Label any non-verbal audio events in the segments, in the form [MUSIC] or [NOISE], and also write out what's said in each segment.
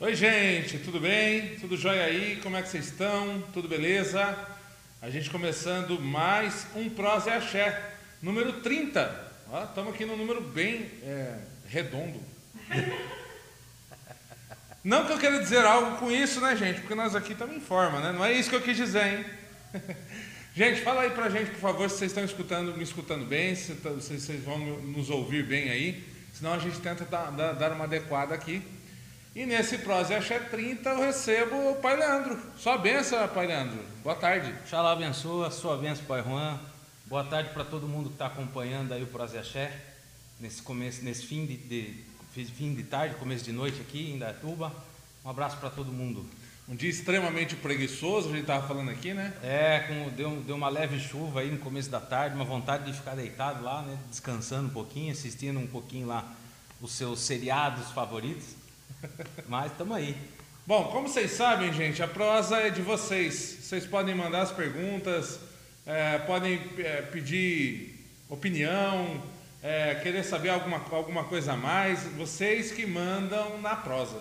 Oi, gente, tudo bem? Tudo jóia aí? Como é que vocês estão? Tudo beleza? A gente começando mais um Prosa e Axé, número 30. Estamos aqui no número bem é, redondo. [LAUGHS] Não que eu queira dizer algo com isso, né, gente? Porque nós aqui estamos em forma, né? Não é isso que eu quis dizer, hein? [LAUGHS] Gente, fala aí pra gente, por favor, se vocês estão escutando, me escutando bem, se, tá, se vocês vão nos ouvir bem aí. Senão a gente tenta dar, dar uma adequada aqui. E nesse Prosa Axé 30 eu recebo o Pai Leandro. Sua benção, Pai Leandro. Boa tarde. Xalá abençoa, sua benção, Pai Juan. Boa tarde para todo mundo que está acompanhando aí o Prosa Axé. Nesse, começo, nesse fim de, de, fim de tarde, começo de noite aqui em Datuba. Um abraço para todo mundo. Um dia extremamente preguiçoso, a gente estava falando aqui, né? É, com, deu, deu uma leve chuva aí no começo da tarde, uma vontade de ficar deitado lá, né? Descansando um pouquinho, assistindo um pouquinho lá os seus seriados favoritos. [LAUGHS] Mas estamos aí. Bom, como vocês sabem, gente, a prosa é de vocês. Vocês podem mandar as perguntas, é, podem é, pedir opinião, é, querer saber alguma, alguma coisa a mais. Vocês que mandam na prosa.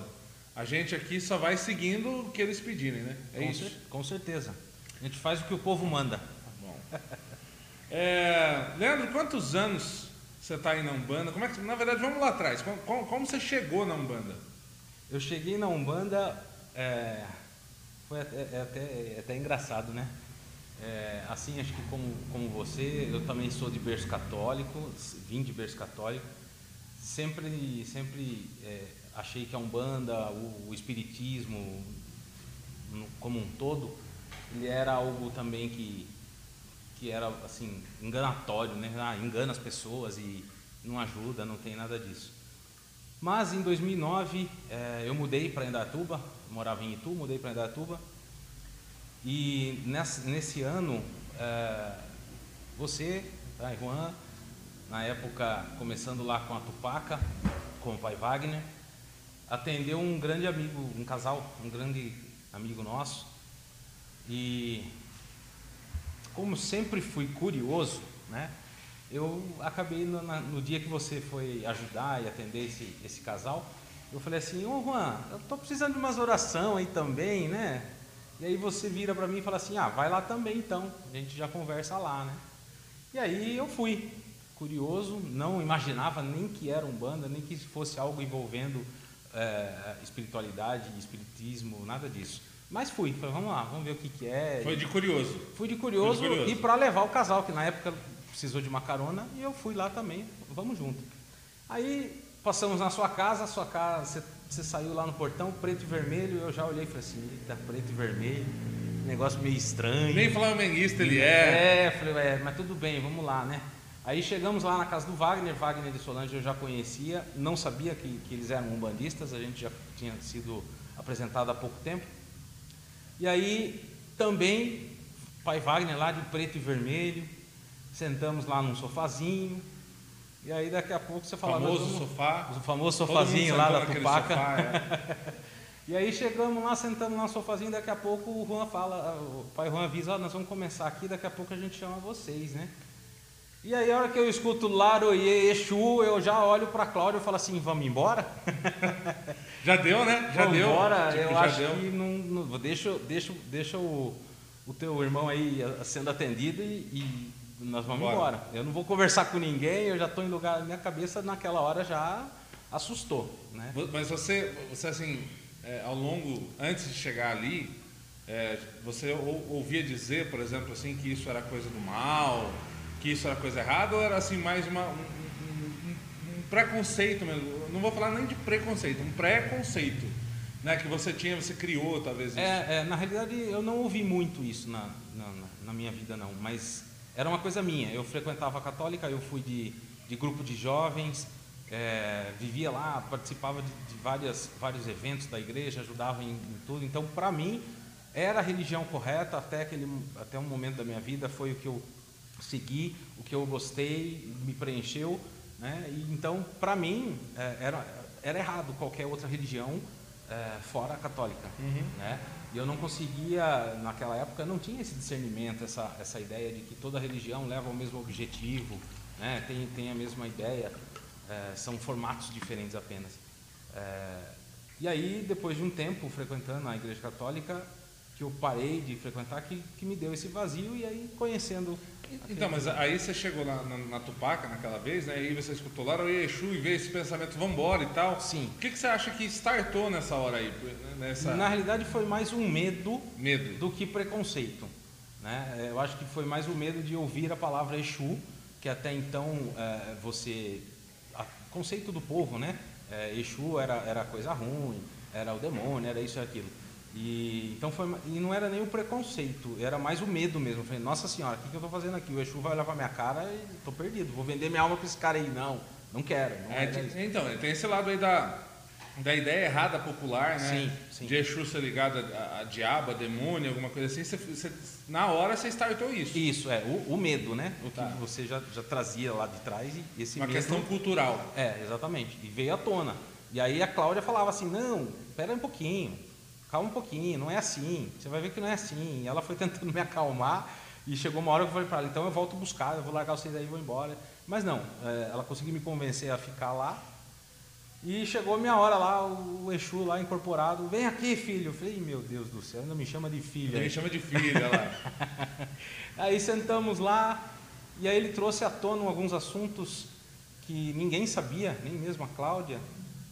A gente aqui só vai seguindo o que eles pedirem, né? É com isso? Cer com certeza. A gente faz o que o povo manda. Tá bom. [LAUGHS] É, Leandro, quantos anos você está aí na Umbanda? Como é que, na verdade, vamos lá atrás. Como, como, como você chegou na Umbanda? Eu cheguei na Umbanda, é, foi até, é até, é até engraçado, né? É, assim, acho que como, como você, eu também sou de berço católico, vim de berço católico. Sempre, sempre é, achei que a Umbanda, o, o Espiritismo, como um todo, ele era algo também que, que era assim enganatório, né? Ah, engana as pessoas e não ajuda, não tem nada disso. Mas em 2009 é, eu mudei para Indatuba, morava em Itu, mudei para Indatuba e nesse, nesse ano é, você, tá, Juan, na época começando lá com a Tupaca, com o pai Wagner, atendeu um grande amigo, um casal, um grande amigo nosso. E como sempre fui curioso, né? Eu acabei no, na, no dia que você foi ajudar e atender esse, esse casal, eu falei assim, ô Juan, eu tô precisando de umas oração aí também, né? E aí você vira para mim e fala assim, ah, vai lá também então, a gente já conversa lá, né? E aí eu fui, curioso, não imaginava nem que era um banda, nem que fosse algo envolvendo é, espiritualidade, espiritismo, nada disso. Mas fui, falei, vamos lá, vamos ver o que, que é. Foi de curioso. Fui de curioso, de curioso. e para levar o casal, que na época precisou de uma carona, e eu fui lá também, vamos junto. Aí passamos na sua casa, a sua casa, você, você saiu lá no portão, preto e vermelho, eu já olhei e falei assim, eita, preto e vermelho, negócio meio estranho. Nem flamenguista ele é. É, falei, é, mas tudo bem, vamos lá, né? Aí chegamos lá na casa do Wagner, Wagner de Solange eu já conhecia, não sabia que, que eles eram umbandistas, a gente já tinha sido apresentado há pouco tempo. E aí também, pai Wagner lá de preto e vermelho, sentamos lá num sofazinho, e aí daqui a pouco você fala... Famoso vamos, sofá. O famoso sofazinho lá da Tupaca. Sofá, é. [LAUGHS] e aí chegamos lá, sentamos lá no sofazinho, daqui a pouco o Juan fala, o pai Juan avisa, oh, nós vamos começar aqui, daqui a pouco a gente chama vocês, né? E aí, a hora que eu escuto Laroye, Exu, eu já olho para Cláudio e falo assim: vamos embora? [LAUGHS] Já deu, né? Já vamos deu. Embora, tipo, eu acho deu. que não, não, deixa, deixa, deixa o, o teu irmão aí sendo atendido e, e nós vamos Bora. embora. Eu não vou conversar com ninguém, eu já estou em lugar. Minha cabeça naquela hora já assustou. Né? Mas você, você assim, é, ao longo, antes de chegar ali, é, você ouvia dizer, por exemplo, assim, que isso era coisa do mal que isso era coisa errada ou era assim mais uma, um, um, um preconceito mesmo? Não vou falar nem de preconceito, um preconceito. Né, que você tinha, você criou talvez isso. É, é, na realidade eu não ouvi muito isso na, na, na, minha vida não, mas era uma coisa minha. Eu frequentava a católica, eu fui de, de grupo de jovens, é, vivia lá, participava de, de várias, vários eventos da igreja, ajudava em, em tudo. Então, para mim, era a religião correta até aquele até um momento da minha vida foi o que eu segui o que eu gostei, me preencheu, né? E, então, para mim, é, era, era errado qualquer outra religião é, fora a católica, uhum. né? E eu não conseguia, naquela época, não tinha esse discernimento, essa, essa ideia de que toda religião leva ao mesmo objetivo, né? tem, tem a mesma ideia, é, são formatos diferentes apenas. É, E aí, depois de um tempo frequentando a igreja católica, que eu parei de frequentar, que, que me deu esse vazio e aí conhecendo. Então, mas aí você chegou na, na, na Tupaca naquela vez, né? E você escutou lá o Exu e veio esse pensamento, vamos embora e tal. Sim. O que, que você acha que startou nessa hora aí? Nessa... Na realidade foi mais um medo, Medo. do que preconceito. Né? Eu acho que foi mais o medo de ouvir a palavra Exu, que até então é, você. A, conceito do povo, né? É, Exu era, era coisa ruim, era o demônio, era isso e aquilo. E, então foi, e não era nem o preconceito, era mais o medo mesmo. Eu falei, nossa senhora, o que, que eu estou fazendo aqui? O Exu vai olhar pra minha cara e estou perdido. Vou vender minha alma para esse cara aí. Não, não quero. Não É, isso. então, tem esse lado aí da, da ideia errada popular, né? Sim, sim. De Exu ser ligado a, a diabo, a demônio, alguma coisa assim. Você, você- na hora você startou isso. Isso, é, o, o medo, né? O que Tá. você já, já trazia lá de trás e esse Uma medo. questão cultural. É, exatamente. E veio à tona. E aí a Cláudia falava assim: não, espera um pouquinho, calma um pouquinho, não é assim. Você vai ver que não é assim. E ela foi [LAUGHS] tentando me acalmar e chegou uma hora que eu falei para ela: então eu volto buscar, eu vou largar vocês aí e vou embora. Mas não, é, ela conseguiu me convencer a ficar lá. E chegou a minha hora lá, o Exu lá incorporado: vem aqui, filho. Eu falei: meu Deus do céu, ainda me chama de filho. Ele aí." chama de filha lá. [LAUGHS] Aí sentamos lá e aí ele trouxe à tona alguns assuntos que ninguém sabia, nem mesmo a Cláudia,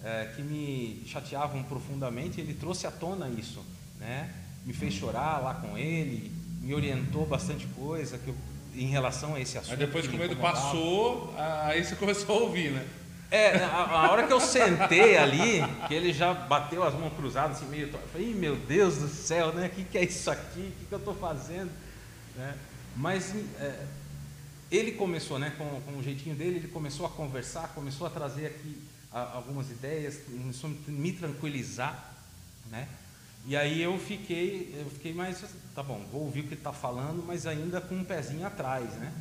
eh, que me chateavam profundamente. Ele trouxe à tona isso, né? Me fez chorar lá com ele, me orientou bastante coisa que eu- em relação a esse assunto. Aí depois que que o me medo passou, aí você começou a ouvir, né? É, a, a hora que eu sentei ali, que ele já bateu as mãos cruzadas, assim, meio. Eu falei, "Ih, meu Deus do céu, né? O que, que é isso aqui? O que, que eu estou fazendo? Né? Mas é, ele começou, né, com, com o jeitinho dele, ele começou a conversar, começou a trazer aqui algumas ideias, começou a me tranquilizar, né? E aí eu fiquei, eu fiquei mais, tá bom, vou ouvir o que ele está falando, mas ainda com um pezinho atrás, né?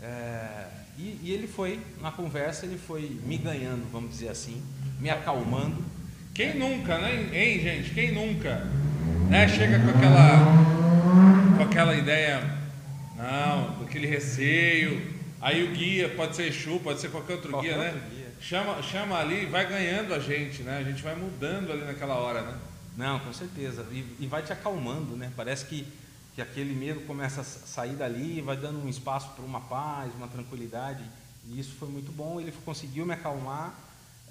É, e, e ele foi, na conversa, ele foi me ganhando, vamos dizer assim, me acalmando. Quem nunca, né? Hein, gente? Quem nunca? Né? Chega com aquela, com aquela ideia, não, com aquele receio. Aí o guia pode ser Exu, pode ser qualquer outro Qualquer guia, né? outro guia. Chama, chama ali e vai ganhando a gente, né? A gente vai mudando ali naquela hora, né? Não, com certeza. E, e vai te acalmando, né? Parece que, que aquele medo começa a sa- sair dali, vai dando um espaço para uma paz, uma tranquilidade. E isso foi muito bom. Ele conseguiu me acalmar.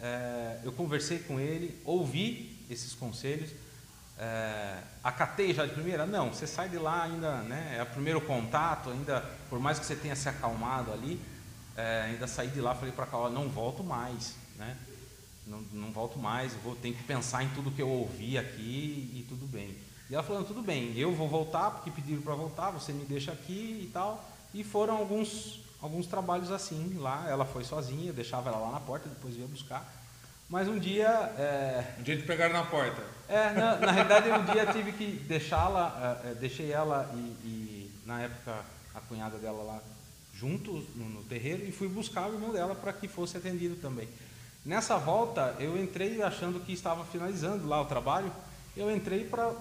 É, eu conversei com ele, ouvi esses conselhos. É, acatei já de primeira? Não, você sai de lá ainda, né? É o primeiro contato, ainda, por mais que você tenha se acalmado ali, é, ainda saí de lá, falei para a Carol, não volto mais, né? Não, não volto mais, eu vou ter que pensar em tudo que eu ouvi aqui e tudo bem. E ela falando, tudo bem, eu vou voltar porque pediram para voltar, você me deixa aqui e tal. E foram alguns, alguns trabalhos assim lá. Ela foi sozinha, eu deixava ela lá na porta, depois ia buscar. Mas um dia, é, Um dia de pegar na porta. é, na, na realidade, um dia tive que deixá-la, eh, eh, deixei ela e, e, na época, a cunhada dela lá juntos no, no terreiro e fui buscar o irmão dela para que fosse atendido também. Nessa volta, eu entrei achando que estava finalizando lá o trabalho, eu entrei para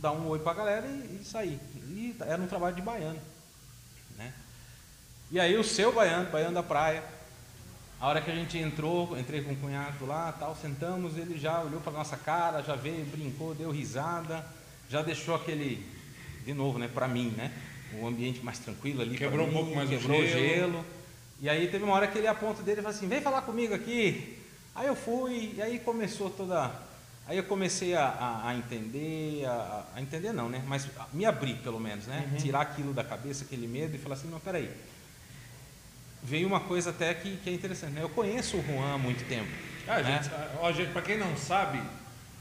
dar um oi para a galera e, e sair. E era um trabalho de baiano. Né? E aí o seu baiano, baiano da praia, a hora que a gente entrou, entrei com o cunhado lá, tal, sentamos, ele já olhou para nossa cara, já veio, brincou, deu risada, já deixou aquele, de novo, né, para mim, né, o ambiente mais tranquilo ali. Quebrou um mim, pouco mais o quebrou o gelo. gelo. E aí teve uma hora que ele aponta dele e fala assim, vem falar comigo aqui. Aí eu fui, e aí começou toda. Aí eu comecei a, a- a entender, a, a entender não, né? Mas me abrir pelo menos, né? Uhum. Tirar aquilo da cabeça, aquele medo e falar assim, não, peraí. Veio uma coisa até que, que é interessante, né? Eu conheço o Juan há muito tempo. Ah, né? gente, ó, gente, pra quem não sabe,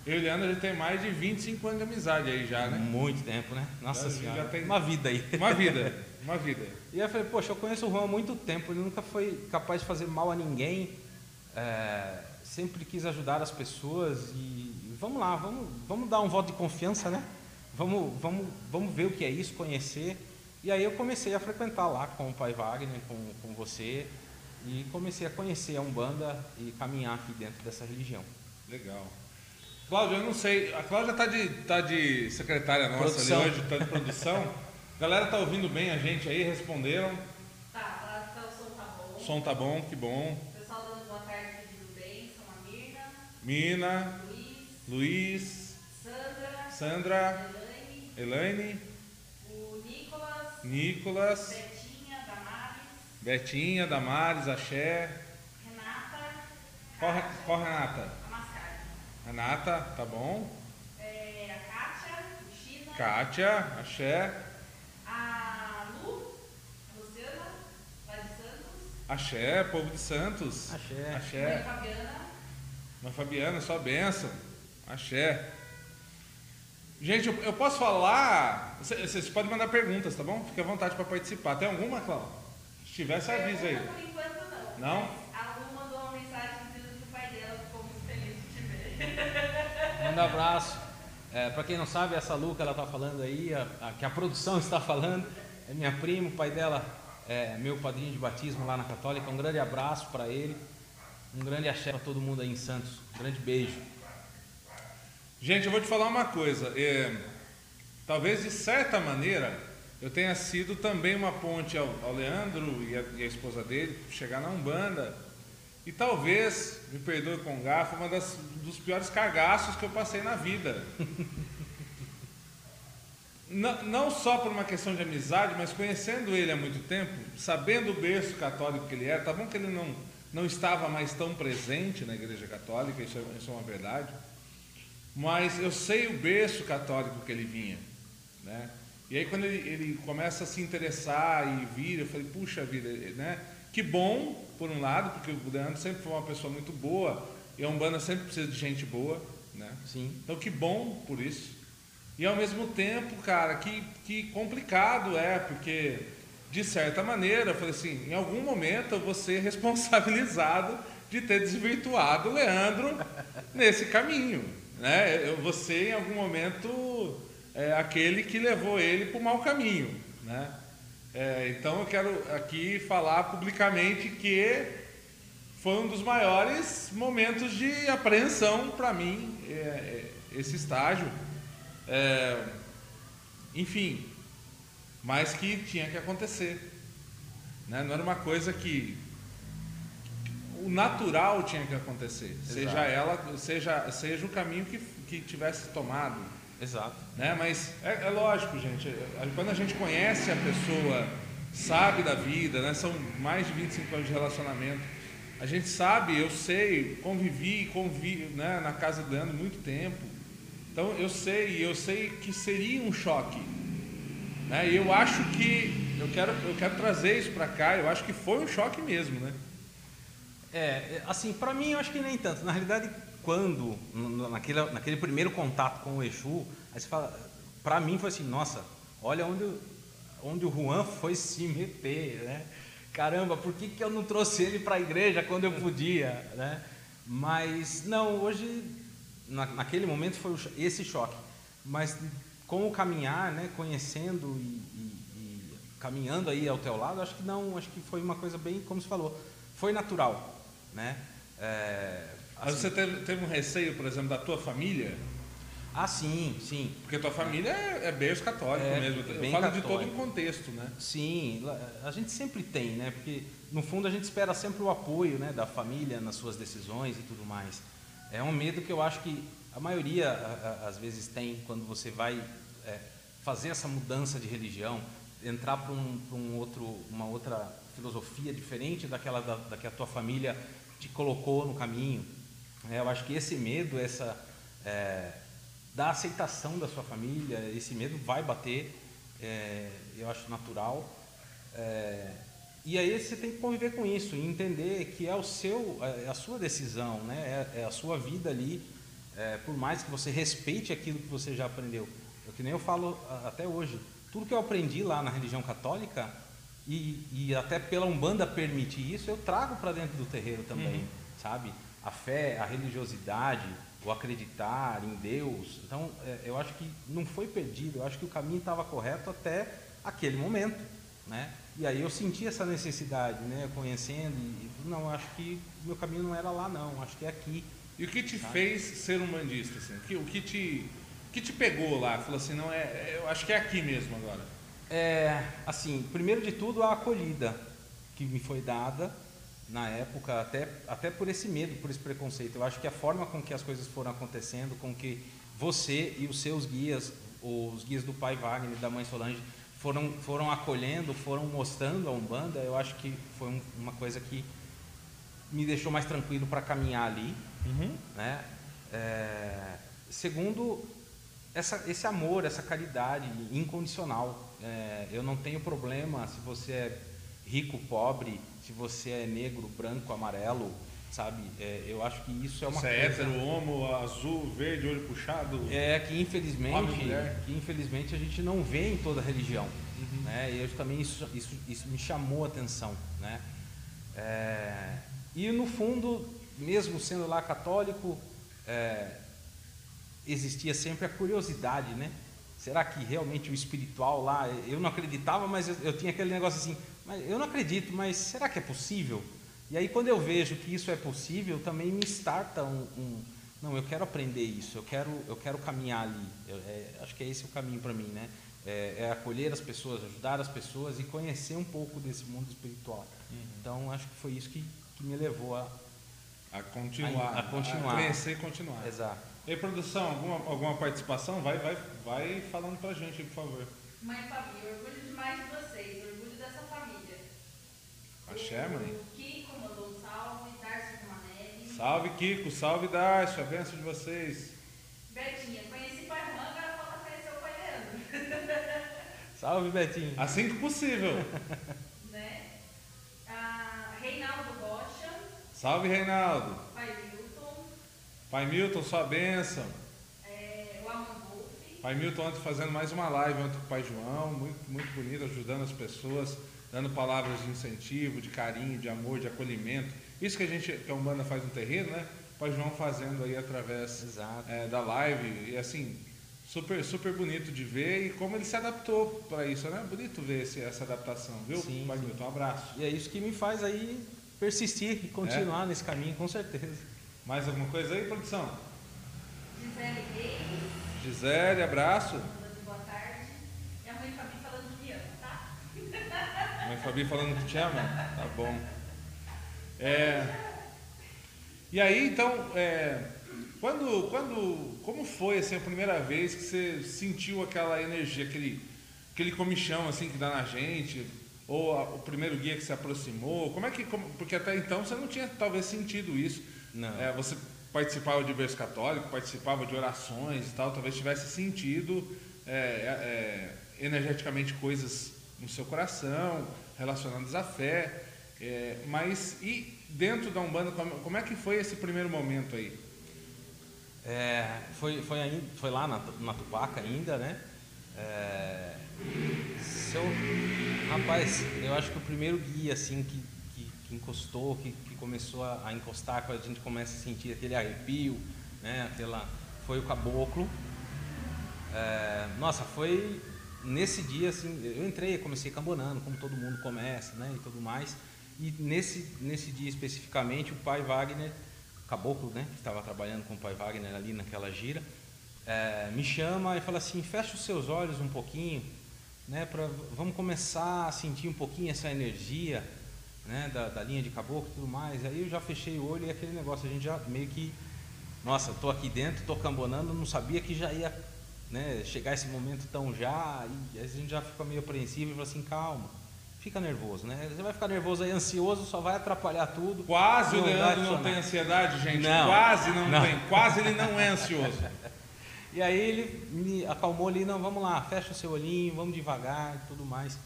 eu e o Leandro já tem mais de 25 anos de amizade aí já, né? Muito tempo, né? Nossa Já- senhora, já tem- uma vida aí. Uma vida, uma vida. E aí eu falei, poxa, eu conheço o Juan há muito tempo, ele nunca foi capaz de fazer mal a ninguém, é, sempre quis ajudar as pessoas e vamos lá, vamos, vamos dar um voto de confiança, né? Vamos, vamos, vamos ver o que é isso, conhecer. E aí eu comecei a frequentar lá com o pai Wagner, com, com você, e comecei a conhecer a Umbanda e caminhar aqui dentro dessa religião. Legal. Cláudia, eu não sei. A Cláudia tá de, tá de secretária nossa Produção. ali hoje, tá de produção. A [LAUGHS] galera tá ouvindo bem a gente aí, responderam. Tá, que tá- o som tá bom. O som tá bom, que bom. O pessoal dando boa tarde pedindo bem, são a Mirna, Mina, Luiz, Luiz, Sandra, Sandra, Elaine, Elaine, o Nicolas, Nicolas, Betinha, Damares, Betinha, Damares, Axé. Renata, Qual, Re- Kátia, qual Renata? Renata, tá bom. É, a Kátia, o China, Kátia, Axé. a Lu, a Luciana, lá de Santos, Axé, povo de Santos. Axé. mãe Axé. Fabiana, Mas Fabiana, só benção. Axé. Gente, eu, eu posso falar. Vocês podem mandar perguntas, tá bom? Fique à vontade para participar. Tem alguma, Cláudio? Se tiver, você avisa aí. Pergunta, Por enquanto não. Não? Mas A Lu mandou uma mensagem dizendo que o pai dela ficou muito feliz de te ver. Manda um abraço. É, para quem não sabe, essa Lu que ela está falando aí, a, a- que a produção [LAUGHS] está falando, é minha prima, o pai dela é meu padrinho de batismo lá na Católica. Um grande abraço para ele, um grande axé para todo mundo aí em Santos. Um grande beijo. Gente, eu vou te falar uma coisa. é, talvez de certa maneira eu tenha sido também uma ponte ao, ao Leandro e a, e a esposa dele chegar na Umbanda. E talvez, me perdoe com garfo, uma das, dos piores cagaços que eu passei na vida. [LAUGHS] Não, não só por uma questão de amizade, mas conhecendo ele há muito tempo, sabendo o berço católico que ele era, tá bom que ele não, não estava mais tão presente na igreja católica, isso é, isso é uma verdade, mas eu sei o berço católico que ele vinha, né? E aí quando ele, ele começa a se interessar e vir, eu falei, puxa vida, né? Que bom, por um lado, porque o Leandro sempre foi uma pessoa muito boa, e a Umbanda sempre precisa de gente boa, né? Sim. Então que bom por isso. E ao mesmo tempo, cara, que, que complicado é, porque de certa maneira, eu falei assim, em algum momento eu vou ser [LAUGHS] responsabilizado de ter desvirtuado o Leandro nesse caminho. Né? Eu vou ser em algum momento é, aquele que levou ele para o mau caminho. Né? É, então eu quero aqui falar publicamente que foi um dos maiores momentos de apreensão para mim, é, é, esse estágio. É, enfim, mas que tinha que acontecer. Né? Não era uma coisa que. O natural tinha que acontecer, seja Exato. ela, seja, seja o caminho que, que tivesse tomado. Exato. Né? Mas é, é lógico, gente. é- Quando a gente conhece a pessoa, sabe da vida, né? são mais de 25 anos de relacionamento. A gente sabe, eu sei, convivi, convivi né, na casa do Leandro muito tempo. Então eu sei, eu sei que seria um choque. Né? E eu acho que eu quero, eu quero trazer isso para cá. Eu acho que foi um choque mesmo, né? É, assim, para mim eu acho que nem tanto. Na realidade, quando, naquele, naquele primeiro contato com o Exu, aí você fala, para mim foi assim, nossa, olha onde, onde o Juan foi se meter, né? Caramba, por que, que eu não trouxe ele para a igreja quando eu podia, [LAUGHS] né? Mas, não, hoje, na, naquele momento foi esse choque. Mas com o caminhar, né, conhecendo e, e- e caminhando aí ao teu lado, acho que não, acho que foi uma coisa bem, como você falou, foi natural, né? É, Assim- você teve, teve um receio, por exemplo, da tua família? Ah, sim, sim. Porque tua família é, é berço católico É, mesmo. Eu falo de todo católico. um contexto, né? Sim, a gente sempre tem, né? Porque no fundo a gente espera sempre o apoio, né, da família nas suas decisões e tudo mais. É um medo que eu acho que a maioria a- a- às vezes tem quando você vai é, fazer essa mudança de religião, entrar para um, pra um outro, uma outra filosofia diferente daquela da, da que a tua família te colocou no caminho. É, eu acho que esse medo, essa é, da aceitação da sua família, esse medo vai bater, é, eu acho natural. É, e aí você tem que conviver com isso e entender que é o seu, é a sua decisão, né? é, é a sua vida ali. é, por mais que você respeite aquilo que você já aprendeu, é o que nem eu falo até hoje. Tudo que eu aprendi lá na religião católica e, e até pela umbanda permitir isso, eu trago para dentro do terreiro também, sabe? A fé, a religiosidade, o acreditar em Deus. Então, é, eu acho que não foi perdido. Eu acho que o caminho estava correto até aquele momento, né? E aí eu senti essa necessidade, né? Conhecendo e não, acho que o meu caminho não era lá, não. Acho que é aqui. E o que te fez ser um bandista? Assim? O que- O que te, o que te pegou lá? Falou assim, não, é, é- eu acho que é aqui mesmo agora. É, assim, primeiro de tudo a acolhida que me foi dada, na época, até, até por esse medo, por esse preconceito. Eu acho que a forma com que as coisas foram acontecendo, com que você e os seus guias, os guias do pai Wagner e da mãe Solange, foram, foram acolhendo, foram mostrando a Umbanda, eu acho que foi um, uma coisa que me deixou mais tranquilo para caminhar ali. Uhum. Né? É, segundo, essa, esse amor, essa caridade incondicional. É, eu não tenho problema se você é rico, pobre, se você é negro, branco, amarelo, sabe? É, eu acho que isso é uma Você coisa... é hétero, homo, azul, verde, olho puxado. É que infelizmente, Homem que infelizmente a gente não vê em toda religião, Uhum. né? E eu também isso, isso, isso me chamou a atenção, né? É, e no fundo, mesmo sendo lá católico, é, existia sempre a curiosidade, né? Será que realmente o espiritual lá, eu não acreditava, mas eu, eu tinha aquele negócio assim, mas eu não acredito, mas será que é possível? E aí quando eu vejo que isso é possível, também me starta um, um não, eu quero aprender isso, eu quero, eu quero caminhar ali. Eu, é, acho que é esse o caminho para mim, né? É, é acolher as pessoas, ajudar as pessoas e conhecer um pouco desse mundo espiritual. Então acho que foi isso que, que me levou a. A continuar. A- a continuar. crescer e continuar. Exato. E aí, produção, alguma, alguma participação? Vai, vai, vai falando pra gente por favor. Mãe Fabi, orgulho demais de vocês. Mãe. O Kiko mandou um salve, Darcy Romanelli. Salve, Kiko. Salve, Darcio. A benção de vocês. Betinha, conheci Pai Juan, agora falta conhecer o Pai Leandro. [LAUGHS] Salve, Betinho. Assim que possível. [LAUGHS] né? Ah, Reinaldo Rocha, Salve, Reinaldo. Pai Milton, Pai Milton, sua benção. é, o Wolf, Pai Milton ontem fazendo mais uma live ontem com o Pai João, muito, muito bonito, ajudando as pessoas, dando palavras de incentivo, de carinho, de amor, de acolhimento. Isso que a gente, que a Umbanda faz no terreno, né? Pai João fazendo aí através Exato. é, da live. E assim, super, super bonito de ver e como ele se adaptou para isso, né? Bonito ver esse, essa adaptação, viu? Sim, Pai sim. Milton, um abraço. E é isso que me faz aí persistir e continuar nesse caminho, com certeza. Mais alguma coisa aí, produção? Gisele Reis, Gisele, abraço. mandando boa tarde. E a mãe Fabi falando que ama, tá? Mãe Fabi falando que te ama? Tá bom. É, e aí, então, é, quando, quando, como foi assim, a primeira vez que você sentiu aquela energia, aquele, aquele comichão assim que dá na gente? Ou a- o primeiro guia que se aproximou? Como é que, como- porque até então você não tinha talvez sentido isso. Não. É, você participava de berço católico, participava de orações e tal, talvez tivesse sentido é, é, energeticamente coisas no seu coração, relacionadas à fé. é, mas e dentro da Umbanda, como, como é que foi esse primeiro momento aí? É, foi, foi, ainda, foi lá na, na Tupaca ainda, né? É, se eu- rapaz, eu acho que o primeiro guia assim que, que, que encostou, que, que começou a, a encostar, quando a gente começa a sentir aquele arrepio, né? Aquela, foi o caboclo. É, nossa, foi nesse dia assim, eu entrei, comecei cambonando, como todo mundo começa, né, e tudo mais. E nesse nesse dia especificamente, o pai Wagner, caboclo, né, que estava trabalhando com o pai Wagner ali naquela gira, é, me chama e fala assim: fecha os seus olhos um pouquinho, né, pra, vamos começar a sentir um pouquinho essa energia, né, da, da linha de caboclo e tudo mais. Aí eu já fechei o olho e aquele negócio, a gente já meio que nossa, estou aqui dentro, estou cambonando, não sabia que já ia né, chegar esse momento tão já, e a gente já fica meio apreensivo e fala assim, calma, fica nervoso, né? Você vai ficar nervoso aí, ansioso, só vai atrapalhar tudo. Quase o Leandro não tem ansiedade, gente. Não. Quase não, Não. tem. Quase ele não é ansioso. [LAUGHS] E aí ele me acalmou ali, não, vamos lá, fecha o seu olhinho, vamos devagar e tudo mais.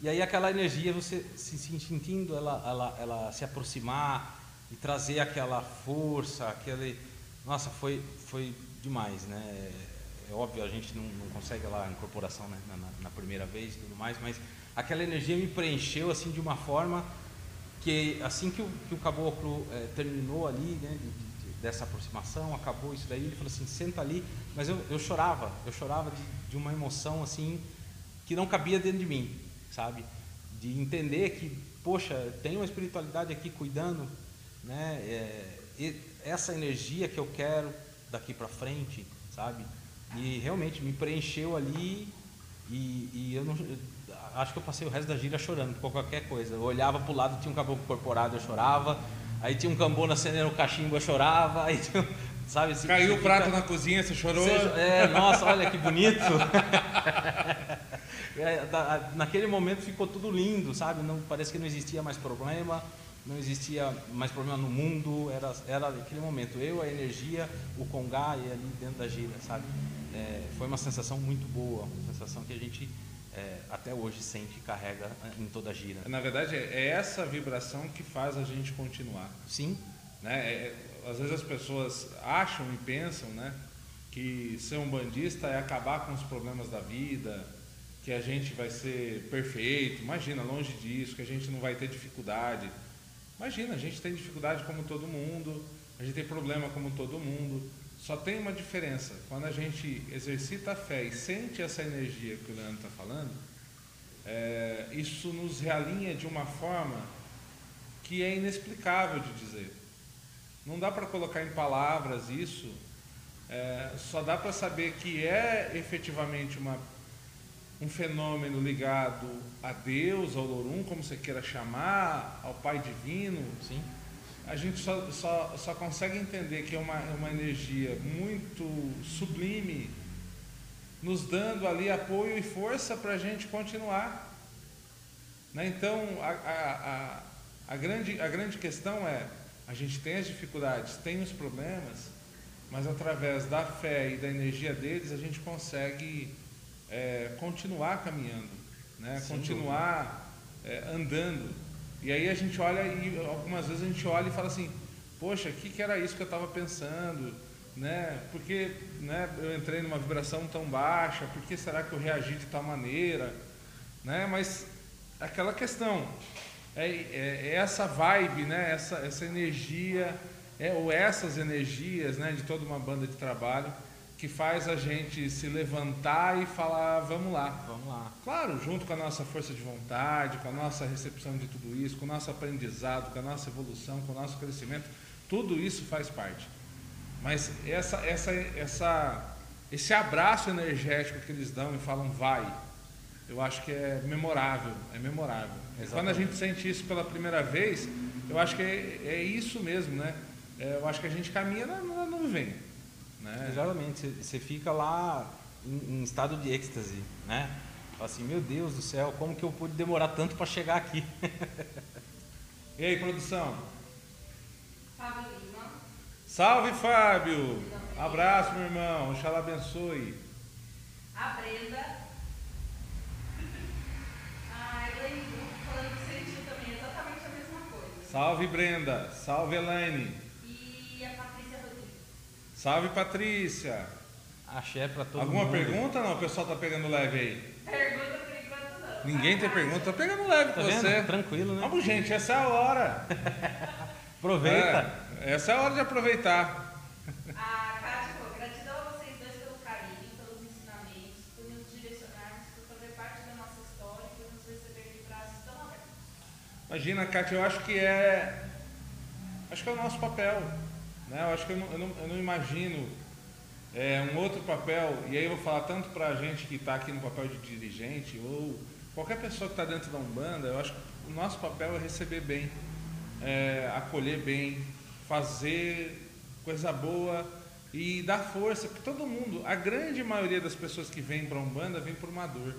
E aí aquela energia, você se se sentindo ela, ela, ela se aproximar e trazer aquela força, aquele... Nossa, foi, foi demais, né? É óbvio, a gente não, não consegue lá a incorporação né, na, na- primeira vez e tudo mais, mas aquela energia me preencheu assim de uma forma que assim que o, que o caboclo eh, terminou ali, né, de- de- de- dessa aproximação, acabou isso daí, ele falou assim, senta ali, mas eu, eu chorava, eu chorava de, de uma emoção assim que não cabia dentro de mim, sabe? De entender que, poxa, tem uma espiritualidade aqui cuidando, né? É, essa energia que eu quero daqui para frente, sabe? E realmente me preencheu ali E, e eu não. eu acho que eu passei o resto da gira chorando por qualquer coisa. Eu olhava pro lado, tinha um caboclo corporado, eu chorava. Aí tinha um cambona acendendo o cachimbo, eu chorava. [LAUGHS] Aí tinha, sabe, assim, Caiu o prato fica- na cozinha, você chorou. É, nossa, olha que bonito. [LAUGHS] [LAUGHS] É, naquele momento ficou tudo lindo, sabe? Não, parece que não existia mais problema, não existia mais problema no mundo. Era, era aquele momento, eu, a energia, o congá e ali dentro da gira, sabe? É, foi uma sensação muito boa, uma sensação que a gente é, até hoje sente e carrega em toda a gira. Na verdade, é essa vibração que faz a gente continuar. Sim, Né? É- é- às vezes as pessoas acham e pensam né, que ser um bandista é acabar com os problemas da vida, que a gente vai ser perfeito. Imagina, longe disso, que a gente não vai ter dificuldade. Imagina, a gente tem dificuldade como todo mundo, a gente tem problema como todo mundo. Só tem uma diferença. Quando a gente exercita a fé e sente essa energia que o Leandro está falando, é, isso nos realinha de uma forma que é inexplicável de dizer. Não dá para colocar em palavras isso, é, só dá para saber que é efetivamente uma, um fenômeno ligado a Deus, ao Lorum, como você queira chamar, ao Pai Divino. sim, A gente só, só, só consegue entender que é uma, é uma energia muito sublime, nos dando ali apoio e força para a gente continuar. Né? Então, a, a, a, a, grande, a grande questão é: a gente tem as dificuldades, tem os problemas, mas através da fé e da energia deles, a gente consegue é, continuar caminhando, né? Sem continuar é, andando. E aí a gente olha e algumas vezes a gente olha e fala assim: poxa, o que, que era isso que eu estava pensando? Né? Porque né, eu entrei numa vibração tão baixa, por que será que eu reagi de tal maneira? Né? Mas aquela questão, é, é- é essa vibe, né? essa, essa energia, é, ou essas energias né, de toda uma banda de trabalho que faz a gente se levantar e falar, vamos lá. vamos lá. Claro, junto com a nossa força de vontade, com a nossa recepção de tudo isso, com o nosso aprendizado, com a nossa evolução, com o nosso crescimento, tudo isso faz parte. Mas essa, essa, essa, esse abraço energético que eles dão e falam vai, eu acho que é memorável, é memorável. E Quando a Exatamente. gente sente isso pela primeira vez, eu acho que é, é isso mesmo, né? É, eu acho que a gente caminha na, na nuvem. Né? Exatamente, você- fica lá em, em estado de êxtase, né? Fala assim, meu Deus do céu, como que eu pude demorar tanto para chegar aqui? [LAUGHS] E aí, produção? Fábio Lima. Salve, Fábio! Abraço, meu irmão. Oxalá abençoe. A Brenda. A Elaine falando que sentiu também exatamente a mesma coisa. Salve, Brenda. Salve, Elaine. Salve, Patrícia. Axé para todo Alguma mundo. pergunta? Não, o pessoal tá pegando leve aí. Pergunta por enquanto não. Ninguém tem pergunta. Tô pegando leve Tá com vendo? você. Tranquilo, né? Vamos, gente. Essa é a hora. [LAUGHS] Aproveita. É, essa é a hora de aproveitar. A falou, gratidão a vocês dois pelo carinho, pelos ensinamentos, por nos direcionarmos, por fazer parte da nossa história e por nos receber de braços tão abertos. Imagina, Kátia, eu acho que é. Acho que é o nosso papel. Né? Eu acho que eu não, eu não, eu não imagino é, um outro papel, e aí eu vou falar tanto para a gente que está aqui no papel de dirigente, ou qualquer pessoa que está dentro da Umbanda, eu acho que o nosso papel é receber bem, é, acolher bem, fazer coisa boa e dar força, porque todo mundo, a grande maioria das pessoas que vêm para a Umbanda vem por uma dor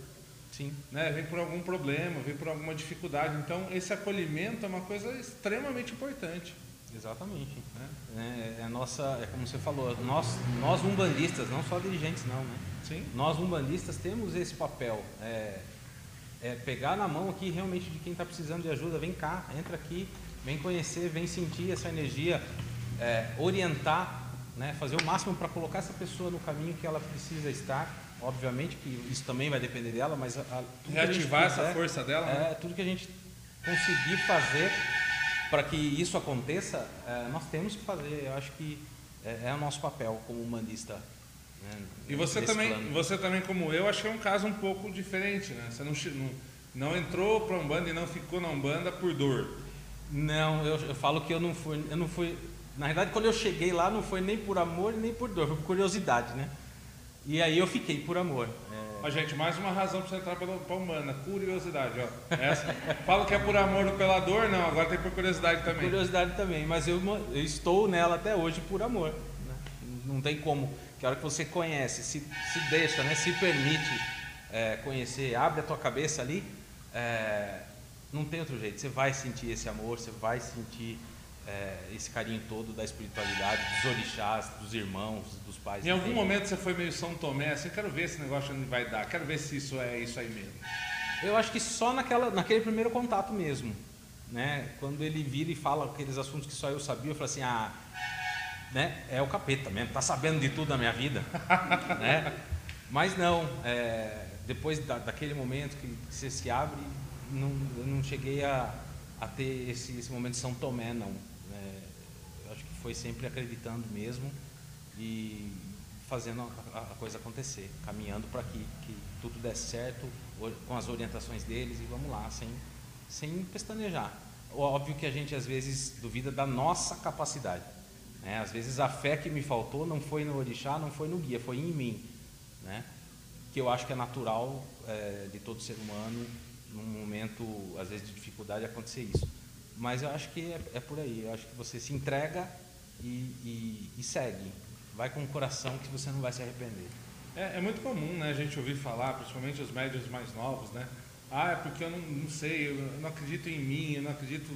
Sim. né, vem por algum problema, vem por alguma dificuldade. Então, esse acolhimento é uma coisa extremamente importante. Exatamente. né? É, é a nossa, é como você falou, nós, nós umbandistas, não só dirigentes não, né? Sim. Nós umbandistas temos esse papel. É, é pegar na mão aqui realmente de quem está precisando de ajuda, vem cá, entra aqui, vem conhecer, vem sentir essa energia, é, orientar, né? fazer o máximo para colocar essa pessoa no caminho que ela precisa estar. Obviamente que isso também vai depender dela, mas a, a, Reativar essa força dela. né? é, tudo que a gente conseguir fazer para que isso aconteça, é, nós temos que fazer. Eu acho que é, é o nosso papel como humanista. né, E você também, plano. você também, como eu, acho que é um caso um pouco diferente. Né? Você não, não, não entrou para a Umbanda e não ficou na Umbanda por dor. Não, eu, eu falo que eu não fui, eu não fui. Na verdade, quando eu cheguei lá, não foi nem por amor nem por dor, foi por curiosidade, né? E aí eu fiquei por amor. É, Ó, gente, mais uma razão para você entrar pela pra humana, curiosidade, ó. Essa, falo que é por amor ou pela dor, não, agora tem por curiosidade também. Curiosidade também, mas eu, eu estou nela até hoje por amor. né? Não tem como. Que a hora que você conhece, se, se deixa, né, se permite é, conhecer, abre a tua cabeça ali, é, não tem outro jeito. Você vai sentir esse amor, você vai sentir é, esse carinho todo da espiritualidade, dos orixás, dos irmãos, dos pais. Em algum momento você foi meio São Tomé, assim, quero ver esse negócio onde vai dar, quero ver se isso é isso aí mesmo. Eu acho que só naquela, naquele primeiro contato mesmo. Né? Quando ele vira e fala aqueles assuntos que só eu sabia, eu falo assim, ah, né? é o capeta mesmo, tá sabendo de tudo da minha vida. [LAUGHS] né? Mas não, é, depois da, daquele momento que você se abre, não, eu não cheguei a, a ter esse, esse momento de São Tomé, não. É, eu acho que foi sempre acreditando mesmo e fazendo a, coisa acontecer, caminhando para que, que tudo desse certo, com as orientações deles e vamos lá, sem, sem pestanejar. Óbvio que a gente às vezes duvida da nossa capacidade. Né? Às vezes a fé que me faltou não foi no orixá, não foi no guia, foi em mim. Né? Que eu acho que é natural é, de todo ser humano, num momento, às vezes, de dificuldade, acontecer isso. Mas eu acho que é, é por aí. Eu acho que você se entrega e, e, e segue. Vai com o coração que você não vai se arrepender. É, é, muito comum né, a gente ouvir falar, principalmente os médios mais novos, né? Ah, é porque eu não, não sei, eu não acredito em mim, eu não acredito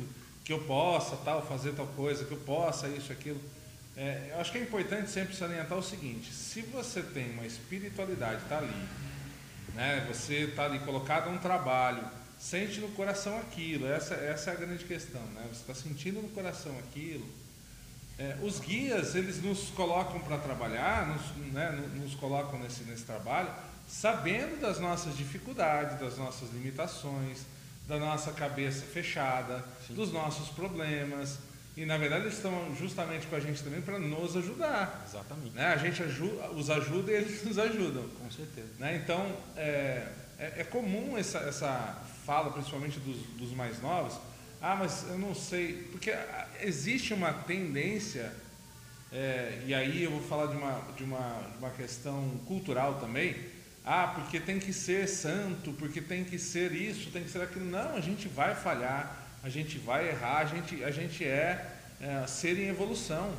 que eu possa tal, fazer tal coisa, que eu possa isso, aquilo. É, eu acho que é importante sempre salientar o seguinte: se você tem uma espiritualidade, está ali, né, você está ali colocado um trabalho, sente no coração aquilo, essa, essa é a grande questão, né? você está sentindo no coração aquilo. É, os guias, eles nos colocam para trabalhar, nos, né, nos colocam nesse, nesse trabalho, sabendo das nossas dificuldades, das nossas limitações, da nossa cabeça fechada, Sim. dos nossos problemas. E na verdade eles estão justamente com a gente também para nos ajudar. Exatamente. Né? A gente ajuda, os ajuda e eles [LAUGHS] nos ajudam. Com certeza. Né? Então é, é, é, comum essa, essa fala, principalmente dos, dos mais novos, ah, mas eu não sei, porque existe uma tendência, é, e aí eu vou falar de uma, de, uma, de uma questão cultural também, ah, porque tem que ser santo, porque tem que ser isso, tem que ser aquilo. Não, a gente vai falhar, a gente vai errar, a gente, a gente é, é ser em evolução,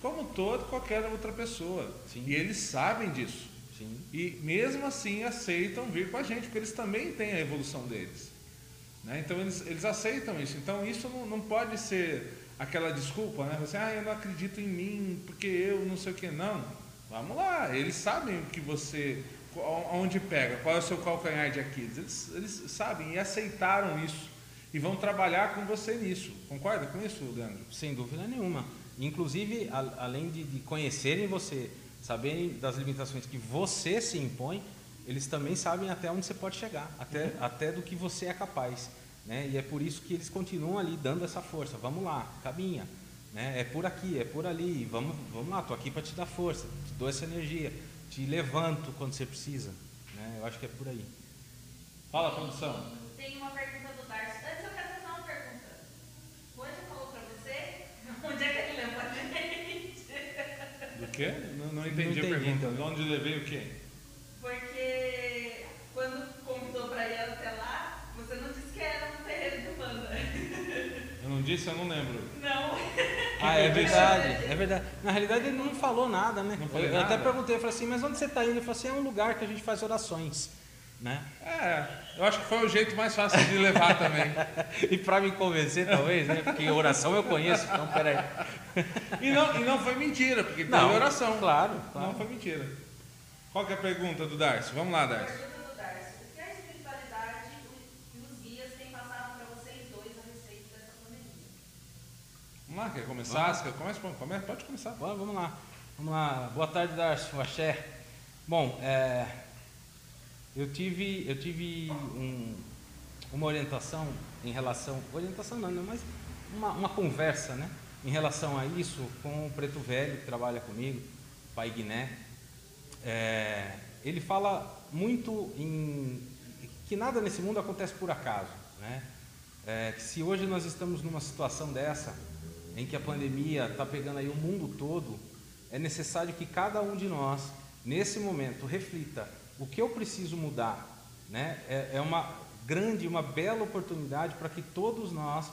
como toda qualquer outra pessoa. Sim. E eles sabem disso. Sim. E mesmo assim aceitam vir com a gente, porque eles também têm a evolução deles. Né? Então eles, eles aceitam isso. Então isso não, não pode ser aquela desculpa, né? Você, ah, eu não acredito em mim, porque eu não sei o que. Não. Vamos lá, eles sabem o que você. onde pega, qual é o seu calcanhar de Aquiles. Eles, eles sabem e aceitaram isso. E vão trabalhar com você nisso. Concorda com isso, Leandro? Sem dúvida nenhuma. Inclusive, a, além de, de conhecerem você, saberem das limitações que você se impõe, eles também sabem até onde você pode chegar, até, uhum. até do que você é capaz. Né? E é por isso que eles continuam ali dando essa força. Vamos lá, caminha. Né? É por aqui, é por ali. Vamos, vamos lá, estou aqui para te dar força, te dou essa energia, te levanto quando você precisa. Né? Eu acho que é por aí. Fala, produção. Tem uma pergunta do Darcy. Antes eu quero fazer uma pergunta. O Anjo falou para você [LAUGHS] onde é que ele levou a gente? Do quê? Não, não entendi, não entendi a pergunta. Então. Onde levei o quê? Porque quando convidou para ir até lá, você não disse que era no terreiro de banda. [LAUGHS] Eu não disse, eu não lembro. Não. Ah, é verdade, [LAUGHS] é verdade. Na realidade ele não falou nada, né? Não falei eu nada. até perguntei, eu falei assim, mas onde você está indo? Ele falou assim, é um lugar que a gente faz orações. Né? É, eu acho que foi o jeito mais fácil de levar também. [LAUGHS] e para me convencer, talvez, né? Porque oração eu conheço, então peraí. e, não, e não foi mentira, porque não, teve oração. Claro, claro. Não foi mentira. Qual que é a pergunta do Darcy? Vamos lá, Darcy. Pergunta do Darcy. O que a espiritualidade e os guias têm passado para vocês dois a respeito dessa pandemia? Vamos lá, quer começar? Vamos. Começa, começa, pode começar. Bora, vamos lá. Vamos lá. Boa tarde, Darcy. O axé. Bom, é, eu tive, eu tive um, uma orientação em relação. Orientação não, mas uma, uma conversa, né? Em relação a isso com o Preto Velho, que trabalha comigo, pai Guiné é, ele fala muito em que nada nesse mundo acontece por acaso, né? É, que se hoje nós estamos numa situação dessa, em que a pandemia está pegando aí o mundo todo, é necessário que cada um de nós, nesse momento, reflita o que eu preciso mudar, né? É, é uma grande, uma bela oportunidade para que todos nós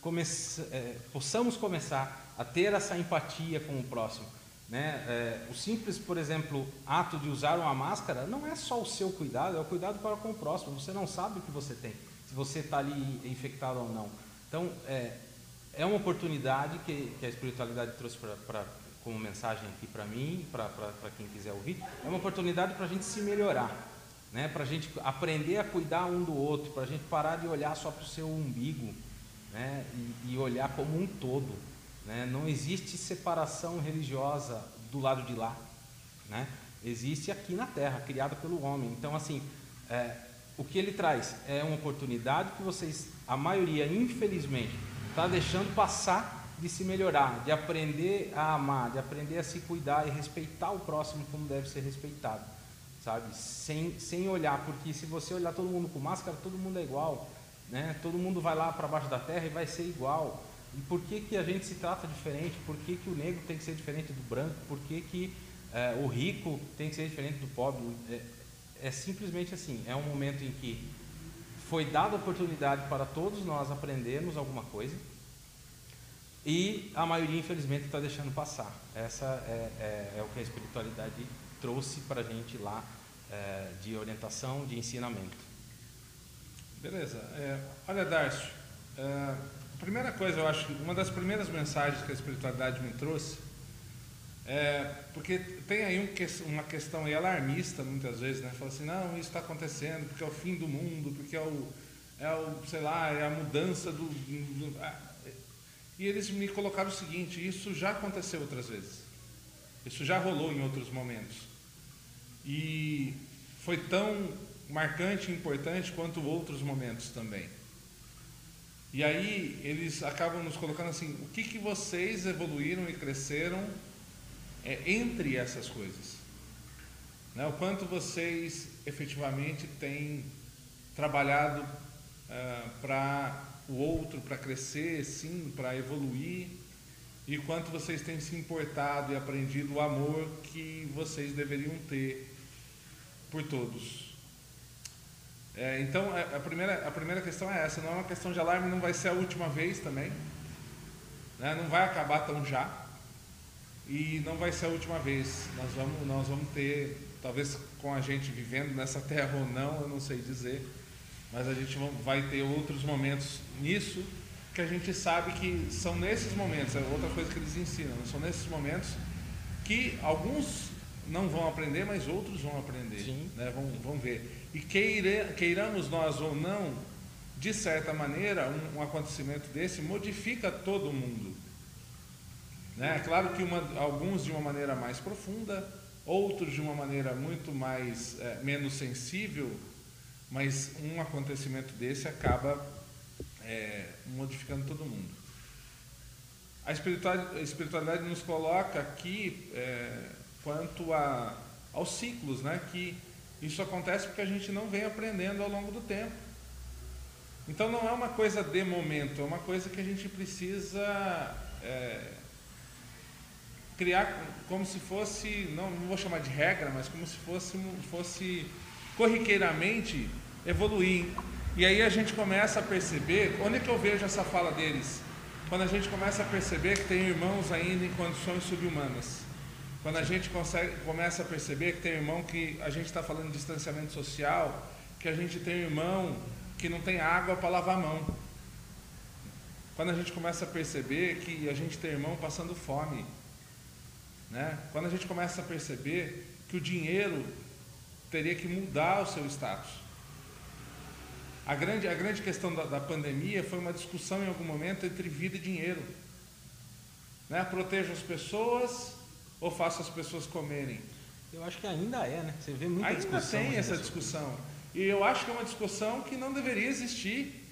comece, é, possamos começar a ter essa empatia com o próximo. Né? É, o simples, por exemplo, ato de usar uma máscara não é só o seu cuidado, é o cuidado para com o próximo. Você não sabe o que você tem, se você está ali infectado ou não. Então, é, é uma oportunidade que, que a espiritualidade trouxe para como mensagem aqui para mim, para quem quiser ouvir, é uma oportunidade para a gente se melhorar, né? para a gente aprender a cuidar um do outro, para a gente parar de olhar só para o seu umbigo né? e, e olhar como um todo. Né? Não existe separação religiosa do lado de lá. Né? Existe aqui na Terra, criada pelo homem. Então, assim, é, o que ele traz é uma oportunidade que vocês, a maioria, infelizmente, está deixando passar de se melhorar, de aprender a amar, de aprender a se cuidar e respeitar o próximo como deve ser respeitado, sabe? Sem, sem olhar, porque se você olhar todo mundo com máscara, todo mundo é igual, né? Todo mundo vai lá para baixo da terra e vai ser igual. E por que, que a gente se trata diferente? Por que, que o negro tem que ser diferente do branco? Por que, que é, o rico tem que ser diferente do pobre? É, é simplesmente assim: é um momento em que foi dada a oportunidade para todos nós aprendermos alguma coisa e a maioria, infelizmente, está deixando passar. Essa é, é, é, o que a espiritualidade trouxe para a gente lá é, de orientação, de ensinamento. Beleza. É, olha, Darcio, a primeira coisa, eu acho, uma das primeiras mensagens que a espiritualidade me trouxe é porque tem aí um, uma questão aí alarmista muitas vezes, né? Fala assim, não, isso está acontecendo porque é o fim do mundo, porque é o, é o sei lá, é a mudança do, do e eles me colocaram o seguinte: isso já aconteceu outras vezes, isso já rolou em outros momentos, e foi tão marcante e importante quanto outros momentos também. E aí eles acabam nos colocando assim: o que, que vocês evoluíram e cresceram é, entre essas coisas? Né? O quanto vocês efetivamente têm trabalhado uh, para o outro, para crescer, sim, para evoluir, e quanto vocês têm se importado e aprendido o amor que vocês deveriam ter por todos. É, então, é, a primeira, a primeira questão é essa: não é uma questão de alarme, não vai ser a última vez também, né? não vai acabar tão já, e não vai ser a última vez. Nós vamos, nós vamos ter, talvez com a gente vivendo nessa terra ou não, eu não sei dizer, mas a gente vai ter outros momentos nisso que a gente sabe que são nesses momentos, é outra coisa que eles ensinam, são nesses momentos que alguns não vão aprender, mas outros vão aprender, né? vão, vão ver. E queira, queiramos nós ou não, de certa maneira, um, um acontecimento desse modifica todo mundo. Né? É claro que uma, alguns de uma maneira mais profunda, outros de uma maneira muito mais é, menos sensível, mas um acontecimento desse acaba é, modificando todo mundo. A espiritualidade, a espiritualidade nos coloca aqui é, quanto a, aos ciclos, né? que isso acontece porque a gente não vem aprendendo ao longo do tempo. Então não é uma coisa de momento, é uma coisa que a gente precisa é, criar como se fosse, não, não vou chamar de regra, mas como se fosse, fosse corriqueiramente evoluir. E aí a gente começa a perceber, onde é que eu vejo essa fala deles? Quando a gente começa a perceber que tem irmãos ainda em condições subhumanas. Quando a gente consegue, começa a perceber que tem irmão que a gente está falando de distanciamento social, que a gente tem irmão que não tem água para lavar a mão. Quando a gente começa a perceber que a gente tem irmão passando fome. Né? Quando a gente começa a perceber que o dinheiro teria que mudar o seu status. A grande, a grande questão da, da pandemia foi uma discussão em algum momento entre vida e dinheiro. Né? Proteja as pessoas ou faço as pessoas comerem? Eu acho que ainda é, né? Você vê muita ainda discussão. Ainda tem essa discussão. E eu acho que é uma discussão que não deveria existir.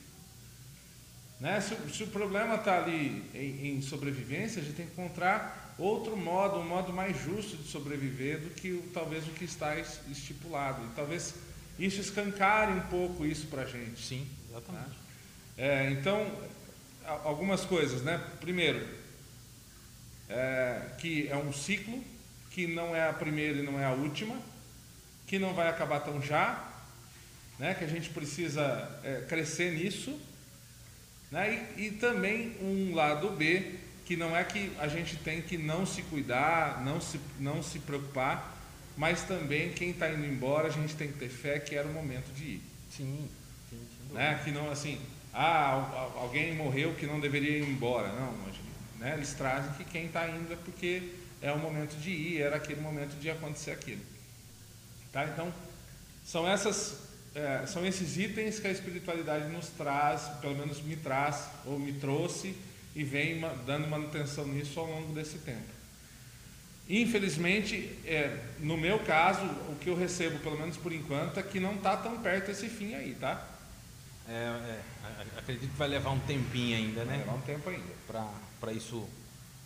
Né? Se, se o problema está ali em, em, sobrevivência, a gente tem que encontrar outro modo, um modo mais justo de sobreviver do que talvez o que está estipulado. E talvez isso escancare um pouco isso para a gente. Sim, exatamente. Né? É, então, algumas coisas, né? Primeiro, é, que é um ciclo, que não é a primeira e não é a última, que não vai acabar tão já, né? que a gente precisa é, crescer nisso. Né? E, e também um lado B, que não é que a gente tem que não se cuidar, não se, não se preocupar, mas também quem está indo embora, a gente tem que ter fé que era o momento de ir. Sim, sim, Né? Que não assim, ah, alguém morreu que não deveria ir embora. Não, mas, né? eles trazem que quem está indo é porque é o momento de ir, era aquele momento de acontecer aquilo. Tá? Então, são, essas, é, são esses itens que a espiritualidade nos traz, pelo menos me traz, ou me trouxe, e vem dando manutenção nisso ao longo desse tempo. Infelizmente, é, no meu caso, o que eu recebo, pelo menos por enquanto, é que não está tão perto esse fim aí, tá? É, é, acredito que vai levar um tempinho ainda, né? Vai levar um tempo ainda. Para isso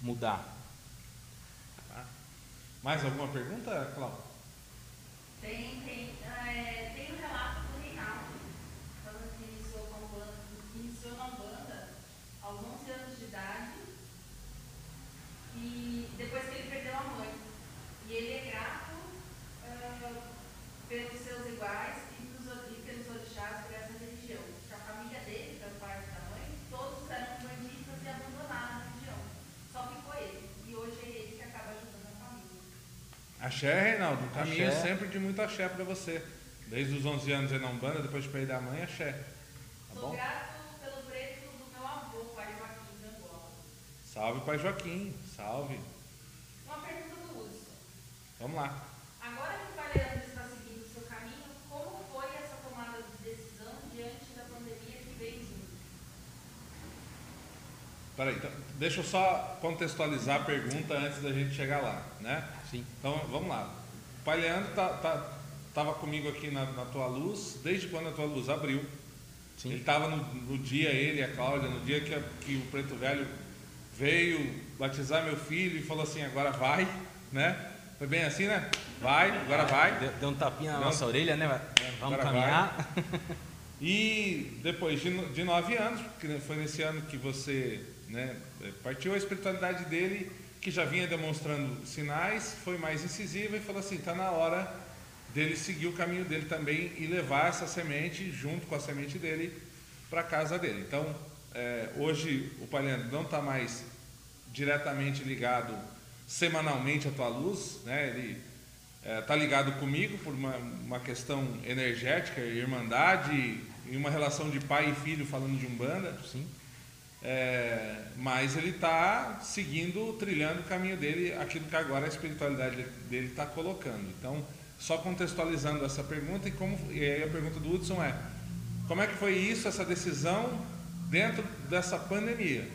mudar. Tá. Mais alguma pergunta, Cláudio? Tem, tem. É, tem um relato do Reinaldo, falando que iniciou, com banda, iniciou na banda aos 11 anos de idade e depois que ele perdeu a mãe. E ele é grato uh, pelos seus iguais e, e pelos orixás por essa religião. Porque a família dele, da parte da mãe, todos eram bandistas e abandonaram a religião. Só ficou ele. E hoje é ele que acaba ajudando a família. Axé, Reinaldo. Um caminho axé. sempre de muito axé para você. Desde os 11 anos em Umbanda, depois de perder a mãe, axé. Tá Sou bom? grato pelo preto do meu avô, pai Joaquim de Angola. Salve, pai Joaquim. Salve. Uma pergunta do Hudson. Vamos lá. Agora que o Pai Leandro está seguindo o seu caminho, como foi essa tomada de decisão diante da pandemia que veio junto? Peraí, então, deixa eu só contextualizar a pergunta antes da gente chegar lá, né? Sim. Então, vamos lá. O Pai Leandro tá, tá, tava comigo aqui na, na tua luz, desde quando a tua luz abriu. Sim. Ele estava no, no, dia, ele e a Cláudia, no dia que, a, que o Preto Velho veio batizar meu filho e falou assim, agora vai, né? Foi bem assim, né? Vai, agora vai. Deu, deu um tapinha na deu nossa um... orelha, né? Vamos caminhar. [LAUGHS] E depois de, de nove anos, porque foi nesse ano que você né, partiu a espiritualidade dele, que já vinha demonstrando sinais, foi mais incisiva e falou assim, está na hora dele seguir o caminho dele também e levar essa semente junto com a semente dele para casa dele. Então, é, hoje o Palhando não está mais diretamente ligado semanalmente à tua luz, né? ele está é, ligado comigo por uma, uma questão energética, irmandade e uma relação de pai e filho falando de umbanda. Sim. É, mas ele está seguindo, trilhando o caminho dele, aquilo que agora a espiritualidade dele está colocando. Então, só contextualizando essa pergunta e como e aí a pergunta do Hudson é como é que foi isso, essa decisão dentro dessa pandemia?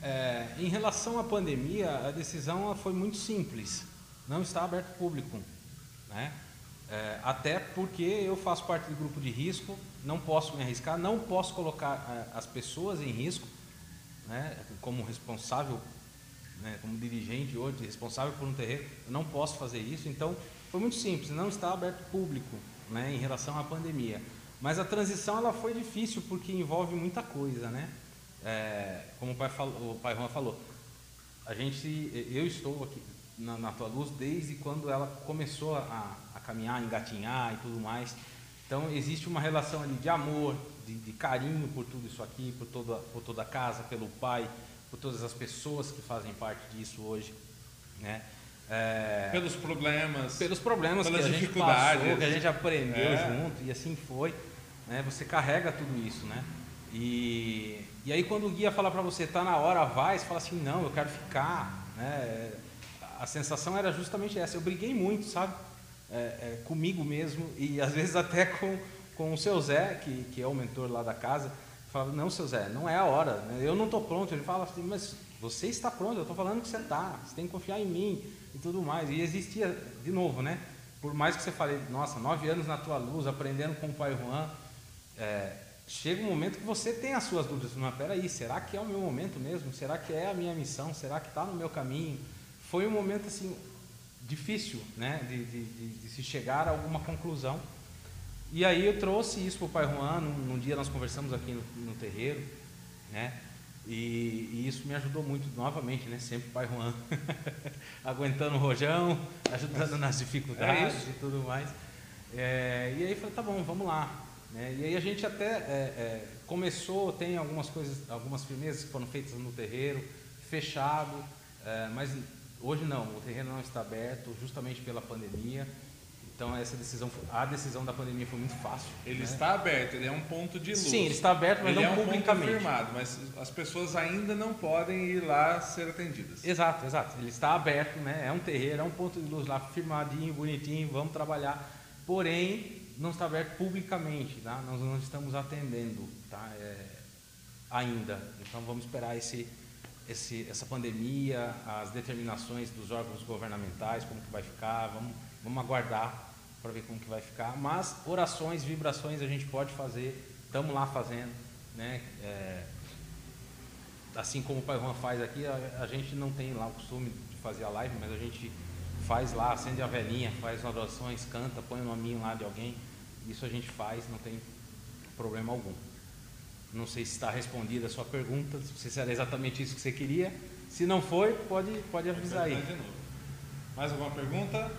É, em relação à pandemia, a decisão foi muito simples. Não está aberto público. Né? É, até porque eu faço parte do grupo de risco, não posso me arriscar, não posso colocar é, as pessoas em risco, né? como responsável, né? como dirigente hoje, responsável por um terreno, eu não posso fazer isso. Então, foi muito simples, não está aberto público né? em relação à pandemia. Mas a transição ela foi difícil porque envolve muita coisa, né? É, como o pai, falou, o pai Juan falou, a gente, eu estou aqui na, na tua luz desde quando ela começou a, a, caminhar, engatinhar e tudo mais. Então existe uma relação ali de amor, de, de carinho por tudo isso aqui, por toda, por toda a casa, pelo pai, por todas as pessoas que fazem parte disso hoje, né? É, pelos problemas, pelos problemas pelas que a gente passou, que a gente aprendeu é. junto e assim foi. Né? Você carrega tudo isso, né? E, e aí quando o guia fala para você, tá na hora, vai, você fala assim, não, eu quero ficar, né? A sensação era justamente essa. Eu briguei muito, sabe? É, é, comigo mesmo e às vezes até com, com o seu Zé, que, que é o mentor lá da casa. Falava, não, seu Zé, não é a hora, né? eu não estou pronto. Ele fala assim, mas você está pronto, eu estou falando que você está, você tem que confiar em mim e tudo mais. E existia, de novo, né? Por mais que você fale, nossa, nove anos na tua luz, aprendendo com o pai Juan, é, chega um momento que você tem as suas dúvidas. Mas peraí, será que é o meu momento mesmo? Será que é a minha missão? Será que está no meu caminho? Foi um momento assim difícil, né, de, de, de, de se chegar a alguma conclusão. E aí eu trouxe isso para o Pai Juan. Num, num, dia nós conversamos aqui no, no terreiro, né? E, e, isso me ajudou muito novamente, né? Sempre o Pai Juan [LAUGHS] aguentando o rojão, ajudando nas dificuldades é e tudo mais. É, e aí falei, tá bom, vamos lá. Né? E aí a gente até é, é, começou, tem algumas coisas, algumas firmezas que foram feitas no terreiro, fechado, é, mas hoje não, o terreno não está aberto, justamente pela pandemia. Então essa decisão, a decisão da pandemia foi muito fácil. Ele né? está aberto, ele é um ponto de luz. Sim, ele está aberto, mas ele não é um publicamente. ponto firmado, mas as pessoas ainda não podem ir lá ser atendidas. Exato, exato. Ele está aberto, né? É um terreiro, é um ponto de luz lá, firmadinho, bonitinho, vamos trabalhar. Porém, não está aberto publicamente, tá? Nós não estamos atendendo, tá? É, ainda. Então vamos esperar esse, esse, essa pandemia, as determinações dos órgãos governamentais, como que vai ficar, vamos, vamos aguardar para ver como que vai ficar. Mas orações, vibrações a gente pode fazer, estamos lá fazendo, né? É, assim como o Pai Juan faz aqui, a, a, gente não tem lá o costume de fazer a live, mas a gente faz lá, acende a velhinha, faz orações, canta, põe o nominho lá de alguém. Isso a gente faz, não tem problema algum. Não sei se está respondida a sua pergunta, se era exatamente isso que você queria. Se não foi, pode, pode avisar aí. Mais alguma pergunta?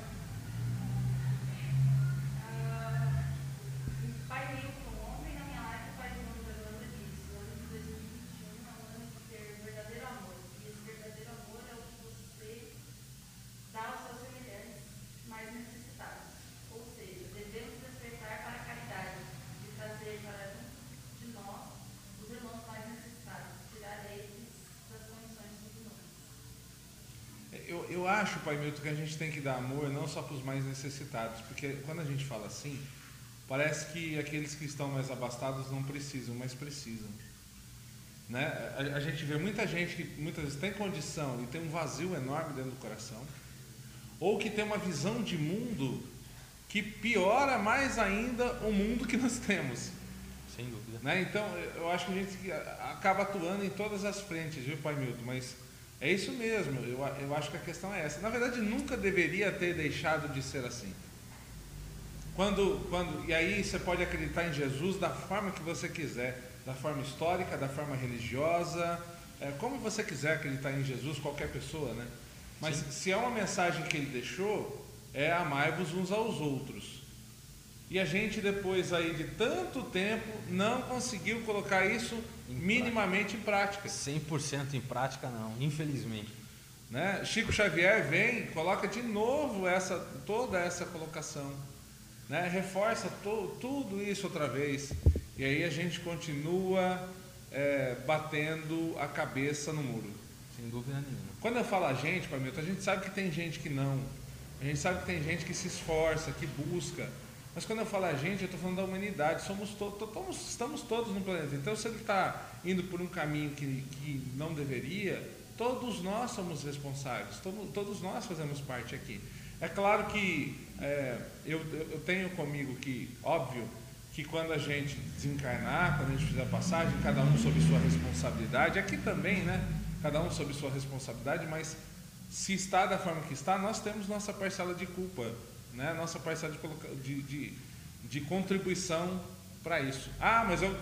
Eu acho, Pai Milton, que a gente tem que dar amor não só para os mais necessitados, porque quando a gente fala assim, parece que aqueles que estão mais abastados não precisam, mas precisam. Né? A, a gente vê muita gente que muitas vezes tem condição e tem um vazio enorme dentro do coração, ou que tem uma visão de mundo que piora mais ainda o mundo que nós temos. Sem dúvida. Né? Então, eu acho que a gente acaba atuando em todas as frentes, viu, Pai Milton? Mas é isso mesmo, eu, eu acho que a questão é essa. Na verdade, nunca deveria ter deixado de ser assim. Quando, quando, e aí você pode acreditar em Jesus da forma que você quiser, da forma histórica, da forma religiosa, é, como você quiser acreditar em Jesus, qualquer pessoa, né? Mas Sim. se é uma mensagem que ele deixou, é amai-vos uns aos outros. E a gente depois aí de tanto tempo não conseguiu colocar isso em minimamente prática. em prática. 100% em prática não, infelizmente. Né? Chico Xavier vem, coloca de novo essa toda essa colocação, né? Reforça to, tudo isso outra vez. E aí a gente continua é, batendo a cabeça no muro. Sem dúvida nenhuma. Quando eu falo a gente, Pamilton, a gente sabe que tem gente que não. A gente sabe que tem gente que se esforça, que busca. Mas quando eu falo a gente, eu estou falando da humanidade. Somos todos, estamos todos no planeta. Então, se ele está indo por um caminho que, que não deveria, todos nós somos responsáveis. Todos, todos nós fazemos parte aqui. É claro que é, eu, eu tenho comigo que, óbvio, que quando a gente desencarnar, quando a gente fizer a passagem, cada um sob sua responsabilidade, aqui também, né? Cada um sob sua responsabilidade, mas se está da forma que está, nós temos nossa parcela de culpa né, nossa parcela de, de, de, de contribuição para isso. Ah, mas eu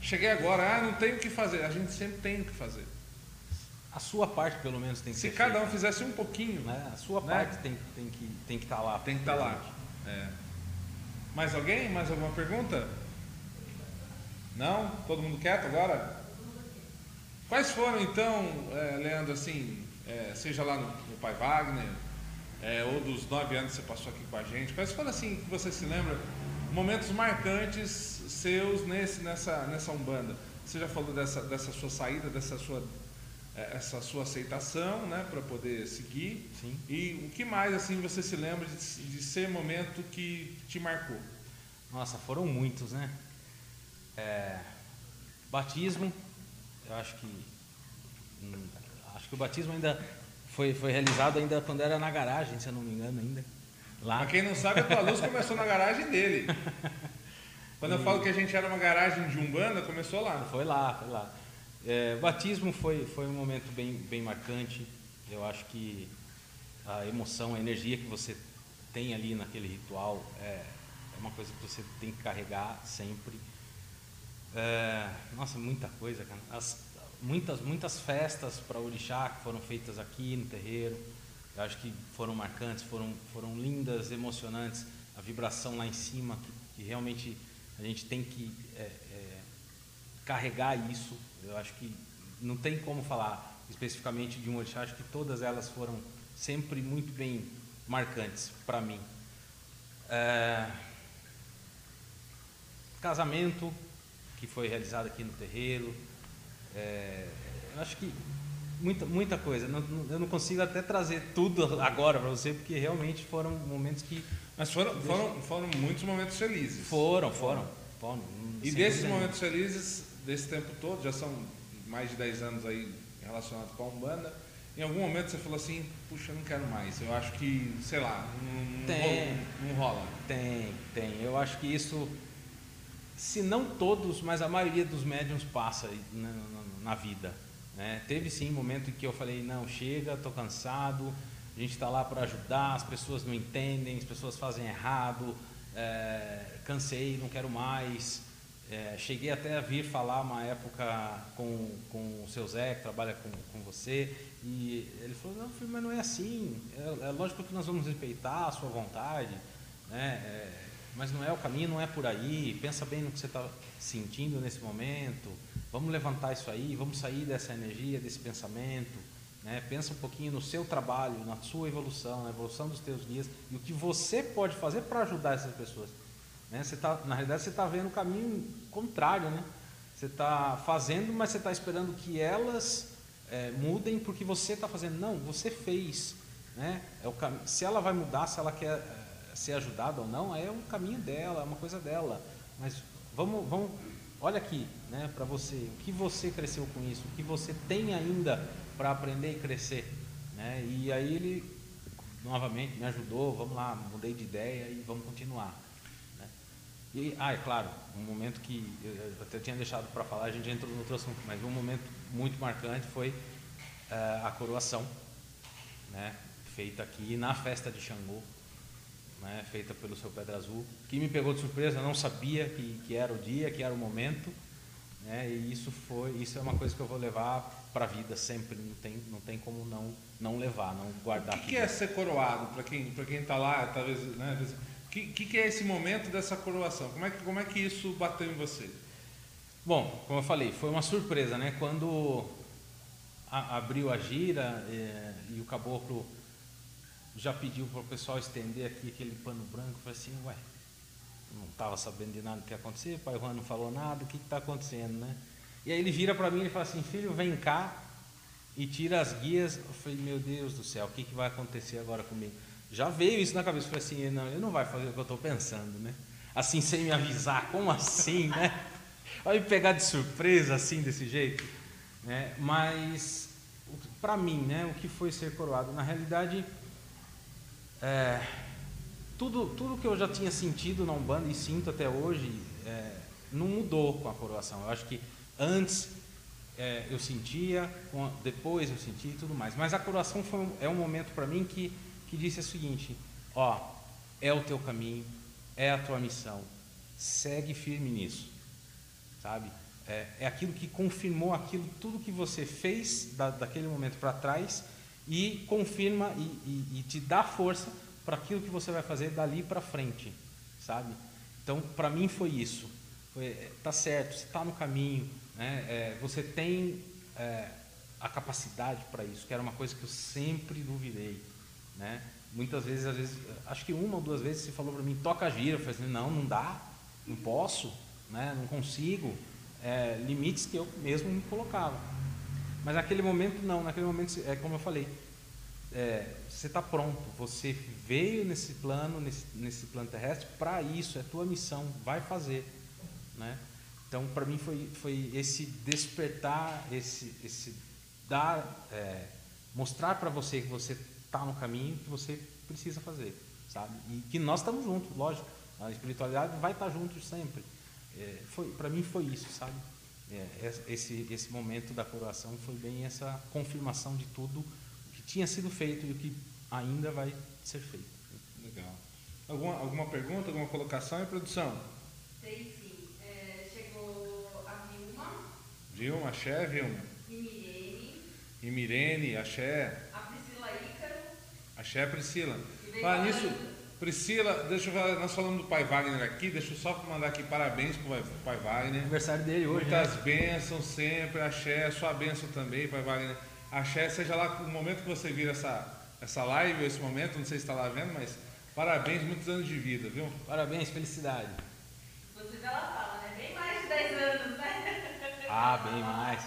cheguei agora, ah, não tenho o que fazer. A gente sempre tem o que fazer. A sua parte, pelo menos, tem que Se cada um fizesse um pouquinho. Né? A sua né? parte tem, tem, que, tem que estar tá lá. Tem que estar tá lá. É. Mais alguém? Mais alguma pergunta? Não? Todo mundo quieto agora? Quais foram então, é, Leandro, assim, é, seja lá no, no Pai Wagner, é, ou dos nove anos que você passou aqui com a gente, quais foram assim que você se lembra, momentos marcantes seus nesse, nessa, nessa Umbanda? Você já falou dessa, dessa sua saída, dessa sua, é, essa sua aceitação né, para poder seguir. Sim. E o que mais assim você se lembra de, de ser momento que te marcou? Nossa, foram muitos, né? É, batismo, eu acho que. Hum, acho que o batismo ainda foi, foi realizado ainda quando era na garagem, se eu não me engano ainda. Lá. Pra quem não sabe, a tua luz começou na garagem dele. [LAUGHS] Quando eu falo que a gente era uma garagem de Umbanda, começou lá. Foi lá, foi lá. É, batismo foi, foi um momento bem, bem marcante. Eu acho que a emoção, a energia que você tem ali naquele ritual é, é uma coisa que você tem que carregar sempre. É, nossa, muita coisa, cara. As, muitas, muitas festas para orixá que foram feitas aqui no terreiro. Eu acho que foram marcantes, foram, foram lindas, emocionantes. a vibração lá em cima, que, que realmente a gente tem que é, é, carregar isso. Eu acho que não tem como falar especificamente de um orixá, acho que todas elas foram sempre muito bem marcantes para mim. É, casamento, que foi realizado aqui no terreiro. É, eu acho que muita, muita coisa. Não, não, eu não consigo até trazer tudo agora para você, porque realmente foram momentos que. Mas foram, foram, foram muitos momentos felizes. Foram, foram. foram e desses momentos felizes, desse tempo todo, já são mais de 10 anos aí relacionado com a Umbanda, em algum momento você falou assim, puxa, eu não quero mais. Eu acho que, sei lá, não, tem, não rola. Tem, tem. Eu acho que isso, se não todos, mas a maioria dos médiums passa na, na, vida. Né? Teve sim um momento em que eu falei, não, chega, estou cansado, a gente está lá para ajudar, as pessoas não entendem, as pessoas fazem errado, é, cansei, não quero mais. É, cheguei até a vir falar uma época com, com o seu Zé, que trabalha com, com você, e ele falou, não, filho, mas não é assim. É, é, lógico que nós vamos respeitar a sua vontade, né? É, mas não é o caminho, não é por aí. Pensa bem no que você está sentindo nesse momento. Vamos levantar isso aí, vamos sair dessa energia, desse pensamento. Né? Pensa um pouquinho no seu trabalho, na sua evolução, na evolução dos teus guias e o que você pode fazer para ajudar essas pessoas. Né? Você tá, na realidade, você está vendo o caminho contrário. Né? Você está fazendo, mas você está esperando que elas é, mudem porque você está fazendo. Não, você fez. Né? É o cam... Se ela vai mudar, se ela quer é, ser ajudada ou não, é um caminho dela, é uma coisa dela. Mas vamos, vamos olha aqui né, para você, o que você cresceu com isso, o que você tem ainda para aprender e crescer. Né? E aí ele novamente me ajudou, vamos lá, mudei de ideia e vamos continuar. E, ah, é claro, um momento que eu até tinha deixado para falar, a gente entrou no outro assunto, mas um momento muito marcante foi uh, a coroação, né, feita aqui na festa de Xangô, né, feita pelo seu Pedra Azul, que me pegou de surpresa, não sabia que, que era o dia, que era o momento, né, e isso foi, isso é uma coisa que eu vou levar para a vida sempre, não tem, não tem como não, não levar, não guardar. O que, que é ser coroado para quem para quem está lá, talvez, né, que, que, que, é esse momento dessa coroação? Como é, que, como é que isso bateu em você? Bom, como eu falei, foi uma surpresa, né? Quando a, abriu a gira é, e o caboclo já pediu para o pessoal estender aqui aquele pano branco, falei assim, ué, não estava sabendo de nada que ia acontecer, o pai Juan não falou nada, o que está acontecendo, né? E aí ele vira para mim e fala assim, filho, vem cá e tira as guias. Eu falei, meu Deus do céu, o que, que vai acontecer agora comigo? já veio isso na cabeça. Eu falei assim, não, ele não vai fazer o que eu estou pensando, né? Assim, sem me avisar, como assim, né? [LAUGHS] Vai me pegar de surpresa assim, desse jeito. Né? Mas, para mim, né, o que foi ser coroado? Na realidade, é, tudo, tudo que eu já tinha sentido na Umbanda e sinto até hoje, é, não mudou com a coroação. Eu acho que antes é, eu sentia, depois eu senti e tudo mais. Mas a coroação foi, é um momento para mim que que disse o seguinte: Ó, é o teu caminho, é a tua missão, segue firme nisso, sabe? É, é aquilo que confirmou aquilo, tudo que você fez da, daquele momento para trás e confirma e, e, e te dá força para aquilo que você vai fazer dali para frente, sabe? Então, para mim foi isso. Foi, é, tá certo, você está no caminho, né? É, você tem é, a capacidade para isso, que era uma coisa que eu sempre duvidei. Né? Muitas vezes, às vezes, acho que uma ou duas vezes você falou para mim, toca gira. Eu falei assim, não, não dá, não posso, né? não consigo. É, limites que eu mesmo me colocava. Mas naquele momento, não. Naquele momento, é como eu falei, é, você está pronto. Você veio nesse plano, nesse, nesse plano terrestre, para isso. É tua missão. Vai fazer. Né? Então, para mim, foi, foi esse despertar, esse, esse dar, é, mostrar para você que você está no caminho que você precisa fazer, sabe? E que nós estamos juntos, lógico. A espiritualidade vai estar juntos sempre. É, foi, para mim foi isso, sabe? É, esse, esse momento da coroação foi bem essa confirmação de tudo o que tinha sido feito e o que ainda vai ser feito. Legal. Alguma, alguma pergunta, alguma colocação em produção? Tem sim. É, chegou a Vilma. Vilma, axé, Vilma. E Mirene. E Mirene, axé. A Priscila Ícaro. Axé, Priscila. Fala nisso, Priscila, deixa eu falar, nós falamos do pai Wagner aqui, deixa eu só mandar aqui parabéns pro pai Wagner. Aniversário dele hoje. Muitas né? bênçãos sempre, axé, sua bênção também, pai Wagner. Axé, seja lá o momento que você vira essa, essa live, esse momento, não sei se está lá vendo, mas parabéns, muitos anos de vida, viu? Parabéns, felicidade. Inclusive ela fala, né? Bem mais de 10 anos, né? Ah, bem mais.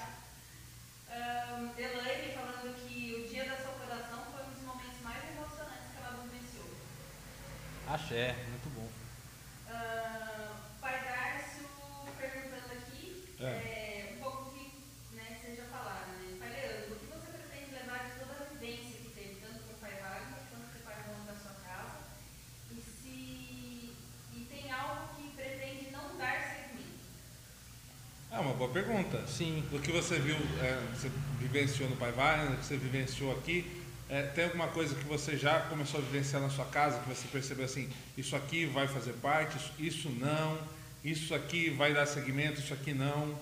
Um, Elaine falando que o dia da sua coração foi um dos momentos mais emocionantes que ela vivenciou. Axé, muito bom. Uh, pai Darcio perguntando aqui É. é, um pouco que né, seja falado, né? Pai Leandro, o que você pretende levar de toda a vivência que teve, tanto com o pai Wagner quanto com o pai João da sua casa? E se e tem algo que pretende não dar seguimento? Ah, uma boa pergunta. Sim. Do que você viu, é, você vivenciou no Pai Wagner, que você vivenciou aqui, é, tem alguma coisa que você já começou a vivenciar na sua casa, que você percebeu assim, isso aqui vai fazer parte, isso, não, isso aqui vai dar seguimento, isso aqui não.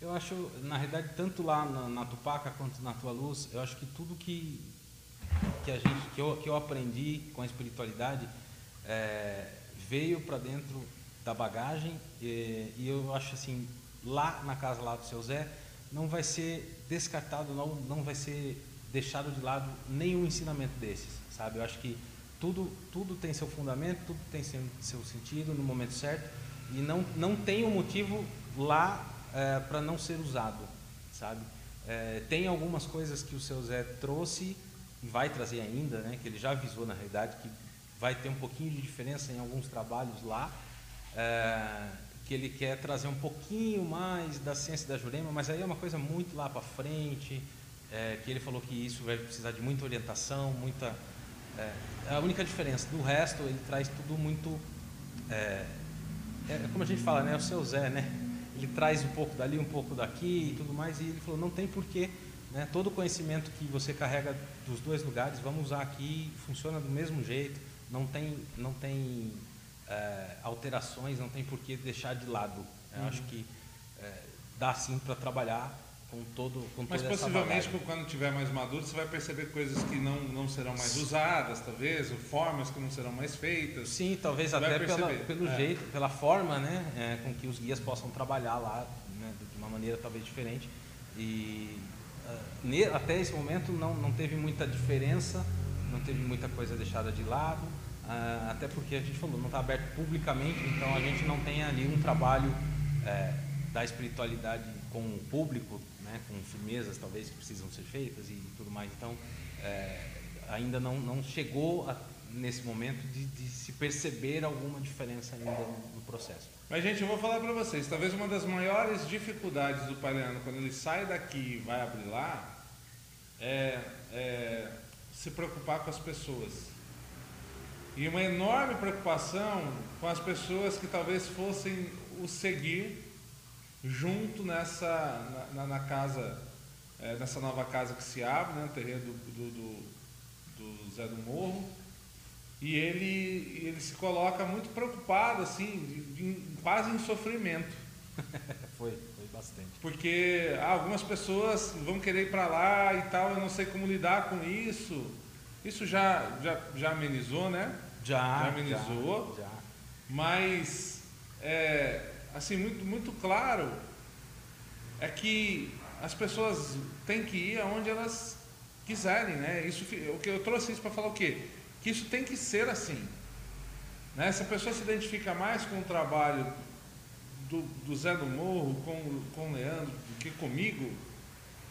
Eu acho, na realidade, tanto lá na, na Tupaca quanto na Tua Luz, eu acho que tudo que, que, a gente, que, eu, que eu aprendi com a espiritualidade é, veio para dentro da bagagem e, e eu acho assim, lá na casa lá do seu Zé, não vai ser descartado, não, não vai ser deixado de lado nenhum ensinamento desses, sabe? Eu acho que tudo, tudo tem seu fundamento, tudo tem seu, seu sentido no momento certo e não, não tem um motivo lá para não ser usado, sabe? É, tem algumas coisas que o seu Zé trouxe e vai trazer ainda, né? Que ele já avisou na realidade que vai ter um pouquinho de diferença em alguns trabalhos lá, é, que ele quer trazer um pouquinho mais da ciência da Jurema, mas aí é uma coisa muito lá para frente, é, que ele falou que isso vai precisar de muita orientação, muita é, a única diferença do resto ele traz tudo muito é, é como a gente fala, né? O seu Zé, né? Ele traz um pouco dali, um pouco daqui e tudo mais. E ele falou: não tem porquê, né? Todo o conhecimento que você carrega dos dois lugares, vamos usar aqui, funciona do mesmo jeito. Não tem, não tem é, alterações, não tem porquê deixar de lado. Eu Uhum. acho que é, dá sim para trabalhar com todo, com Mas possivelmente quando tiver mais maduro, você vai perceber coisas que não, não serão mais usadas, talvez, ou formas que não serão mais feitas. Sim, talvez Você até pela, pelo é. jeito, pela forma, né, é, com que os guias possam trabalhar lá, né, de uma maneira talvez diferente. E ah, até esse momento não, não teve muita diferença, não teve muita coisa deixada de lado, ah, até porque a gente falou, não está aberto publicamente, então a gente não tem ali um trabalho é, da espiritualidade com o público, né, com firmezas talvez que precisam ser feitas e tudo mais. Então, é, ainda não, não chegou a- nesse momento de, de se perceber alguma diferença ainda no, no processo. Mas, gente, eu vou falar para vocês, talvez uma das maiores dificuldades do Pai Leandro, quando ele sai daqui e vai abrir lá, é, é se preocupar com as pessoas. E uma enorme preocupação com as pessoas que talvez fossem o seguir junto nessa na, na- casa, é, nessa nova casa que se abre, né, no terreiro do, do, do, do Zé do Morro. E ele, ele se coloca muito preocupado, assim, de- de- quase em sofrimento. [LAUGHS] foi, foi bastante. Porque ah, algumas pessoas vão querer ir para lá e tal, eu não sei como lidar com isso. Isso já, já, já amenizou, né? Já, Já amenizou? Já, já. Mas, é, assim, muito, muito claro é que as pessoas têm que ir aonde elas quiserem, né? Isso, o que eu trouxe isso para falar o quê? Que isso tem que ser assim. Né? Se a pessoa se identifica mais com o trabalho do, do Zé do Morro, com, com o Leandro, do que comigo,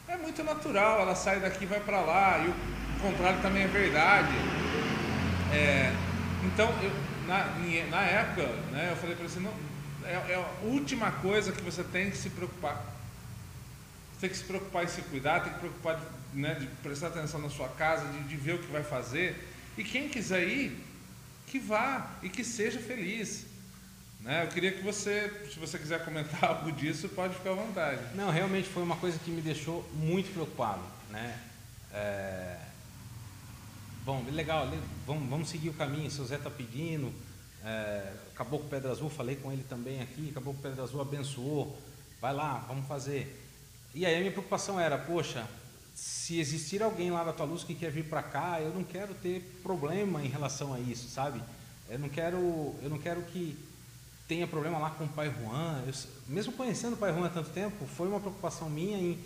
é muito natural. Ela sai daqui e vai para lá, e o, o contrário também é verdade. É, então, eu, na, na época, né, eu falei para você, não, é, é a última coisa que você tem que se preocupar. Você tem que se preocupar em se cuidar, tem que preocupar de, né, de prestar atenção na sua casa, de, de ver o que vai fazer. E quem quiser ir, que vá e que seja feliz. Né? Eu queria que você, se você quiser comentar [LAUGHS] algo disso, pode ficar à vontade. Não, realmente foi uma coisa que me deixou muito preocupado, né? É, Bom, legal, le- vamos, vamos seguir o caminho, seu Zé está pedindo, é... Caboclo Pedra Azul, falei com ele também aqui, Caboclo Pedra Azul abençoou, vai lá, vamos fazer. E aí a minha preocupação era, poxa, se existir alguém lá da tua luz que quer vir para cá, eu não quero ter problema em relação a isso, sabe? Eu não quero, eu não quero que tenha problema lá com o pai Juan. Eu, mesmo conhecendo o pai Juan há tanto tempo, foi uma preocupação minha em,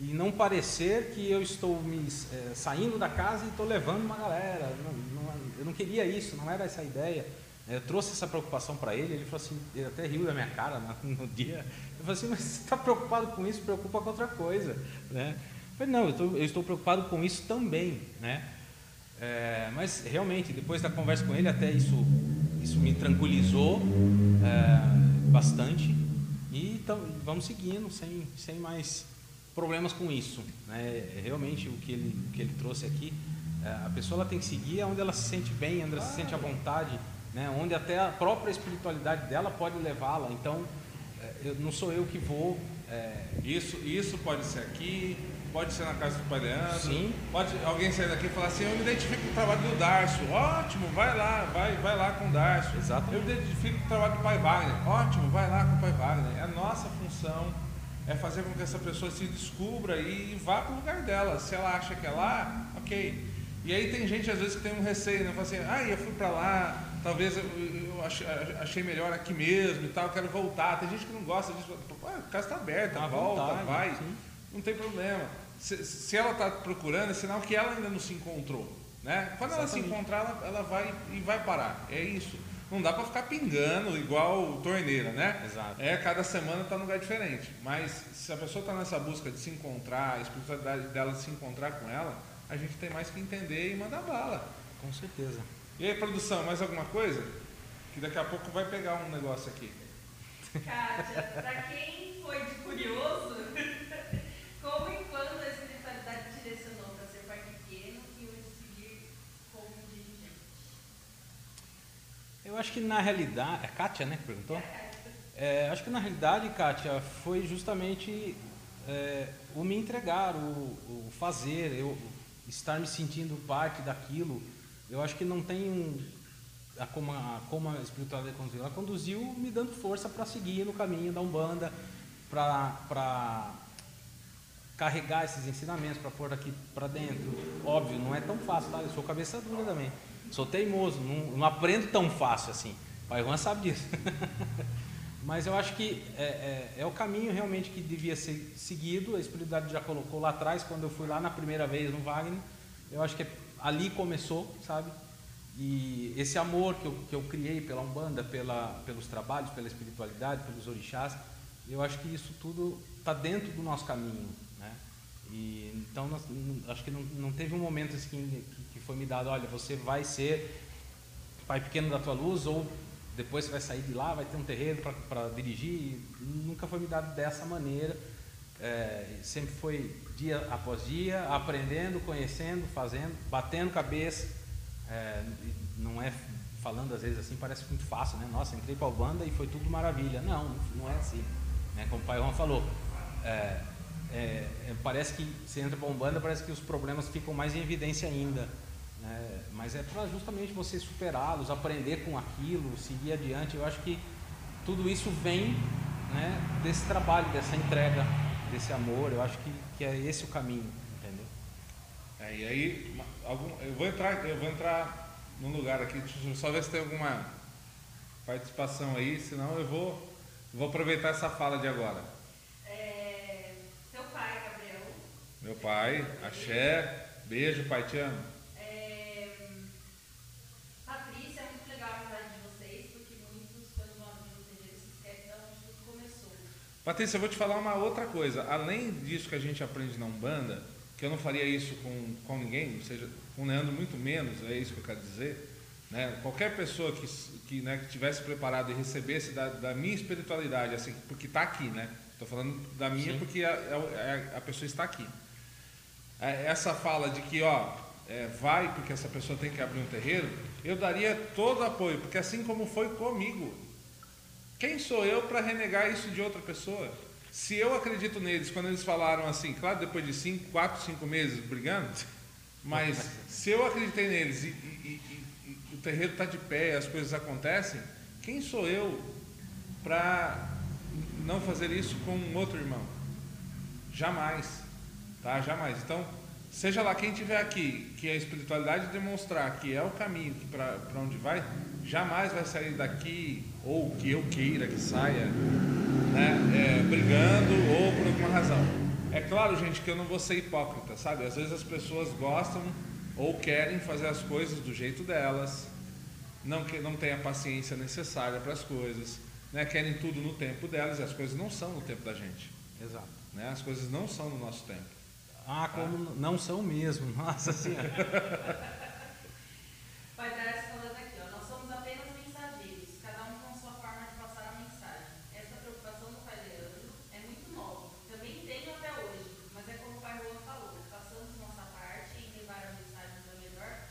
em não parecer que eu estou me é, saindo da casa e estou levando uma galera. Não, não, eu não queria isso, não era essa a ideia. Eu trouxe essa preocupação para ele, ele falou assim, ele até riu da minha cara [LAUGHS] no dia. Eu falei assim, mas você está preocupado com isso? Preocupa com outra coisa, né? Eu falei, não, eu, tô, eu estou preocupado com isso também, né? É, mas realmente, depois da conversa com ele, até isso, isso me tranquilizou é, bastante. E então, vamos seguindo, sem, sem mais problemas com isso. Né? Realmente, o que ele, o que ele trouxe aqui, é, a pessoa ela tem que seguir onde ela se sente bem, onde ela se sente à vontade, né? onde até a própria espiritualidade dela pode levá-la. Então, é, eu, não sou eu que vou. É, isso, isso pode ser aqui, pode ser na casa do Pai Leandro. Sim. Pode alguém sair daqui e falar assim, eu me identifico com o trabalho do Darcio. Ótimo, vai lá, vai, vai lá com o Darcio. Exatamente. Eu me identifico com o trabalho do Pai Wagner. Ótimo, vai lá com o Pai Wagner. É a nossa função é fazer com que essa pessoa se descubra e vá para o lugar dela. Se ela acha que é lá, ok. E aí tem gente às vezes que tem um receio, né? Fala assim, ah, eu fui para lá, talvez eu, eu achei, melhor aqui mesmo e tal, quero voltar. Tem gente que não gosta disso. a casa está aberta, tá volta, vontade, vai. Sim. Não tem problema se, se ela está procurando, é sinal que ela ainda não se encontrou. Né? Quando Exatamente. ela se encontrar, ela, ela, vai e vai parar. É isso. Não dá para ficar pingando igual torneira, né? Exato. É, cada semana está num lugar diferente. Mas se a pessoa está nessa busca de se encontrar, a espiritualidade dela de se encontrar com ela, a gente tem mais que entender e mandar bala. Com certeza. E aí, produção, mais alguma coisa? Que daqui a pouco vai pegar um negócio aqui. Kátia, para quem foi de curioso, [LAUGHS] como e quando a espiritualidade te direcionou para ser pai pequeno e hoje seguir como dirigente? Eu acho que na realidade. É Kátia, né, que perguntou? É, acho que na realidade, Kátia, foi justamente é, o me entregar, o, o, fazer, eu estar me sentindo parte daquilo. Eu acho que não tem um, a, como, a, como a espiritualidade conduziu. Ela conduziu me dando força para seguir no caminho da Umbanda, para carregar esses ensinamentos para pôr aqui para dentro. Óbvio, não é tão fácil, tá? Eu sou cabeça dura também. Sou teimoso, não, não aprendo tão fácil assim. O pai Juan sabe disso. [LAUGHS] Mas eu acho que é, é, é, o caminho realmente que devia ser seguido. A espiritualidade já colocou lá atrás, quando eu fui lá na primeira vez no Wagner. Eu acho que é, ali começou, sabe? E esse amor que eu, que eu criei pela Umbanda, pela, pelos trabalhos, pela espiritualidade, pelos orixás, eu acho que isso tudo está dentro do nosso caminho. E, então, nós, acho que não, não, teve um momento assim que, que foi me dado, olha, você vai ser pai pequeno da tua luz ou depois você vai sair de lá, vai ter um terreno para dirigir. Nunca foi me dado dessa maneira. É, sempre foi dia após dia, aprendendo, conhecendo, fazendo, batendo cabeça. É, não é falando às vezes assim, parece muito fácil, né? Nossa, entrei para a banda e foi tudo maravilha. Não, não é assim. Né? Como o pai Juan falou, é, é, é, parece que você entra para Umbanda, parece que os problemas ficam mais em evidência ainda. Né? Mas é para justamente você superá-los, aprender com aquilo, seguir adiante. Eu acho que tudo isso vem né, desse trabalho, dessa entrega, desse amor. Eu acho que, que é esse o caminho, entendeu? É, e aí, algum, eu vou entrar, eu vou entrar num lugar aqui, deixa eu só ver se tem alguma participação aí, senão eu vou, vou aproveitar essa fala de agora. Meu pai, axé, beijo, pai, te amo. É, Patrícia, é muito legal a amizade de vocês, porque muitos, quando vão abrir o terreiro, se esquecem de onde tudo começou. Patrícia, eu vou te falar uma outra coisa. Além disso que a gente aprende na Umbanda, que eu não faria isso com, com ninguém, ou seja, com o Leandro muito menos, é isso que eu quero dizer. Né? Qualquer pessoa que, que, né, que tivesse preparado e recebesse da, da minha espiritualidade, assim, porque está aqui, né? Estou falando da minha Sim. porque a, a, a pessoa está aqui. É, essa fala de que, ó, é, vai porque essa pessoa tem que abrir um terreiro, eu daria todo apoio, porque assim como foi comigo. Quem sou eu para renegar isso de outra pessoa? Se eu acredito neles, quando eles falaram assim, claro, depois de cinco, quatro, cinco meses brigando, [LAUGHS] mas se eu acreditei neles e, e, e, e o terreiro está de pé, as coisas acontecem, quem sou eu para não fazer isso com um outro irmão? Jamais. Tá? Jamais. Então, seja lá quem estiver aqui, que a espiritualidade demonstrar que é o caminho para onde vai, jamais vai sair daqui, ou que eu queira que saia, né, é, brigando ou por alguma razão. É claro, gente, que eu não vou ser hipócrita, sabe? Às vezes as pessoas gostam ou querem fazer as coisas do jeito delas, não, que, não têm a paciência necessária para as coisas, né? querem tudo no tempo delas e as coisas não são no tempo da gente. Exato. Né? As coisas não são no nosso tempo. Ah, como tá? não são mesmo. [LAUGHS] Nossa Senhora. Dar essa falando aqui, ó. Nós somos apenas mensageiros, cada um com sua forma de passar a mensagem. Essa preocupação do Pai Leandro é muito nova. Também tenho até hoje, mas é como o Pai Juan falou, façamos nossa parte em levar a mensagem da melhor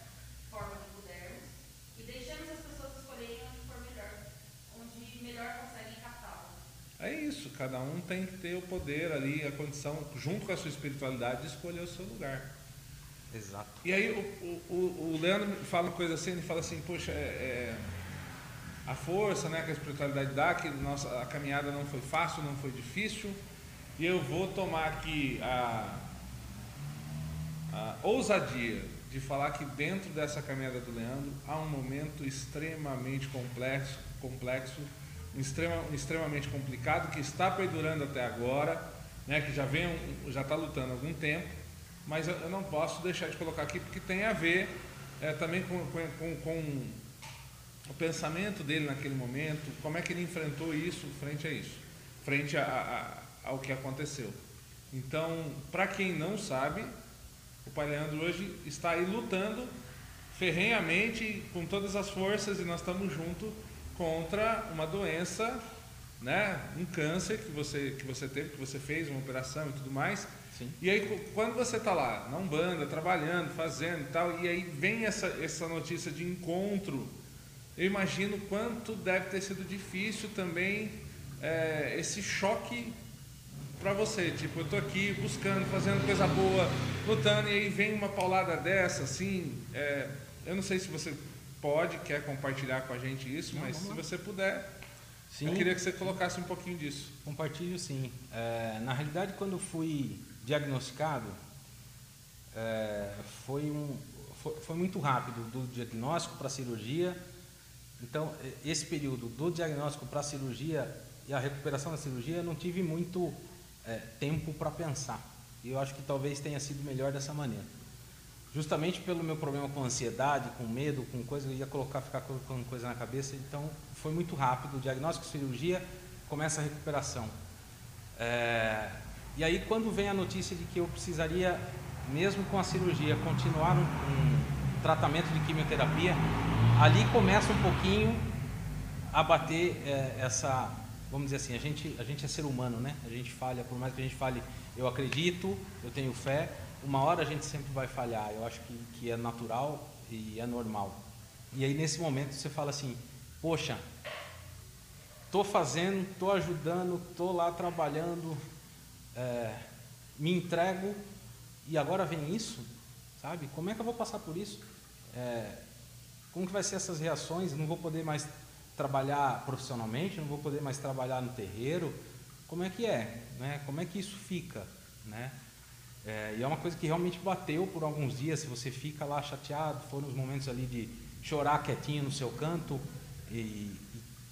forma que pudermos e deixamos as pessoas escolherem onde for melhor, onde melhor conseguem captá-la. É isso, cada um tem que ter o poder ali, a condição, junto com a sua espiritualidade, de escolher o seu lugar. Exato. E aí o, o, o Leandro fala uma coisa assim, ele fala assim, poxa, é, é, a força né, que a espiritualidade dá, que nossa, a caminhada não foi fácil, não foi difícil, e eu vou tomar aqui a, a ousadia de falar que dentro dessa caminhada do Leandro há um momento extremamente complexo, complexo extrema, extremamente complicado que está perdurando até agora, né, que já vem já está lutando há algum tempo, mas eu, eu, não posso deixar de colocar aqui porque tem a ver é, também com, com, com, o pensamento dele naquele momento, como é que ele enfrentou isso frente a isso, frente a, a, ao que aconteceu. Então, para quem não sabe, o Pai Leandro hoje está aí lutando ferrenhamente, com todas as forças, e nós estamos juntos contra uma doença, né, um câncer que você, que você teve, que você fez, uma operação e tudo mais. Sim. E aí, quando você está lá, na Umbanda, trabalhando, fazendo e tal, e aí vem essa, essa notícia de encontro, eu imagino quanto deve ter sido difícil também é, esse choque para você. Tipo, eu estou aqui buscando, fazendo coisa boa, lutando, e aí vem uma paulada dessa, assim. É, eu não sei se você pode, quer compartilhar com a gente isso, não, mas se você puder, sim. eu queria que você colocasse um pouquinho disso. Compartilho sim. É, na realidade, quando fui diagnosticado, é, foi, um, foi, foi, muito rápido do diagnóstico para a cirurgia. Então, esse período do diagnóstico para a cirurgia e a recuperação da cirurgia, eu não tive muito é, tempo para pensar. E eu acho que talvez tenha sido melhor dessa maneira. Justamente pelo meu problema com ansiedade, com medo, com coisa, eu ia colocar, ficar colocando coisa na cabeça. Então, foi muito rápido. Diagnóstico, cirurgia, começa a recuperação. É, e aí, quando vem a notícia de que eu precisaria, mesmo com a cirurgia, continuar um, um tratamento de quimioterapia, ali começa um pouquinho a bater é, essa, vamos dizer assim, a gente, a gente é ser humano, né? A gente falha, por mais que a gente fale, eu acredito, eu tenho fé, uma hora a gente sempre vai falhar. Eu acho que, que é natural e é normal. E aí, nesse momento, você fala assim: Poxa, estou fazendo, estou ajudando, estou lá trabalhando, é, me entrego e agora vem isso, sabe? Como é que eu vou passar por isso? É, como que vai ser essas reações? Não vou poder mais trabalhar profissionalmente, não vou poder mais trabalhar no terreiro. Como é que é? Né? Como é que isso fica? Né? É, e é uma coisa que realmente bateu por alguns dias. Se você fica lá chateado, foram os momentos ali de chorar quietinho no seu canto e,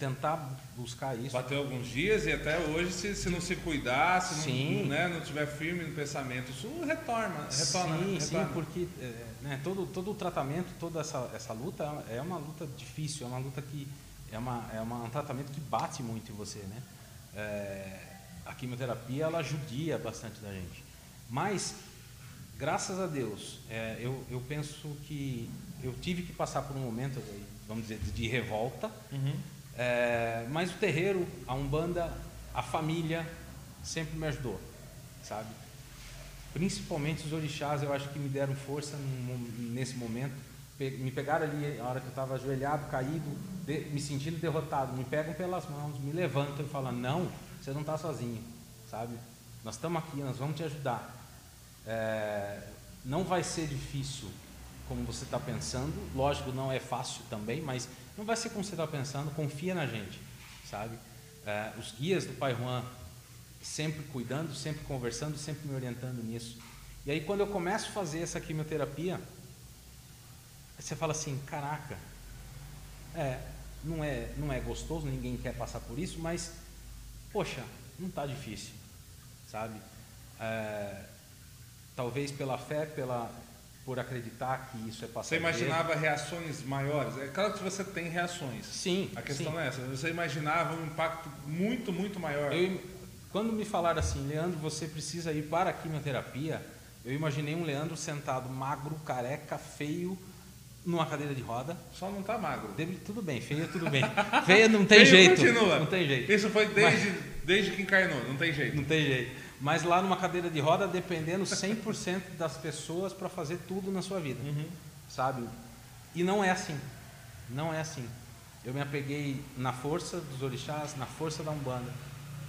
tentar buscar isso. Bateu alguns dias e até hoje, se, se não se cuidar, se não, né, não tiver firme no pensamento, isso retorna. retorna sim, retorna. sim, porque é, né, todo, todo o tratamento, toda essa, essa luta é uma luta difícil, é uma luta que é, uma, é uma, um tratamento que bate muito em você. Né? É, a quimioterapia ela judia bastante da gente. Mas, graças a Deus, é, eu, eu penso que eu tive que passar por um momento, vamos dizer, de revolta. Uhum é, mas o terreiro, a Umbanda, a família sempre me ajudou, sabe? Principalmente os orixás, eu acho que me deram força nesse momento. Me pegaram ali, a hora que eu estava ajoelhado, caído, me sentindo derrotado, me pegam pelas mãos, me levantam e falam: Não, você não está sozinho, sabe? Nós estamos aqui, nós vamos te ajudar. É, não vai ser difícil como você está pensando, lógico, não é fácil também, mas não vai ser como você está pensando, confia na gente, sabe? É, os guias do Pai Juan sempre cuidando, sempre conversando, sempre me orientando nisso. E aí quando eu começo a fazer essa quimioterapia, você fala assim, caraca, é, não é, não é gostoso, ninguém quer passar por isso, mas, poxa, não está difícil, sabe? É, talvez pela fé, pela, por acreditar que isso é Você passageiro. imaginava reações maiores? É claro que você tem reações. Sim. A questão sim. é essa. Você imaginava um impacto muito, muito maior. Eu, quando me falaram assim, Leandro, você precisa ir para a quimioterapia, eu imaginei um Leandro sentado magro, careca, feio, numa cadeira de roda. Só não está magro. Deve- tudo bem, feia tudo bem. [LAUGHS] Feia não tem Feio jeito. Continua. Não tem jeito. Isso foi desde, desde que encarnou, não tem jeito. Não tem jeito. Mas lá numa cadeira de roda, dependendo 100% das pessoas para fazer tudo na sua vida. Uhum. Sabe? E não é assim. Não é assim. Eu me apeguei na força dos orixás, na força da Umbanda,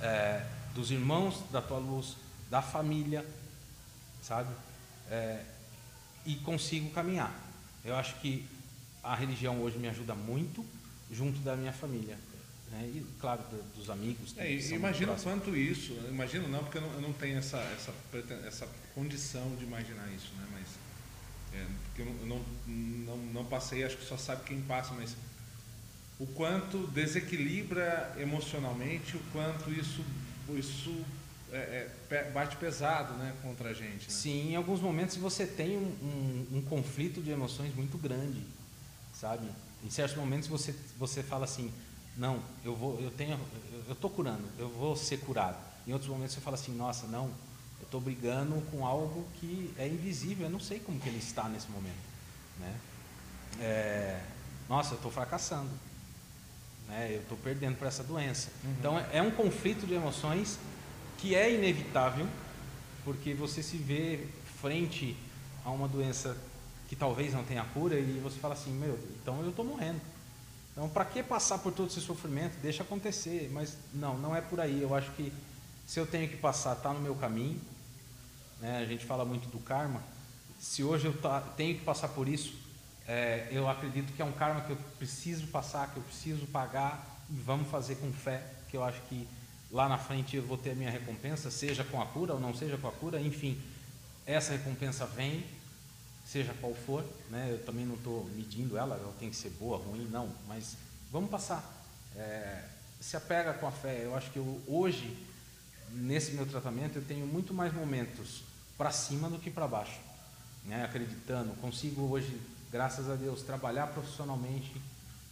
é, dos irmãos da tua luz, da família, sabe? É, e consigo caminhar. Eu acho que a religião hoje me ajuda muito junto da minha família. Né? E, claro, do- dos amigos. É, imagino próximos. quanto isso, imagino não, porque eu não, eu não tenho essa, essa, essa condição de imaginar isso, né? Mas, é, porque eu não, não, não, passei, acho que só sabe quem passa, mas o quanto desequilibra emocionalmente, o quanto isso, isso é, é, bate pesado né, contra a gente. Né? Sim, em alguns momentos você tem um, um- um conflito de emoções muito grande, sabe? Em certos momentos você você fala assim, não, eu vou, eu tenho, eu- tô curando, eu vou ser curado. Em outros momentos você fala assim, nossa, não, eu estou brigando com algo que é invisível, eu não sei como que ele está nesse momento, né? É, nossa, eu estou fracassando, né? Eu estou perdendo para essa doença. Então é, é um conflito de emoções que é inevitável, porque você se vê frente a uma doença que talvez não tenha cura e você fala assim, meu, então eu estou morrendo. Então, para que passar por todo esse sofrimento? Deixa acontecer, mas não, não é por aí. Eu acho que se eu tenho que passar, está no meu caminho. Né? A gente fala muito do karma. Se hoje eu tá- tenho que passar por isso, é, eu acredito que é um karma que eu preciso passar, que eu preciso pagar e vamos fazer com fé, que eu acho que lá na frente eu vou ter a minha recompensa, seja com a cura ou não seja com a cura, enfim, essa recompensa vem, seja qual for, né? Eu também não estou medindo ela, ela tem que ser boa, ruim, não, mas vamos passar. É, se apega com a fé. Eu acho que eu, hoje, nesse meu tratamento, eu tenho muito mais momentos para cima do que para baixo, né? Acreditando, consigo hoje, graças a Deus, trabalhar profissionalmente.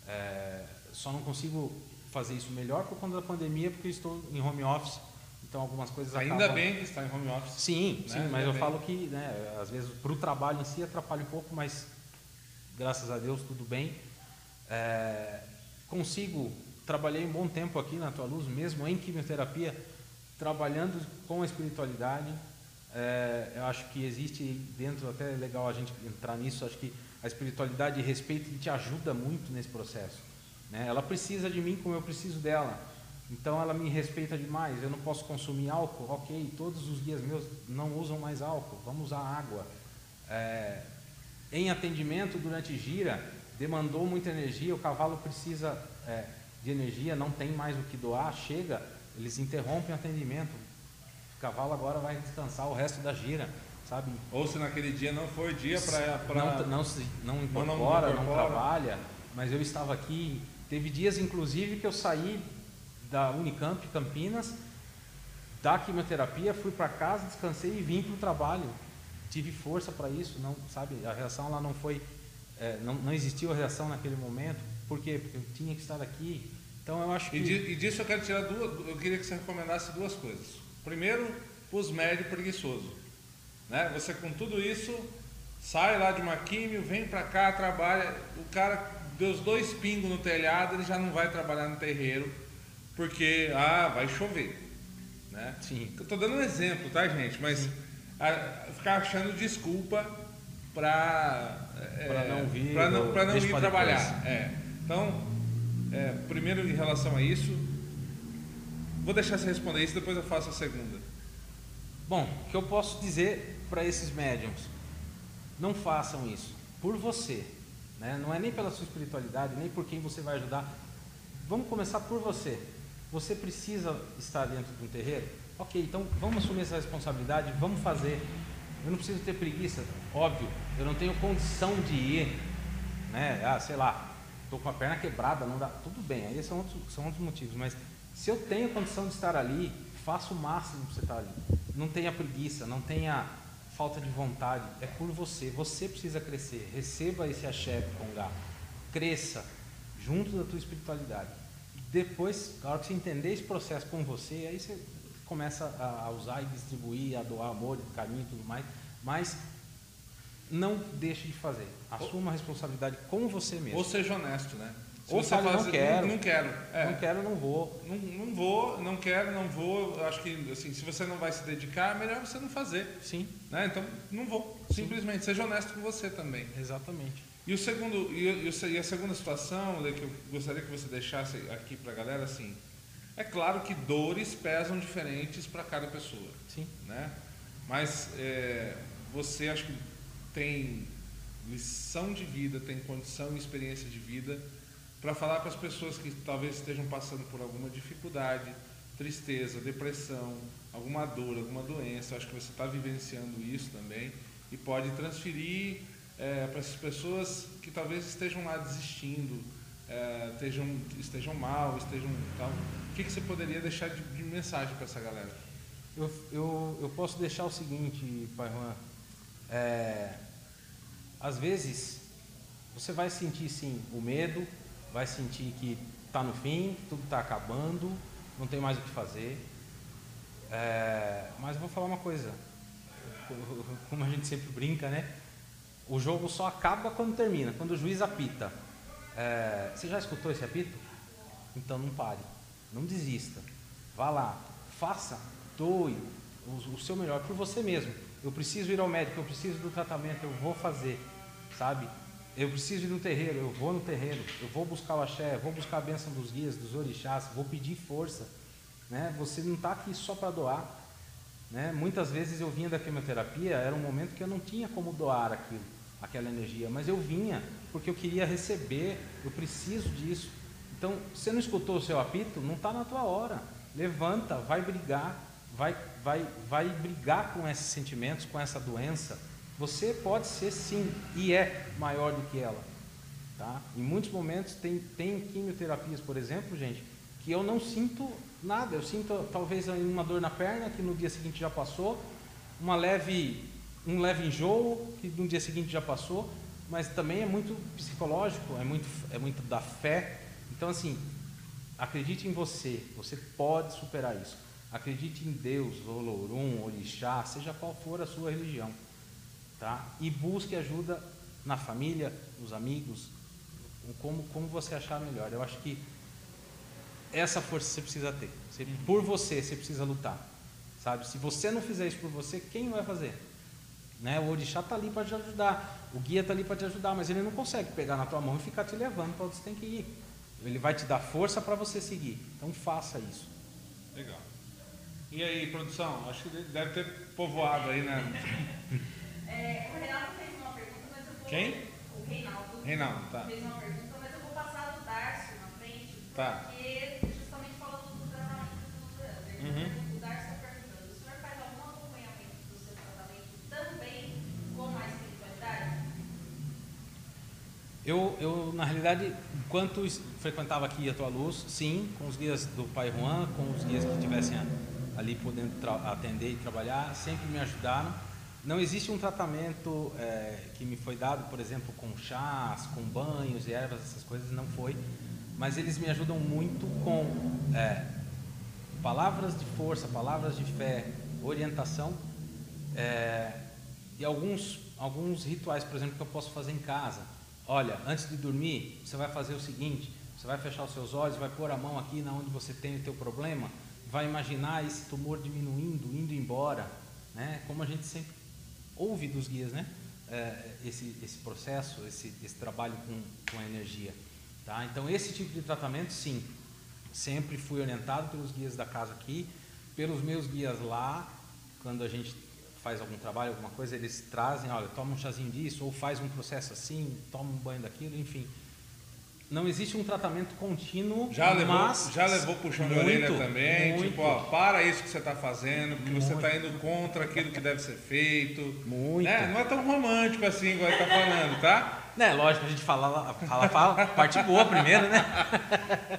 é, só não consigo fazer isso melhor por conta da pandemia, porque estou em home office. Então algumas coisas Ainda acabam- bem que está em home office. Sim, né? sim, mas Ainda eu bem. falo que, né, às vezes, para o trabalho em si atrapalha um pouco, mas graças a Deus tudo bem. É, consigo, trabalhei um bom tempo aqui na Tua Luz, mesmo em quimioterapia, trabalhando com a espiritualidade. É, eu acho que existe dentro, até é legal a gente entrar nisso, acho que a espiritualidade e respeito te ajuda muito nesse processo. Né? Ela precisa de mim como eu preciso dela. Então ela me respeita demais. Eu não posso consumir álcool, ok. Todos os guias meus não usam mais álcool. Vamos usar água. É, em atendimento durante gira, demandou muita energia. O cavalo precisa é, de energia, não tem mais o que doar. Chega, eles interrompem o atendimento. O cavalo agora vai descansar o resto da gira, sabe? Ou se naquele dia não for dia para. Não, não, se, não não incorpora, não, trabalha, mas eu estava aqui. Teve dias, inclusive, que eu saí da Unicamp Campinas, da quimioterapia, fui para casa, descansei e vim para o trabalho. Tive força para isso, não sabe? A reação lá não foi, é, não, não existiu a reação naquele momento. Por quê? Porque eu tinha que estar aqui. Então eu acho que E, di- disso eu quero tirar duas. Eu queria que você recomendasse duas coisas. Primeiro, os médios preguiçosos. Né? Você com tudo isso, sai lá de uma químio, vem para cá, trabalha. O cara deu os dois pingos no telhado, ele já não vai trabalhar no terreiro, porque ah, vai chover. Né? Sim. Eu tô dando um exemplo, tá, gente? Mas a- ficar achando desculpa para Pra não vir para não, pra não deixa ir pra trabalhar. É. Então, é, primeiro em relação a isso, vou deixar você responder isso, depois eu faço a segunda. Bom, o que eu posso dizer para esses médiums? Não façam isso por você, né? não é nem pela sua espiritualidade, nem por quem você vai ajudar. Vamos começar por você. Você precisa estar dentro de um terreiro? Ok, então vamos assumir essa responsabilidade, vamos fazer. Eu não preciso ter preguiça, óbvio, eu não tenho condição de ir, né? Ah, sei lá, estou com a perna quebrada, não dá, tudo bem, aí são outros, são outros motivos, mas se eu tenho condição de estar ali, faça o máximo para você estar ali. Não tenha preguiça, não tenha falta de vontade, é por você. Você precisa crescer. Receba esse axé Congá. Cresça junto da tua espiritualidade. Depois, na hora que você entender esse processo com você, aí você começa a usar e distribuir, a doar amor, carinho e tudo mais. Mas não deixe de fazer. Assuma a responsabilidade com você mesmo. Ou seja honesto, né? Se Ou não quero. Não, não quero. É. Não quero, não vou. Não, não vou, não quero, não vou. Acho que assim, se você não vai se dedicar, é melhor você não fazer. Sim. Né? Então, não vou. Sim. Simplesmente, seja honesto com você também. Exatamente. E, o segundo, e, a segunda situação, que eu gostaria que você deixasse aqui para a galera, assim, é claro que dores pesam diferentes para cada pessoa. Sim. Né? Mas é, você acho que tem lição de vida, tem condição e experiência de vida para falar para as pessoas que talvez estejam passando por alguma dificuldade, tristeza, depressão, alguma dor, alguma doença. Acho que você está vivenciando isso também e pode transferir é, para essas pessoas que talvez estejam lá desistindo, é, estejam, estejam mal, estejam tal. O que, que você poderia deixar de, de mensagem para essa galera? Eu, eu, eu posso deixar o seguinte, Pai Juan. É, às vezes, você vai sentir sim o medo, vai sentir que está no fim, tudo está acabando, não tem mais o que fazer. É, mas eu vou falar uma coisa, [LAUGHS] como a gente sempre brinca, né? O jogo só acaba quando termina, quando o juiz apita. É, você já escutou esse apito? Então não pare, não desista. Vá lá, faça, doe o, o seu melhor por você mesmo. Eu preciso ir ao médico, eu preciso do tratamento, eu vou fazer, sabe? Eu preciso ir no terreiro, eu vou no terreiro, eu vou buscar o axé, vou buscar a bênção dos guias, dos orixás, vou pedir força. Né? Você não está aqui só para doar. Né? Muitas vezes eu vinha da quimioterapia, era um momento que eu não tinha como doar aquilo, aquela energia, mas eu vinha porque eu queria receber, eu preciso disso. Então, você não escutou o seu apito? Não está na tua hora. Levanta, vai brigar, vai, vai, vai brigar com esses sentimentos, com essa doença você pode ser sim e é maior do que ela. Tá? Em muitos momentos tem, tem quimioterapias, por exemplo, gente, que eu não sinto nada. Eu sinto talvez uma dor na perna que no dia seguinte já passou, uma leve, um leve enjoo que no dia seguinte já passou, mas também é muito psicológico, é muito, é muito da fé. Então assim, acredite em você, você pode superar isso. Acredite em Deus, Olorum, Orixá, seja qual for a sua religião tá? E busque ajuda na família, nos amigos, como, como você achar melhor. Eu acho que essa força você precisa ter. Você, por você, você precisa lutar. Sabe? Se você não fizer isso por você, quem vai fazer? Né? O orixá está ali para te ajudar, o guia está ali para te ajudar, mas ele não consegue pegar na tua mão e ficar te levando para onde você tem que ir. Ele vai te dar força para você seguir. Então faça isso. Legal. E aí, produção? Acho que deve ter povoado aí, né? [LAUGHS] É, o Reinaldo fez uma pergunta, mas eu vou. Quem? O Reinaldo. Reinaldo, tá. Fez uma pergunta, mas eu vou passar do Darcio na frente. Tá. Porque justamente falando do tratamento do Leandro. Uhum. O Darcio está perguntando: o senhor faz algum acompanhamento do seu tratamento também com a espiritualidade? Eu, eu, na realidade, enquanto frequentava aqui a Tua Luz, sim, com os guias do Pai Juan, com os guias que estivessem ali podendo atender e trabalhar, sempre me ajudaram não existe um tratamento é, que me foi dado, por exemplo, com chás, com banhos e ervas, essas coisas, não foi. Mas eles me ajudam muito com é, palavras de força, palavras de fé, orientação é, e alguns, alguns rituais, por exemplo, que eu posso fazer em casa. Olha, antes de dormir, você vai fazer o seguinte: você vai fechar os seus olhos, vai pôr a mão aqui na onde você tem o teu problema, vai imaginar esse tumor diminuindo, indo embora, né? Como a gente sempre ouve dos guias, né? É, esse, esse processo, esse, esse trabalho com, com a energia. Tá? Então, esse tipo de tratamento, sim, sempre fui orientado pelos guias da casa aqui, pelos meus guias lá, quando a gente faz algum trabalho, alguma coisa, eles trazem, olha, toma um chazinho disso, ou faz um processo assim, toma um banho daquilo, enfim não existe um tratamento contínuo, já levou, mas já levou puxão de orelha também, muito, tipo, ó, para isso que você está fazendo, porque muito. você está indo contra aquilo que deve ser feito. Muito. Né? Não é tão romântico assim igual ele está falando, tá? Né, lógico, a gente fala, fala, fala parte boa primeiro, né?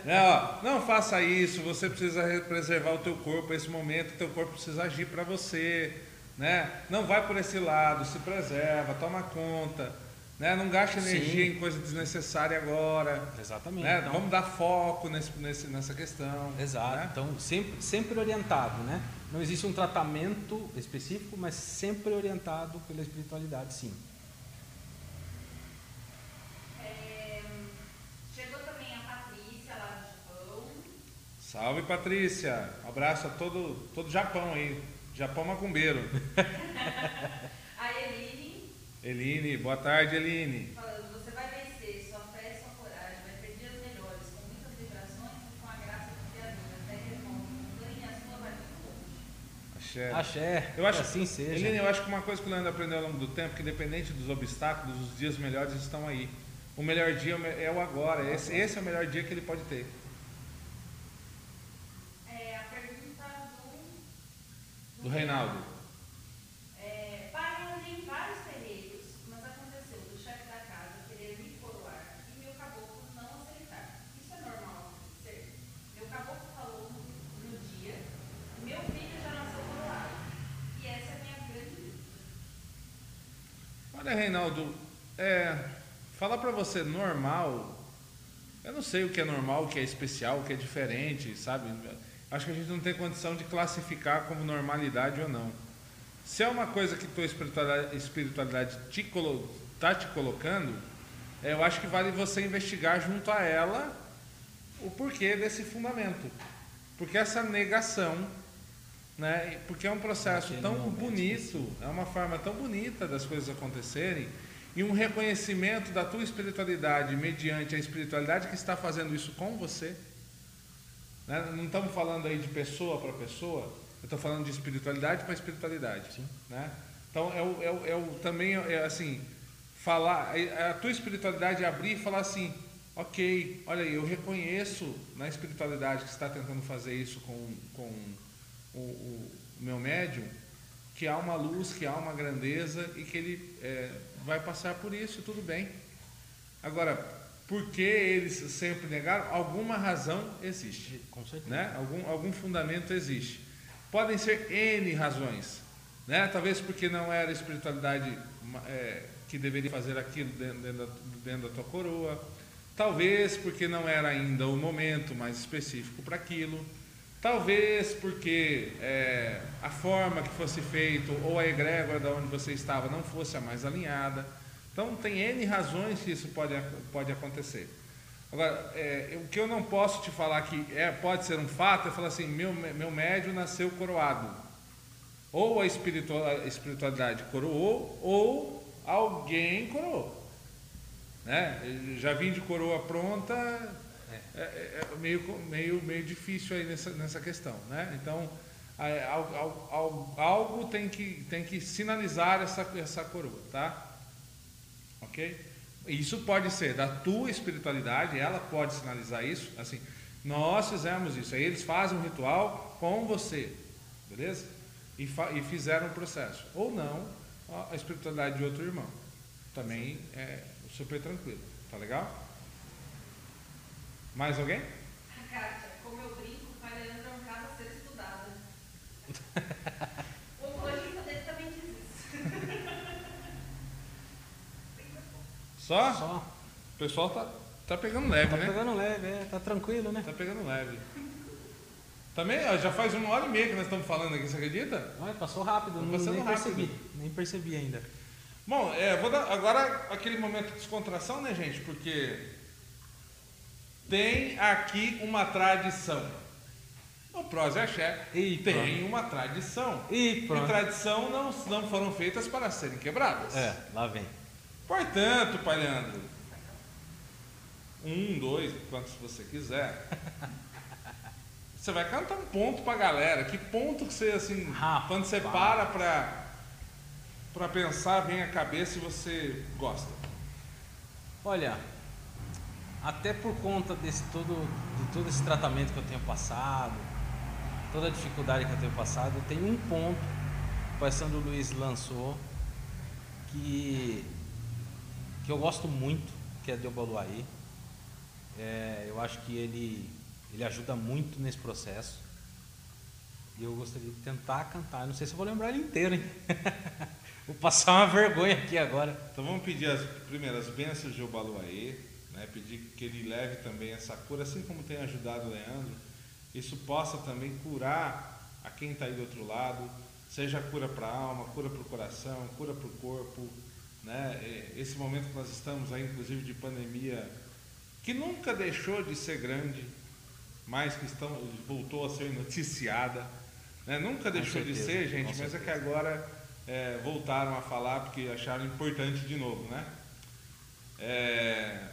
né ó, não faça isso, você precisa preservar o teu corpo esse momento, o teu corpo precisa agir para você, né? Não vai por esse lado, se preserva, toma conta, né? Não gaste energia Sim. em coisa desnecessária agora. Exatamente. Né? Então, Vamos dar foco nesse, nesse, nessa questão. Exato. Né? Então, sempre, sempre orientado, né? Não existe um tratamento específico, mas sempre orientado pela espiritualidade, sim. Salve Patrícia, abraço a todo, todo o Japão aí, Japão macumbeiro. [LAUGHS] a Eline. Eline, boa tarde Eline. Falando, você vai vencer, sua fé e sua coragem, vai ter dias melhores, com muitas vibrações e com a graça do Criador, até que ganhe a sua vai. Axé. Axé, eu acho, assim seja. Eline, eu acho que uma coisa que o Leandro aprendeu ao longo do tempo, que independente dos obstáculos, os dias melhores estão aí. O melhor dia é o agora, esse, esse é o melhor dia que ele pode ter. Do Reinaldo. É, eu em vários terreiros, mas aconteceu do chefe da casa querer me coroar e meu caboclo não aceitar. Isso é normal ser. Meu caboclo falou no, dia, meu filho já nasceu coroado. E essa é a minha grande dúvida. Olha, Reinaldo, é, falar para você normal, eu não sei o que é normal, o que é especial, o que é diferente, sabe? Acho que a gente não tem condição de classificar como normalidade ou não. Se é uma coisa que tua espiritualidade, espiritualidade te está te colocando, é, eu acho que vale você investigar junto a ela o porquê desse fundamento. Porque essa negação, né, porque é um processo tão bonito, é uma forma tão bonita das coisas acontecerem, e um reconhecimento da tua espiritualidade mediante a espiritualidade que está fazendo isso com você. Né? Não estamos falando aí de pessoa para pessoa, eu estou falando de espiritualidade para espiritualidade. Sim. Né? Então, é o, é o, é o também, é assim, falar, a tua espiritualidade é abrir e falar assim, ok, olha aí, eu reconheço na espiritualidade que está tentando fazer isso com, com o, o, meu médium, que há uma luz, que há uma grandeza e que ele é, vai passar por isso, tudo bem. Agora, por que eles sempre negaram? Alguma razão existe. Com certeza. Né? Algum, algum fundamento existe. Podem ser N razões. Né? Talvez porque não era a espiritualidade é, que deveria fazer aquilo dentro, dentro, da, dentro da tua coroa. Talvez porque não era ainda o momento mais específico para aquilo. Talvez porque é, a forma que fosse feito ou a egrégora de onde você estava não fosse a mais alinhada. Então, tem N razões que isso pode, pode acontecer. Agora, é, o que eu não posso te falar que é, pode ser um fato é falar assim: meu, meu médio nasceu coroado. Ou a espiritualidade coroou, ou alguém coroou. Né? Já vim de coroa pronta, é, é, é meio, meio, meio difícil aí nessa, nessa questão. Né? Então, algo, algo tem, que, tem que sinalizar essa, essa coroa. Tá? Ok? Isso pode ser da tua espiritualidade, ela pode sinalizar isso, assim, nós fizemos isso, aí eles fazem um ritual com você, beleza? E, e fizeram o processo. Ou não, a espiritualidade de outro irmão. Também é super tranquilo. Tá legal? Mais alguém? Kátia, como eu brinco, Leandro é um caso a ser estudado. [LAUGHS] Só? Só. O pessoal tá, tá pegando leve, tá né? Tá pegando leve, é. Tá tranquilo, né? Tá pegando leve. Também, ó, já faz uma hora e meia que nós estamos falando aqui, você acredita? Olha, passou rápido, não, nem rápido. percebi. Nem percebi ainda. Bom, é, vou dar agora aquele momento de descontração, né, gente? Porque tem aqui uma tradição. O Prós e Axé e tem pronto. uma tradição. E, pronto. e tradição não, não foram feitas para serem quebradas. É, lá vem. Portanto, Pai Leandro, um, dois, quantos você quiser. Você vai cantar um ponto pra galera. Que ponto que você, assim, Rapaz. quando você para pra, pra pensar, vem a cabeça e você gosta? Olha, até por conta desse todo, de todo esse tratamento que eu tenho passado, toda a dificuldade que eu tenho passado, tem um ponto que o Pai Sandro Luiz lançou que que eu gosto muito, que é de Obaluaí. É, eu acho que ele, ele ajuda muito nesse processo. E eu gostaria de tentar cantar. Não sei se eu vou lembrar ele inteiro, hein? [LAUGHS] vou passar uma vergonha aqui agora. Então vamos pedir as primeiras bênçãos de Obaluaê, né? pedir que ele leve também essa cura, assim como tem ajudado o Leandro, isso possa também curar a quem está aí do outro lado, seja cura para a alma, cura para o coração, cura para o corpo. Né? Esse momento que nós estamos aí, inclusive de pandemia, que nunca deixou de ser grande, mas que estão, voltou a ser noticiada. Né? Nunca deixou certeza, de ser, gente, mas certeza. é que agora é, voltaram a falar porque acharam importante de novo. Né? É,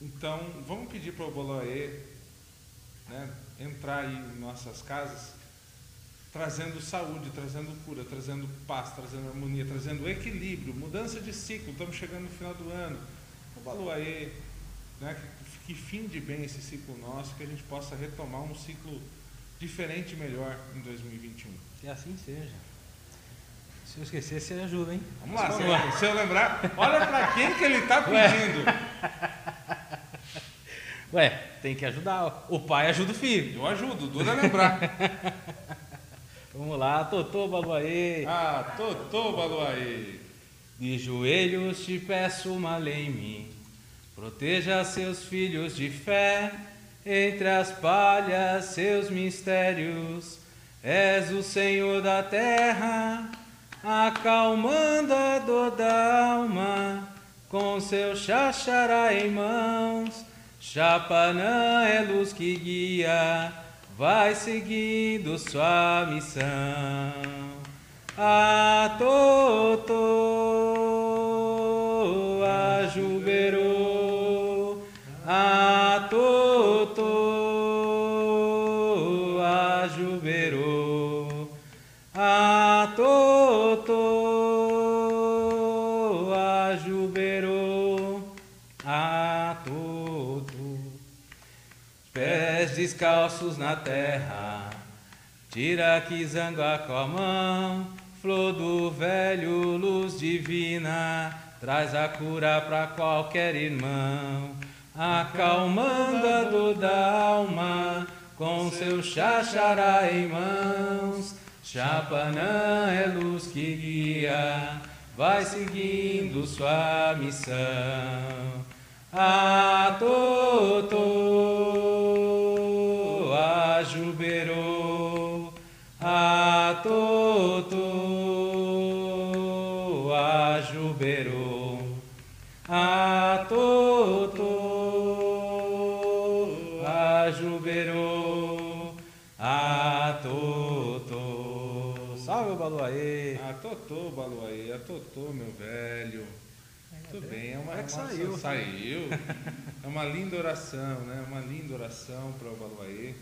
então, vamos pedir para o Boloaê né, entrar aí em nossas casas trazendo saúde, trazendo cura, trazendo paz, trazendo harmonia, trazendo equilíbrio, mudança de ciclo. Estamos chegando no final do ano. O Baluaê, né, que, que fim de bem esse ciclo nosso, que a gente possa retomar um ciclo diferente e melhor em 2021. Que assim seja. Se eu esquecer, você ajuda, hein? Vamos lá, se eu, se eu, lembrar, olha para quem que ele está pedindo. Ué. Ué, tem que ajudar. O pai ajuda o filho. Eu ajudo, dura lembrar. Vamos lá, Totô Baluaê. Ah, Totô Baluaê. De joelhos te peço uma lei em mim, proteja seus filhos de fé, entre as palhas seus mistérios. És o Senhor da terra, acalmando a dor da alma, com seu xaxará em mãos. Chapanã é luz que guia vai seguindo sua missão. A Totô, a Juberô, a descalços na terra, tira que zanga com a mão, flor do velho, luz divina, traz a cura para qualquer irmão, acalmando a dor da alma, com seu xaxará em mãos. Chapanã é luz que guia, vai seguindo sua missão. A Totô, a Juberô, a Totô, a Totô. Salve o Baluaê! A Totô, Baluaê, a Totô, meu velho. Muito bem, é uma, é que uma, saiu. saiu. [LAUGHS] é uma linda oração, né? Uma linda oração para o Baluaê.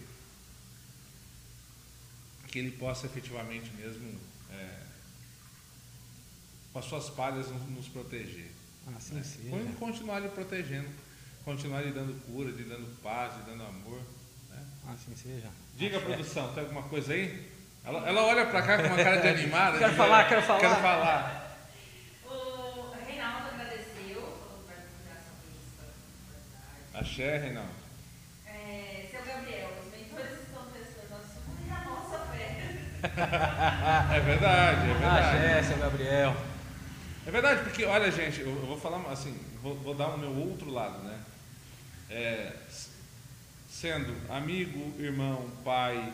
Que ele possa efetivamente mesmo, é, com as suas palhas, nos, proteger. Assim né? sim. Continuar lhe protegendo, continuar lhe dando cura, lhe dando paz, lhe dando amor. Né? Assim seja. Diga, Acho produção, é. tem alguma coisa aí? Ela, ela olha para cá com uma cara de [LAUGHS] animada. quero falar, quero falar. Quero falar. Axé, Reinaldo. É, seu Gabriel, os mentores estão testando a sua e a nossa fé. É verdade, é verdade. Axé, seu Gabriel. É verdade, porque, olha, gente, eu, vou falar assim, vou, vou, dar o meu outro lado, né? É, sendo amigo, irmão, pai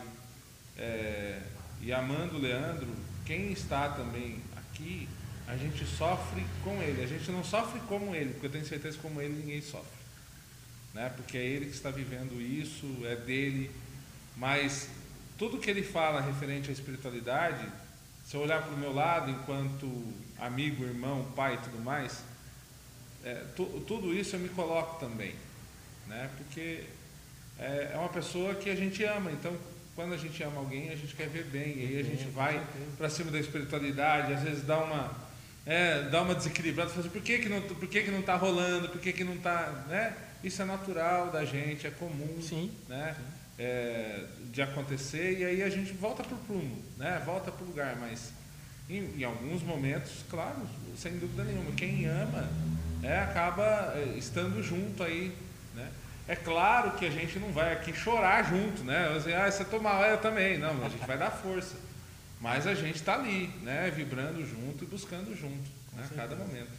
é, e amando o Leandro, quem está também aqui, a gente sofre com ele. A gente não sofre como ele, porque eu tenho certeza que como ele ninguém sofre né? porque é ele que está vivendo isso, é dele. Mas tudo que ele fala referente à espiritualidade, se eu olhar para o meu lado, enquanto amigo, irmão, pai e tudo mais, é, tu, tudo isso eu me coloco também. Né? Porque é, é uma pessoa que a gente ama, então quando a gente ama alguém, a gente quer ver bem, e aí a gente vai para cima da espiritualidade, às vezes dá uma, é, dá uma desequilibrada, fala assim, por que, que não por que, que não está rolando, por que, que não está. Né? Isso é natural da gente, é comum sim, né? Sim. É, de acontecer e aí a gente volta para o prumo, né? volta para o lugar, mas em, em, alguns momentos, claro, sem dúvida nenhuma, quem ama é, acaba estando junto aí, né? É claro que a gente não vai aqui chorar junto, né? Assim, ah, você toma mal, eu também. Não, a gente vai dar força. Mas a gente está ali, né? Vibrando junto e buscando junto, né? A cada momento.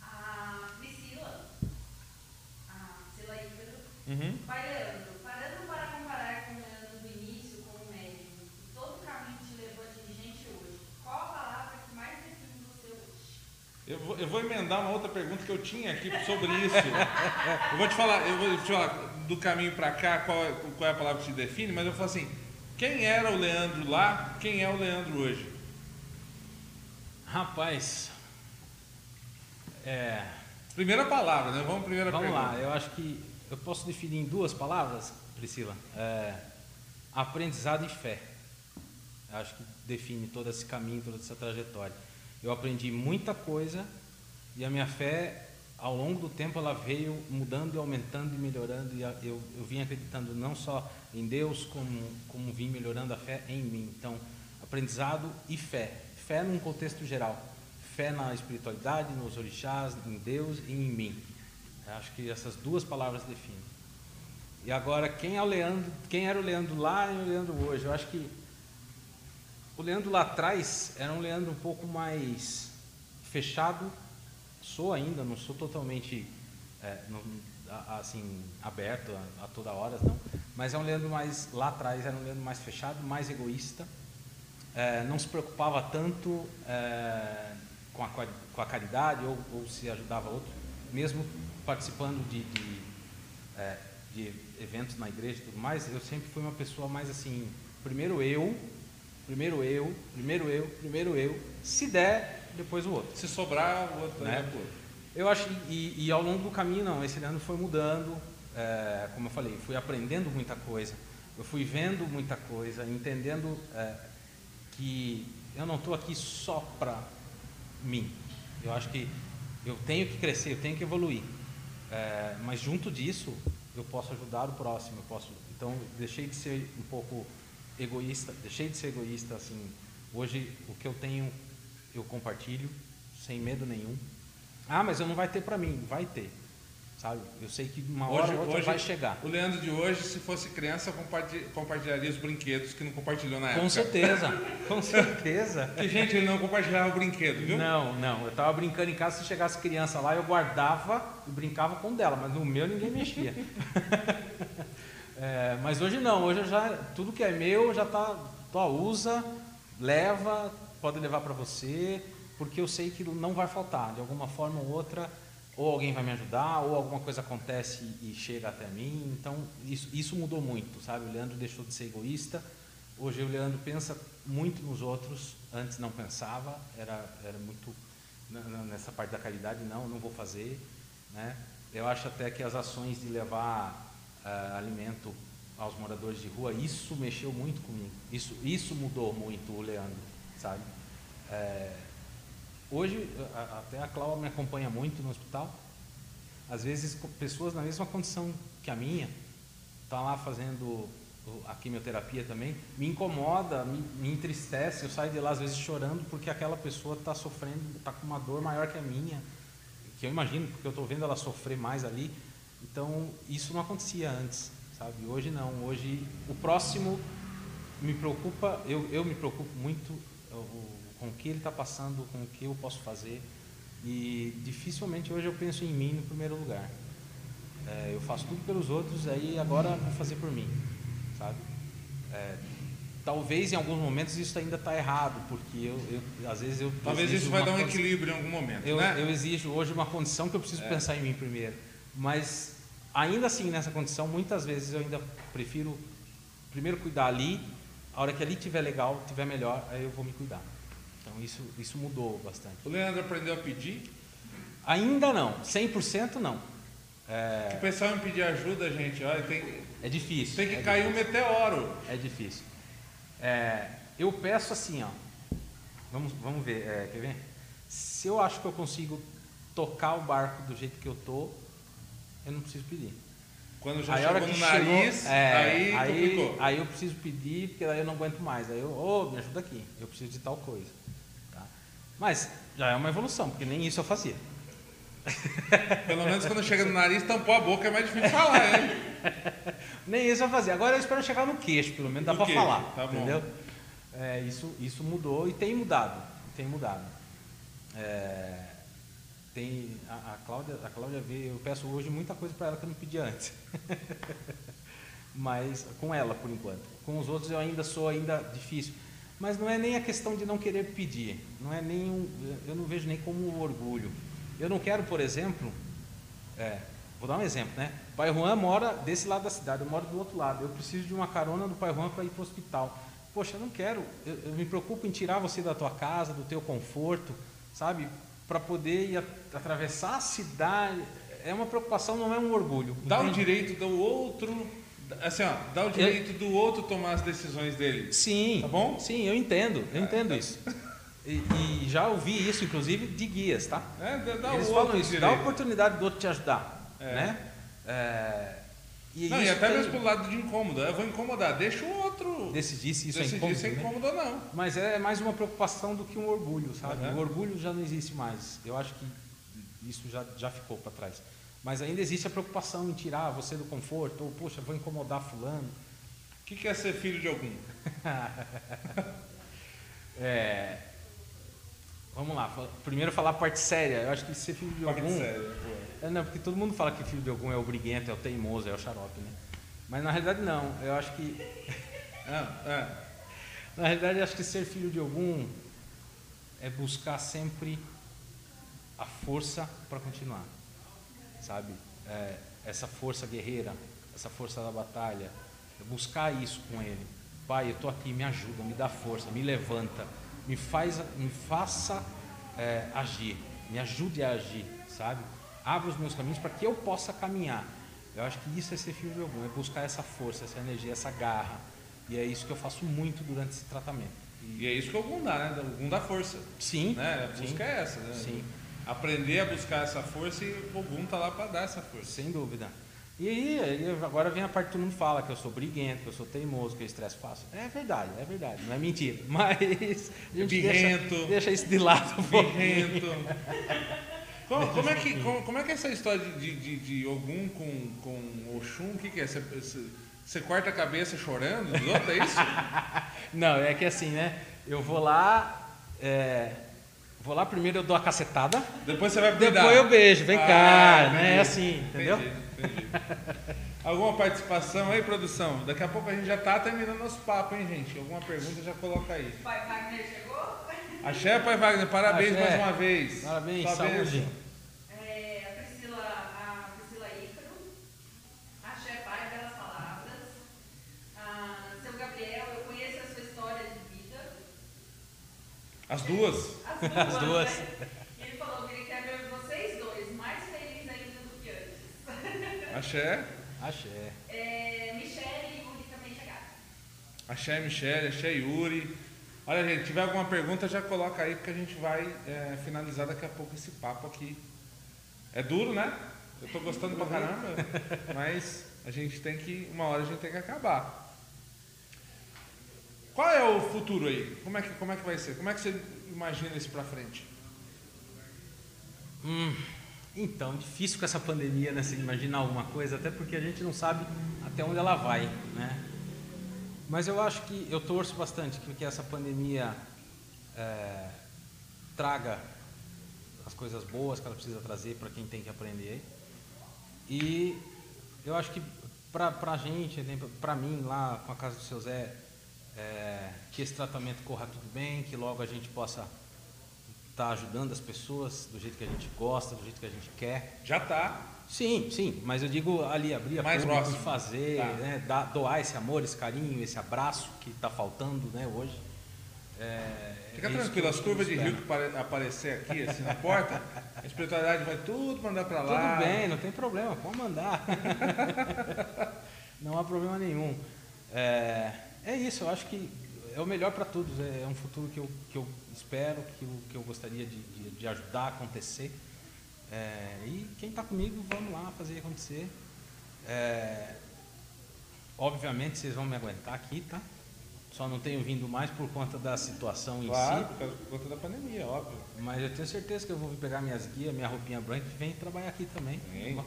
A Priscila, a Priscila Ícaro, Uhum. vai Leandro, parando para comparar com o Leandro do início como médium e todo o caminho que te levou a dirigente hoje, qual a palavra que mais define você hoje? Eu vou, eu vou emendar uma outra pergunta que eu tinha aqui sobre isso. Eu vou te falar, eu vou te falar do caminho para cá, qual é, qual é a palavra que te define, mas eu falo assim, quem era o Leandro lá, quem é o Leandro hoje? Rapaz, é, Primeira palavra, né? Vamos primeira vamos pergunta. lá, eu acho que eu posso definir em duas palavras, Priscila. É, aprendizado e fé. Eu acho que define todo esse caminho, toda essa trajetória. Eu aprendi muita coisa e a minha fé, ao longo do tempo, ela veio mudando e aumentando e melhorando. E eu, eu vim acreditando não só em Deus, como, como vim melhorando a fé em mim. Então, aprendizado e fé. Fé num contexto geral. Fé na espiritualidade, nos orixás, em Deus e em mim. Eu acho que essas duas palavras definem. E agora, quem é Leandro? Quem era o Leandro lá e o Leandro hoje? Eu acho que o Leandro lá atrás era um Leandro um pouco mais fechado. Sou ainda, não sou totalmente é, não- assim aberto a, a toda hora, não. Mas é um Leandro mais lá atrás era um Leandro mais fechado, mais egoísta. É, não se preocupava tanto é, com, a, com a caridade ou, ou se ajudava outro, mesmo participando de, de, é, de eventos na igreja e tudo mais. Eu sempre fui uma pessoa mais assim, primeiro eu, primeiro eu, primeiro eu, primeiro eu, se der, depois o outro. Se sobrar, o outro Né? Eu acho que, e, e ao longo do caminho não, esse ano foi mudando, é, como eu falei, fui aprendendo muita coisa, eu fui vendo muita coisa, entendendo é, que eu não estou aqui só para mim. Eu acho que eu tenho que crescer, eu tenho que evoluir, É, mas junto disso eu posso ajudar o próximo, eu posso. Então deixei de ser um pouco egoísta, deixei de ser egoísta assim. Hoje o que eu tenho eu compartilho sem medo nenhum. Ah, mas eu não vai ter para mim, vai ter. Sabe? Eu sei que uma hora ou outra vai chegar. O Leandro de hoje, se fosse criança, comparti- compartilharia os brinquedos que não compartilhou na época. Com certeza, [LAUGHS] com certeza. Que, gente, ele não compartilhava o brinquedo, viu? Não, não. Eu tava brincando em casa, se chegasse criança lá, eu guardava e brincava com o dela, mas no meu ninguém mexia. [LAUGHS] É, mas hoje não, hoje já tudo que é meu já tá, ó, usa, leva, pode levar para você, porque eu sei que não vai faltar, de alguma forma ou outra, ou alguém vai me ajudar, ou alguma coisa acontece e chega até mim. Então isso, isso mudou muito, sabe? O Leandro deixou de ser egoísta. Hoje o Leandro pensa muito nos outros, antes não pensava, era, era muito nessa parte da caridade, não, não vou fazer. Né? Eu acho até que as ações de levar ah, alimento aos moradores de rua, isso mexeu muito comigo, isso, isso mudou muito o Leandro, sabe? É, hoje, a- até a Cláudia me acompanha muito no hospital, às vezes pessoas na mesma condição que a minha, tá lá fazendo a quimioterapia também, me incomoda, me, me entristece, eu saio de lá às vezes chorando porque aquela pessoa está sofrendo, está com uma dor maior que a minha, que eu imagino, porque eu estou vendo ela sofrer mais ali, então isso não acontecia antes, sabe? Hoje não, hoje o próximo me preocupa, eu, eu me preocupo muito com o que ele está passando, com o que eu posso fazer, e dificilmente hoje eu penso em mim no primeiro lugar. É, eu faço tudo pelos outros, aí agora vou fazer por mim, sabe? É, talvez em alguns momentos isso ainda está errado, porque eu, eu- às vezes eu Talvez isso vai dar um equilíbrio em algum momento, eu, né? eu exijo hoje uma condição que eu preciso É. pensar em mim primeiro, mas ainda assim nessa condição muitas vezes eu ainda prefiro primeiro cuidar ali, a hora que ali tiver legal, tiver melhor, aí eu vou me cuidar. Então isso isso mudou bastante. O Leandro aprendeu a pedir. Ainda não, 100% não. O pessoal me pedir ajuda, gente, olha, tem, É difícil. tem que é cair um difícil. meteoro. É difícil. É, eu peço assim, ó. Vamos, vamos ver, é, quer ver? Se eu acho que eu consigo tocar o barco do jeito que eu tô, eu não preciso pedir. Quando já Aí chegou no chegou, nariz, é, aí, aí, complicou. aí eu preciso pedir, porque daí eu não aguento mais. Aí eu, ô, me ajuda aqui, eu preciso de tal coisa. tá? Mas já é uma evolução, porque nem isso eu fazia. [LAUGHS] Pelo menos quando chega no nariz, tampou a boca, é mais difícil falar, hein? [LAUGHS] Nem isso vai fazer. Agora eu espero chegar no queixo, pelo menos dá para falar. tá bom. entendeu? É, isso, isso mudou e tem mudado. Tem mudado. É, tem, a, a, Cláudia, a Cláudia vê, eu peço hoje muita coisa para ela que eu não pedi antes. [LAUGHS] Mas com ela por enquanto. Com os outros eu ainda sou ainda difícil. Mas não é nem a questão de não querer pedir. Não é nem um, eu não vejo nem como um orgulho. Eu não quero, por exemplo, é, vou dar um exemplo, né? O pai Juan mora desse lado da cidade, eu moro do outro lado. Eu preciso de uma carona do pai Juan para ir para o hospital. Poxa, eu não quero, eu, eu me preocupo em tirar você da tua casa, do teu conforto, sabe? Para poder ir atravessar a cidade. É uma preocupação, não é um orgulho. Dá o entende? direito do outro. Assim, ó, dá o direito do outro tomar as decisões dele. Sim. Tá bom? Sim, eu entendo, eu entendo isso. E, e já ouvi isso, inclusive, de guias, tá? É, dá, Eles o falam isso, dá a direito. oportunidade do outro te ajudar, É. né? É, e Não, e até tem- mesmo pro lado de incômodo. Eu vou incomodar, deixa o outro decidir se isso é decidir incômodo, se é né? incômodo ou não. Mas é mais uma preocupação do que um orgulho, sabe? Aham. O orgulho já não existe mais. Eu acho que isso já, já ficou para trás. Mas ainda existe a preocupação em tirar você do conforto, ou, poxa, vou incomodar fulano. O que que é ser filho de algum? [LAUGHS] É, Vamos lá, primeiro falar a parte séria. Eu acho que ser filho de Parte algum. séria, boa. É, não, porque todo mundo fala que filho de algum é o briguento, é o teimoso, é o xarope, né? Mas na realidade não. Eu acho que. [LAUGHS] Ah, ah. Na realidade, acho que ser filho de algum é buscar sempre a força para continuar, sabe? É, essa força guerreira, essa força da batalha, é buscar isso com ele. Pai, eu tô aqui, me ajuda, me dá força, me levanta, me faz, me faça é, agir, me ajude a agir, sabe? Abra os meus caminhos para que eu possa caminhar. Eu acho que isso é ser filho de algum, é buscar essa força, essa energia, essa garra. E é isso que eu faço muito durante esse tratamento. E é isso que o Ogum dá, né? O Ogum dá força. Sim. Né? A sim, busca é essa, né? Sim. Aprender a buscar essa força e o Ogum tá lá para dar essa força. Sem dúvida. E aí, agora vem a parte que todo mundo fala, que eu sou briguento, que eu sou teimoso, que eu estresse fácil. É verdade, é verdade, não é mentira. [LAUGHS] Mas a gente deixa, deixa isso de lado. um. Birrento. [LAUGHS] Como, como é que, como, como é que é essa história de, de, de, Ogum com, com Oxum? O que, que é? Você, corta a cabeça chorando dos outros, é isso? [LAUGHS] Não, é que assim, né? Eu vou lá, é, vou lá primeiro eu dou a cacetada, Depois você vai cuidar. depois eu beijo, vem Ah, cá, entendi. né? É assim, entendeu? Entendi, entendi. Alguma participação aí, produção? Daqui a pouco a gente já tá terminando nosso papo, hein, gente? Alguma pergunta já coloca aí. O pai Wagner chegou? Axé, pai Wagner, parabéns Axé. mais uma vez. Parabéns, Sua saúde. bênção. É, a Priscila, a Priscila Ícaro, Axé Pai, belas palavras. Seu Gabriel, eu conheço a sua história de vida. As duas. As duas. As duas. né? E ele falou que ele quer ver vocês dois mais felizes ainda do que antes. Axé. Axé. É, Michele e Yuri também chegaram. Axé Michele, Axé Yuri. Olha, gente, tiver alguma pergunta, já coloca aí, porque a gente vai é, finalizar daqui a pouco esse papo aqui. É duro, né? Eu tô gostando pra caramba, [LAUGHS] mas a gente tem que, uma hora a gente tem que acabar. Qual é o futuro aí? Como é que, como é que vai ser? Como é que você imagina isso pra frente? Hum, então, difícil com essa pandemia, né? Se imaginar alguma coisa, até porque a gente não sabe até onde ela vai, né? Mas eu acho que eu torço bastante que, essa pandemia é, traga as coisas boas que ela precisa trazer para quem tem que aprender. E eu acho que para a gente, para mim lá com a casa do seu Zé, é, que esse tratamento corra tudo bem, que logo a gente possa estar ajudando as pessoas do jeito que a gente gosta, do jeito que a gente quer. Já tá. Sim, sim, mas eu digo ali abrir a Mais público próximo. e fazer, Tá. né, dar- doar esse amor, esse carinho, esse abraço que está faltando né, hoje. É, Fica é tranquilo, as curvas de rio que pare- aparecer aqui, assim, na porta, [LAUGHS] a espiritualidade vai tudo mandar pra lá. Tudo bem, não tem problema, pode mandar. [LAUGHS] não há problema nenhum. É, é isso, eu acho que é o melhor para todos. É um futuro que eu, que eu espero, que eu, que eu gostaria de, de, de ajudar a acontecer. É, e quem está comigo, vamos lá fazer acontecer. É, obviamente vocês vão me aguentar aqui, tá? Só não tenho vindo mais por conta da situação em Claro, si. por, causa, por conta da pandemia, óbvio. Mas eu tenho certeza que eu vou pegar minhas guias, minha roupinha branca e vem trabalhar aqui também. Tem. [LAUGHS]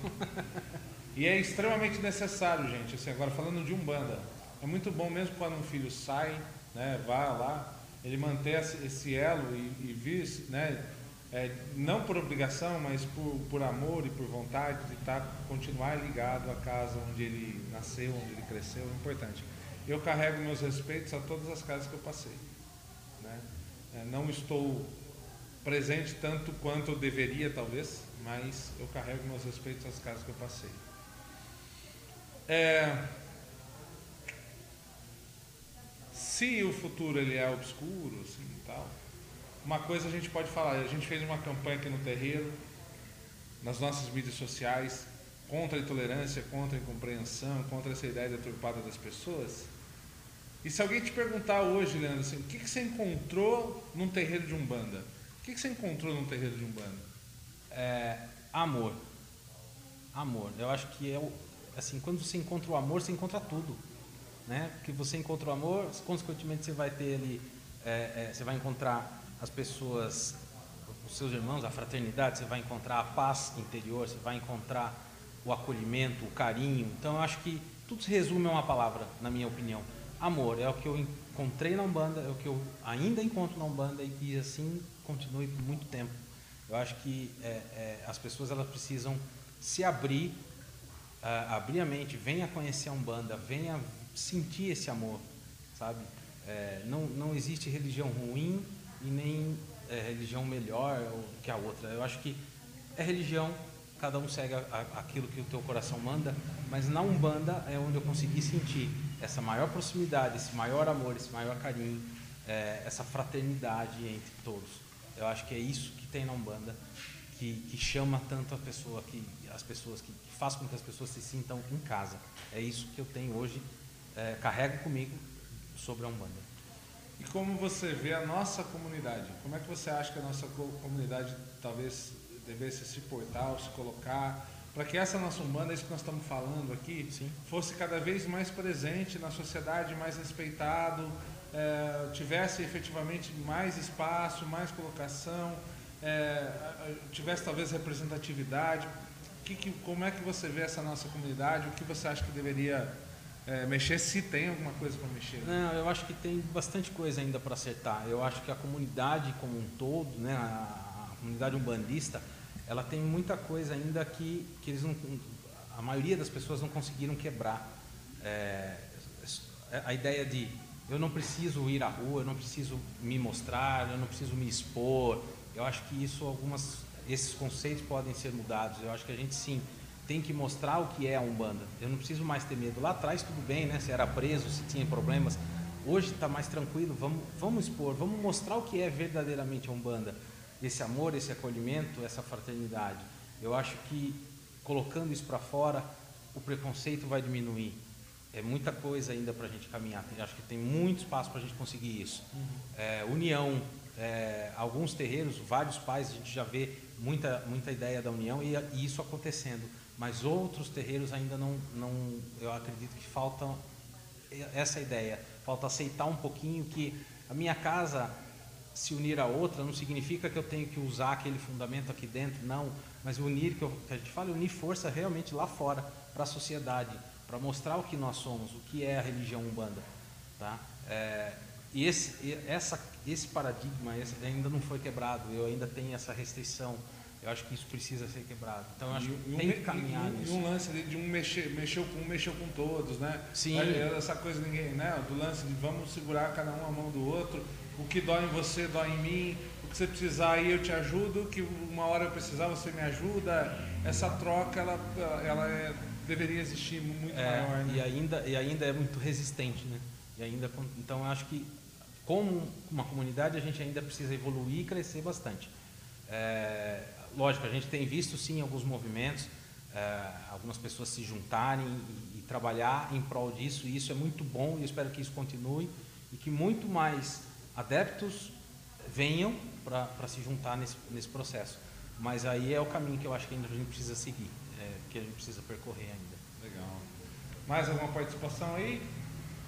E é extremamente necessário, gente. Assim, agora falando de Umbanda, é muito bom mesmo quando um filho sai, né, vá lá, ele manter esse esse elo e, e vir, né, é, não por obrigação, mas por, por amor e por vontade de estar, continuar ligado à casa onde ele nasceu, onde ele cresceu, é importante. Eu carrego meus respeitos a todas as casas que eu passei. Né? É, não estou presente tanto quanto eu deveria, talvez, mas eu carrego meus respeitos às casas que eu passei. É, se o futuro ele é obscuro, assim, tal, uma coisa a gente pode falar, a gente fez uma campanha aqui no terreiro, nas nossas mídias sociais, contra a intolerância, contra a incompreensão, contra essa ideia deturpada das pessoas. E se alguém te perguntar hoje, Leandro, assim, o que, que você encontrou num terreiro de Umbanda? O que, que você encontrou num terreiro de Umbanda? É, amor. Amor. Eu acho que é o, assim, quando você encontra o amor, você encontra tudo, né? Porque você encontra o amor, consequentemente você vai ter ali, é, é, você vai encontrar as pessoas, os seus irmãos, a fraternidade, você vai encontrar a paz interior, você vai encontrar o acolhimento, o carinho. Então eu acho que tudo se resume a uma palavra, na minha opinião. Amor é o que eu encontrei na Umbanda, é o que eu ainda encontro na Umbanda e que assim continue por muito tempo. Eu acho que é, é, as pessoas elas precisam se abrir, ah, abrir a mente, venha conhecer a Umbanda, venha sentir esse amor, sabe? É, não, não existe religião ruim e nem é, religião melhor que a outra. Eu acho que é religião, cada um segue a, a, aquilo que o teu coração manda, mas na Umbanda é onde eu consegui sentir essa maior proximidade, esse maior amor, esse maior carinho, é, essa fraternidade entre todos. Eu acho que é isso que tem na Umbanda, que, que chama tanto a pessoa, que, as pessoas, que, que, faz com que as pessoas se sintam em casa. É isso que eu tenho hoje, é, carrego comigo sobre a Umbanda. E como você vê a nossa comunidade? Como é que você acha que a nossa comunidade talvez devesse se portar ou se colocar para que essa nossa Umbanda, isso que nós estamos falando aqui, Sim. fosse cada vez mais presente na sociedade, mais respeitado, é, tivesse efetivamente mais espaço, mais colocação, é, tivesse talvez representatividade. Que, que, como é que você vê essa nossa comunidade? O que você acha que deveria é, mexer, se tem alguma coisa para mexer? Não, eu acho que tem bastante coisa ainda para acertar. Eu acho que a comunidade como um todo, né, a, a comunidade umbandista, ela tem muita coisa ainda que, que eles não, a maioria das pessoas não conseguiram quebrar. É, a ideia de eu não preciso ir à rua, eu não preciso me mostrar, eu não preciso me expor. Eu acho que isso algumas esses conceitos podem ser mudados. Eu acho que a gente sim tem que mostrar o que é a Umbanda. Eu não preciso mais ter medo. Lá atrás tudo bem, né? Se era preso, se tinha problemas. Hoje está mais tranquilo. Vamos, vamos expor, vamos mostrar o que é verdadeiramente a Umbanda. Esse amor, esse acolhimento, essa fraternidade. Eu acho que colocando isso para fora, o preconceito vai diminuir. É muita coisa ainda para a gente caminhar. Eu acho que tem muito espaço para a gente conseguir isso. Uhum. É, união, é, alguns terreiros, vários pais, a gente já vê muita, muita ideia da união e, e, isso acontecendo. Mas outros terreiros ainda não, não, eu acredito que falta essa ideia, falta aceitar um pouquinho que a minha casa se unir a outra não significa que eu tenho que usar aquele fundamento aqui dentro, não. Mas unir, que, eu, que a gente fala, unir força realmente lá fora, para a sociedade, para mostrar o que nós somos, o que é a religião umbanda, tá? É, e esse, essa, esse paradigma esse ainda não foi quebrado, eu ainda tenho essa restrição. Eu acho que isso precisa ser quebrado. Então, eu acho que tem que caminhar e, nisso. E um lance de um mexer, mexeu com um, mexeu com todos, né? Sim. Essa coisa ninguém, né? Do lance de vamos segurar cada um a mão do outro. O que dói em você, dói em mim. O que você precisar aí, eu te ajudo. Que uma hora eu precisar, você me ajuda. Essa troca, ela, ela é, deveria existir muito é, maior, né? E ainda, e ainda é muito resistente, né? E ainda, então, eu acho que como uma comunidade a gente ainda precisa evoluir e crescer bastante. É, lógico, a gente tem visto sim alguns movimentos, eh, algumas pessoas se juntarem e, e, trabalhar em prol disso, e isso é muito bom e eu espero que isso continue e que muito mais adeptos venham para se juntar nesse, nesse processo. Mas aí é o caminho que eu acho que ainda a gente precisa seguir, é, que a gente precisa percorrer ainda. Legal. Mais alguma participação aí?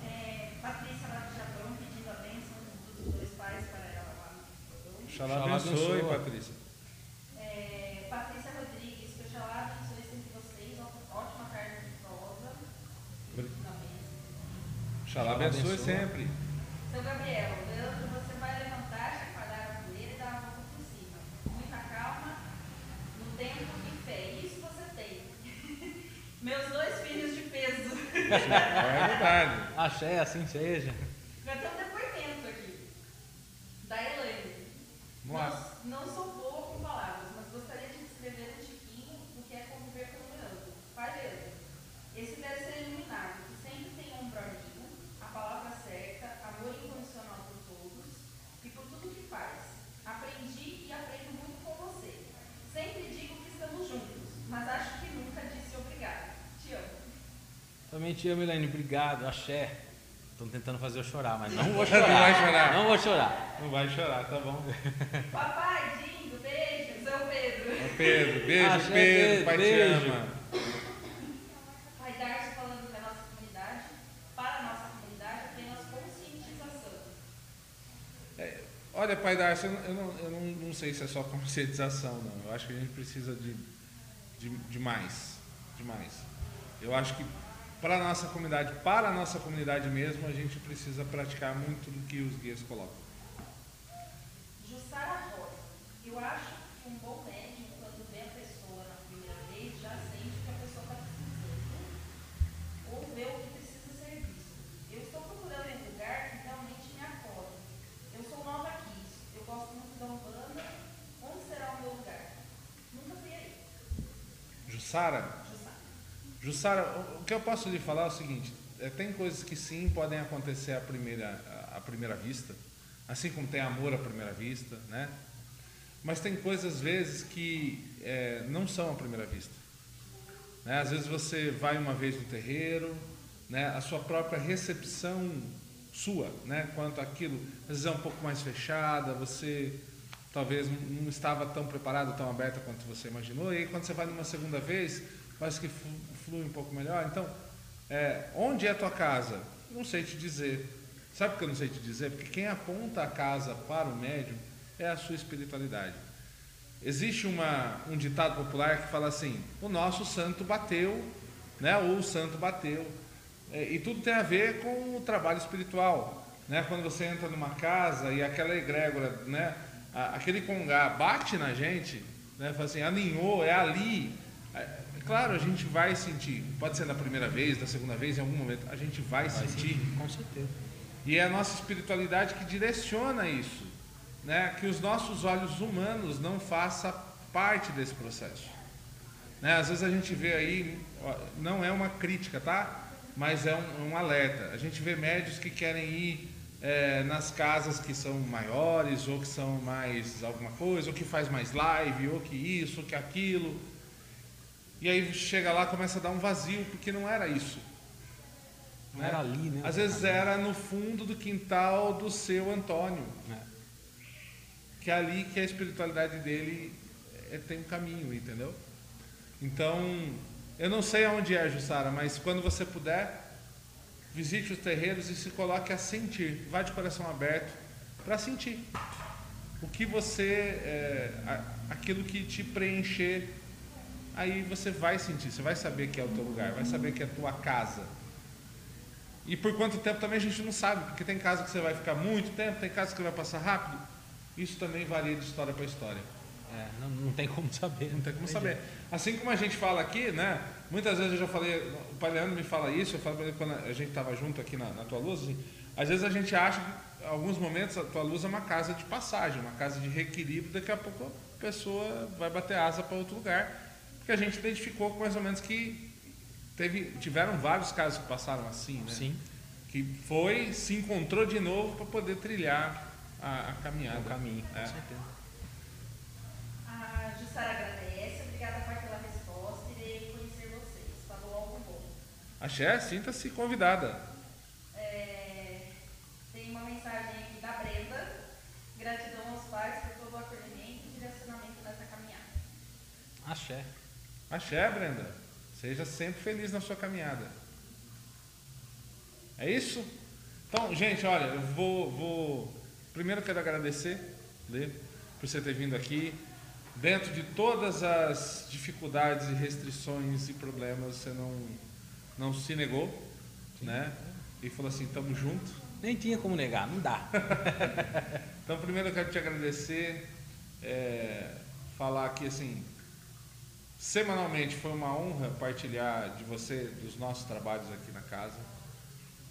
É, Patrícia Lajadão pedindo a bênção dos dois pais para ela lá no Oxalá abençoe, Patrícia. Oxalá abençoe abençoe. sempre. Seu Gabriel, Leandro, você vai levantar, chacoalhar a poeira e dar a volta por cima. Muita calma, no tempo e fé. Isso você tem. [LAUGHS] Meus dois filhos de peso. É verdade. [LAUGHS] Axé, assim seja. Vai ter um depoimento aqui. Da Elaine. Não, não sou boa com palavras, mas gostaria de descrever o Tiquinho o que é conviver com o Leandro. Pai Leandro. Esse deve ser iluminado, que sempre tem um amigo, a palavra certa, amor incondicional por todos e por tudo que faz. Aprendi e aprendo muito com você. Sempre digo que estamos juntos, mas acho que nunca disse obrigado. Te amo. Também te amo, Elaine. Obrigado. Axé. Estão tentando fazer eu chorar, mas não vou [LAUGHS] Não chorar. vai chorar. Não vou chorar. Não vai chorar, tá bom. Papai, Dindo, beijo, seu Pedro. Ô, Pedro, beijo, Axé, Pedro. Pai beijo. te ama. Pai Darcy falando da nossa comunidade, para a nossa comunidade, apenas conscientização. É, olha, pai Darcy, eu, não- eu, não, eu não, não sei se é só conscientização, não. Eu acho que a gente precisa de, de, de mais. De mais. Eu acho que para a nossa comunidade, para a nossa comunidade mesmo, a gente precisa praticar muito do que os guias colocam. Jussara Rosa, eu acho que um bom médico, quando vê a pessoa na primeira vez, já sente que a pessoa está precisando, ou vê o que precisa ser visto. Eu estou procurando um lugar que realmente me acolhe. Eu sou nova aqui, eu gosto muito da Umbanda, onde será o meu lugar? Nunca fui aí, Jussara, Jussara. O- que eu posso lhe falar é o seguinte: é, tem coisas que sim podem acontecer à primeira, à- primeira vista, assim como tem amor à primeira vista, né? Mas tem coisas às vezes que é, não são à primeira vista. Né? Às vezes você vai uma vez no terreiro, né? a sua própria recepção sua, né? quanto àquilo, às vezes é um pouco mais fechada, você talvez não- estava tão preparado, tão aberta quanto você imaginou, e aí quando você vai numa segunda vez, parece que flui um pouco melhor. Então, é, onde é a tua casa? Não sei te dizer. Sabe por que eu não sei te dizer? Porque quem aponta a casa para o médium é a sua espiritualidade. Existe uma, um ditado popular que fala assim: o nosso santo bateu, né? ou o santo bateu. É, e tudo tem a ver com o trabalho espiritual. Né? Quando você entra numa casa e aquela egrégora, né? aquele congá bate na gente, né? fala assim, alinhou, é ali. É, claro, a gente vai sentir, pode ser na primeira vez, na segunda vez, em algum momento, a gente vai, Vai sentir. sentir, com certeza. E é a nossa espiritualidade que direciona isso, né? Que os nossos olhos humanos não façam parte desse processo. Né? Às vezes a gente vê aí, não é uma crítica, tá? Mas é um, um alerta. A gente vê médios que querem ir é, nas casas que são maiores, ou que são mais alguma coisa, ou que faz mais live, ou que isso, ou que aquilo. E aí chega lá começa a dar um vazio, porque não era isso. Não era ali, né? Às vezes era no fundo do quintal do seu Antônio, É. que é ali que a espiritualidade dele é, tem um caminho, entendeu? Então, eu não sei aonde é, Jussara, mas quando você puder, visite os terreiros e se coloque a sentir. Vá de coração aberto para sentir o que você, é, aquilo que te preencher, aí você vai sentir, você vai saber que é o teu lugar, vai saber que é a tua casa. E por quanto tempo também a gente não sabe, porque tem casa que você vai ficar muito tempo, tem casa que vai passar rápido. Isso também varia de história para história. É, não, não tem como saber. Não tem como saber. Assim como a gente fala aqui, né? Muitas vezes eu já falei, o pai Leandro me fala isso, eu falo ele quando a gente estava junto aqui na, na tua luz, assim, às vezes a gente acha que, em alguns momentos, a tua luz é uma casa de passagem, uma casa de reequilíbrio, daqui a pouco a pessoa vai bater asa para outro lugar, porque a gente identificou mais ou menos que teve, tiveram vários casos que passaram assim, né? Sim, Que foi, se encontrou de novo para poder trilhar a, a caminhada. o caminho, com É. certeza. A Jussara agradece, obrigada pai pela resposta, irei conhecer vocês. Falou algo bom. Axé, sinta-se convidada. É, tem uma mensagem aqui da Brenda. Gratidão aos pais por todo o acolhimento e direcionamento nessa caminhada. Axé. Axé, Brenda. Seja sempre feliz na sua caminhada. É isso? Então, gente, olha, eu vou. vou... Primeiro quero agradecer, Lê. por você ter vindo aqui. Dentro de todas as dificuldades e restrições e problemas, você não, não se negou, né? E falou assim, tamo junto. Nem tinha como negar, não dá. [LAUGHS] Então, primeiro eu quero te agradecer, é, falar aqui assim, semanalmente foi uma honra partilhar de você, dos nossos trabalhos aqui na casa.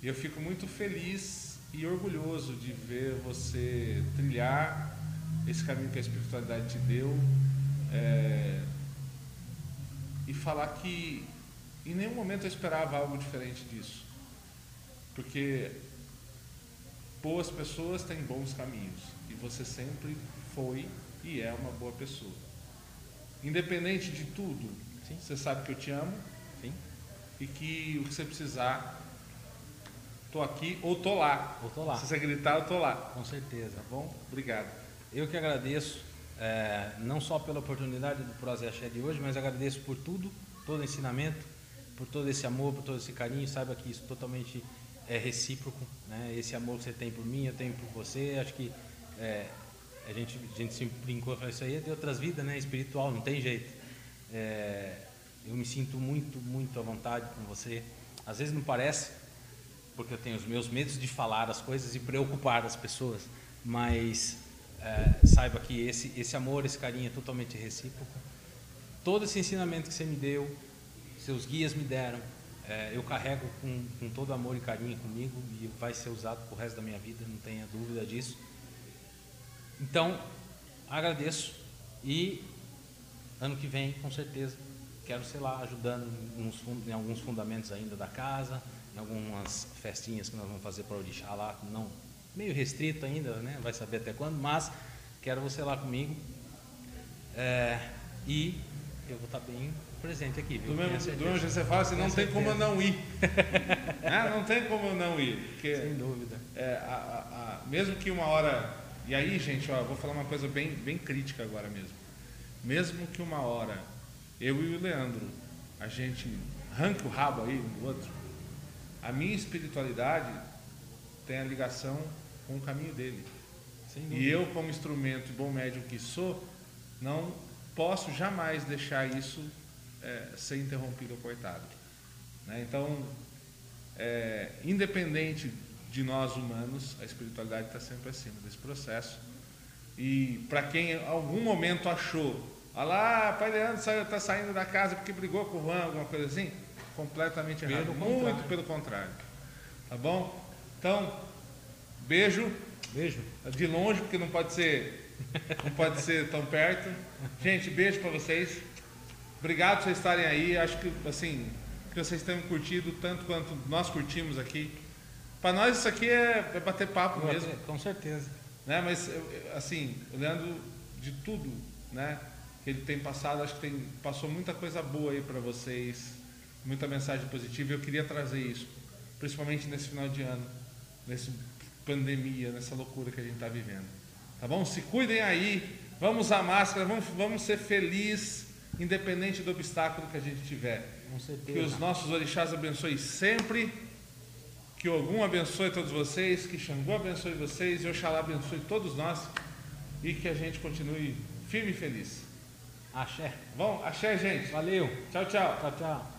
E eu fico muito feliz e orgulhoso de ver você trilhar esse caminho que a espiritualidade te deu é, e falar que em nenhum momento eu esperava algo diferente disso. Porque boas pessoas têm bons caminhos e você sempre foi e é uma boa pessoa. Independente de tudo, Sim. você sabe que eu te amo Sim? e que o que você precisar, tô aqui ou tô lá. Ou tô lá. Se você gritar, eu tô lá. Com certeza. Tá bom? Obrigado. Eu que agradeço, é, não só pela oportunidade do Prosa Axé de hoje, mas agradeço por tudo, todo o ensinamento, por todo esse amor, por todo esse carinho. Saiba que isso totalmente é recíproco. Né? Esse amor que você tem por mim, eu tenho por você. Acho que é, a, gente, a gente sempre brincou, falou, isso aí é de outras vidas, né? espiritual, não tem jeito. É, eu me sinto muito, muito à vontade com você. Às vezes não parece, porque eu tenho os meus medos de falar as coisas e preocupar as pessoas, mas é, saiba que esse, esse amor, esse carinho é totalmente recíproco. Todo esse ensinamento que você me deu, seus guias me deram, é, eu carrego com, com todo amor e carinho comigo e vai ser usado pro resto da minha vida, não tenha dúvida disso. Então, agradeço e ano que vem, com certeza, quero, sei lá, ajudando em alguns fundamentos ainda da casa, em algumas festinhas que nós vamos fazer para o Orixá lá, não, meio restrito ainda, né? Vai saber até quando, mas quero você lá comigo. É, e eu vou estar bem presente aqui, viu? Do mesmo, jeito que você fala, assim, não tem como eu não ir. [LAUGHS] Ah, não tem como eu não ir. Porque Sem dúvida. é, a- a- a- mesmo que uma hora. E aí, gente, ó, eu vou falar uma coisa bem, bem crítica agora mesmo. Mesmo que uma hora eu e o Leandro, a gente arranque o rabo aí um do outro, a minha espiritualidade tem a ligação com o caminho dele. E eu, como instrumento e bom médium que sou, não posso jamais deixar isso é, ser interrompido ou cortado. né? Então, é, independente de nós humanos, a espiritualidade está sempre acima desse processo. E para quem em algum momento achou, olha lá, pai Leandro está saindo da casa porque brigou com o Juan, alguma coisa assim, completamente Pelo errado. contrário. Muito pelo contrário. Tá bom? Então, beijo Beijo. de longe, porque não pode ser, não pode ser tão perto. Gente, beijo para vocês. Obrigado por vocês estarem aí. Acho que assim, que vocês tenham curtido tanto quanto nós curtimos aqui. Para nós isso aqui é, é bater papo mesmo, Com certeza. né? Mas assim, o Leandro de tudo, né, que ele tem passado, acho que tem passou muita coisa boa aí para vocês, muita mensagem positiva. e Eu queria trazer isso, principalmente nesse final de ano, nessa pandemia, nessa loucura que a gente está vivendo. Tá bom? Se cuidem aí, vamos usar máscara, vamos, vamos ser felizes, independente do obstáculo que a gente tiver. Com Que certeza. os nossos orixás abençoem sempre. Que Ogum abençoe todos vocês. Que Xangô abençoe vocês. E Oxalá abençoe todos nós. E que a gente continue firme e feliz. Axé. Bom, axé, gente. Valeu. Tchau, tchau. Tchau, tchau.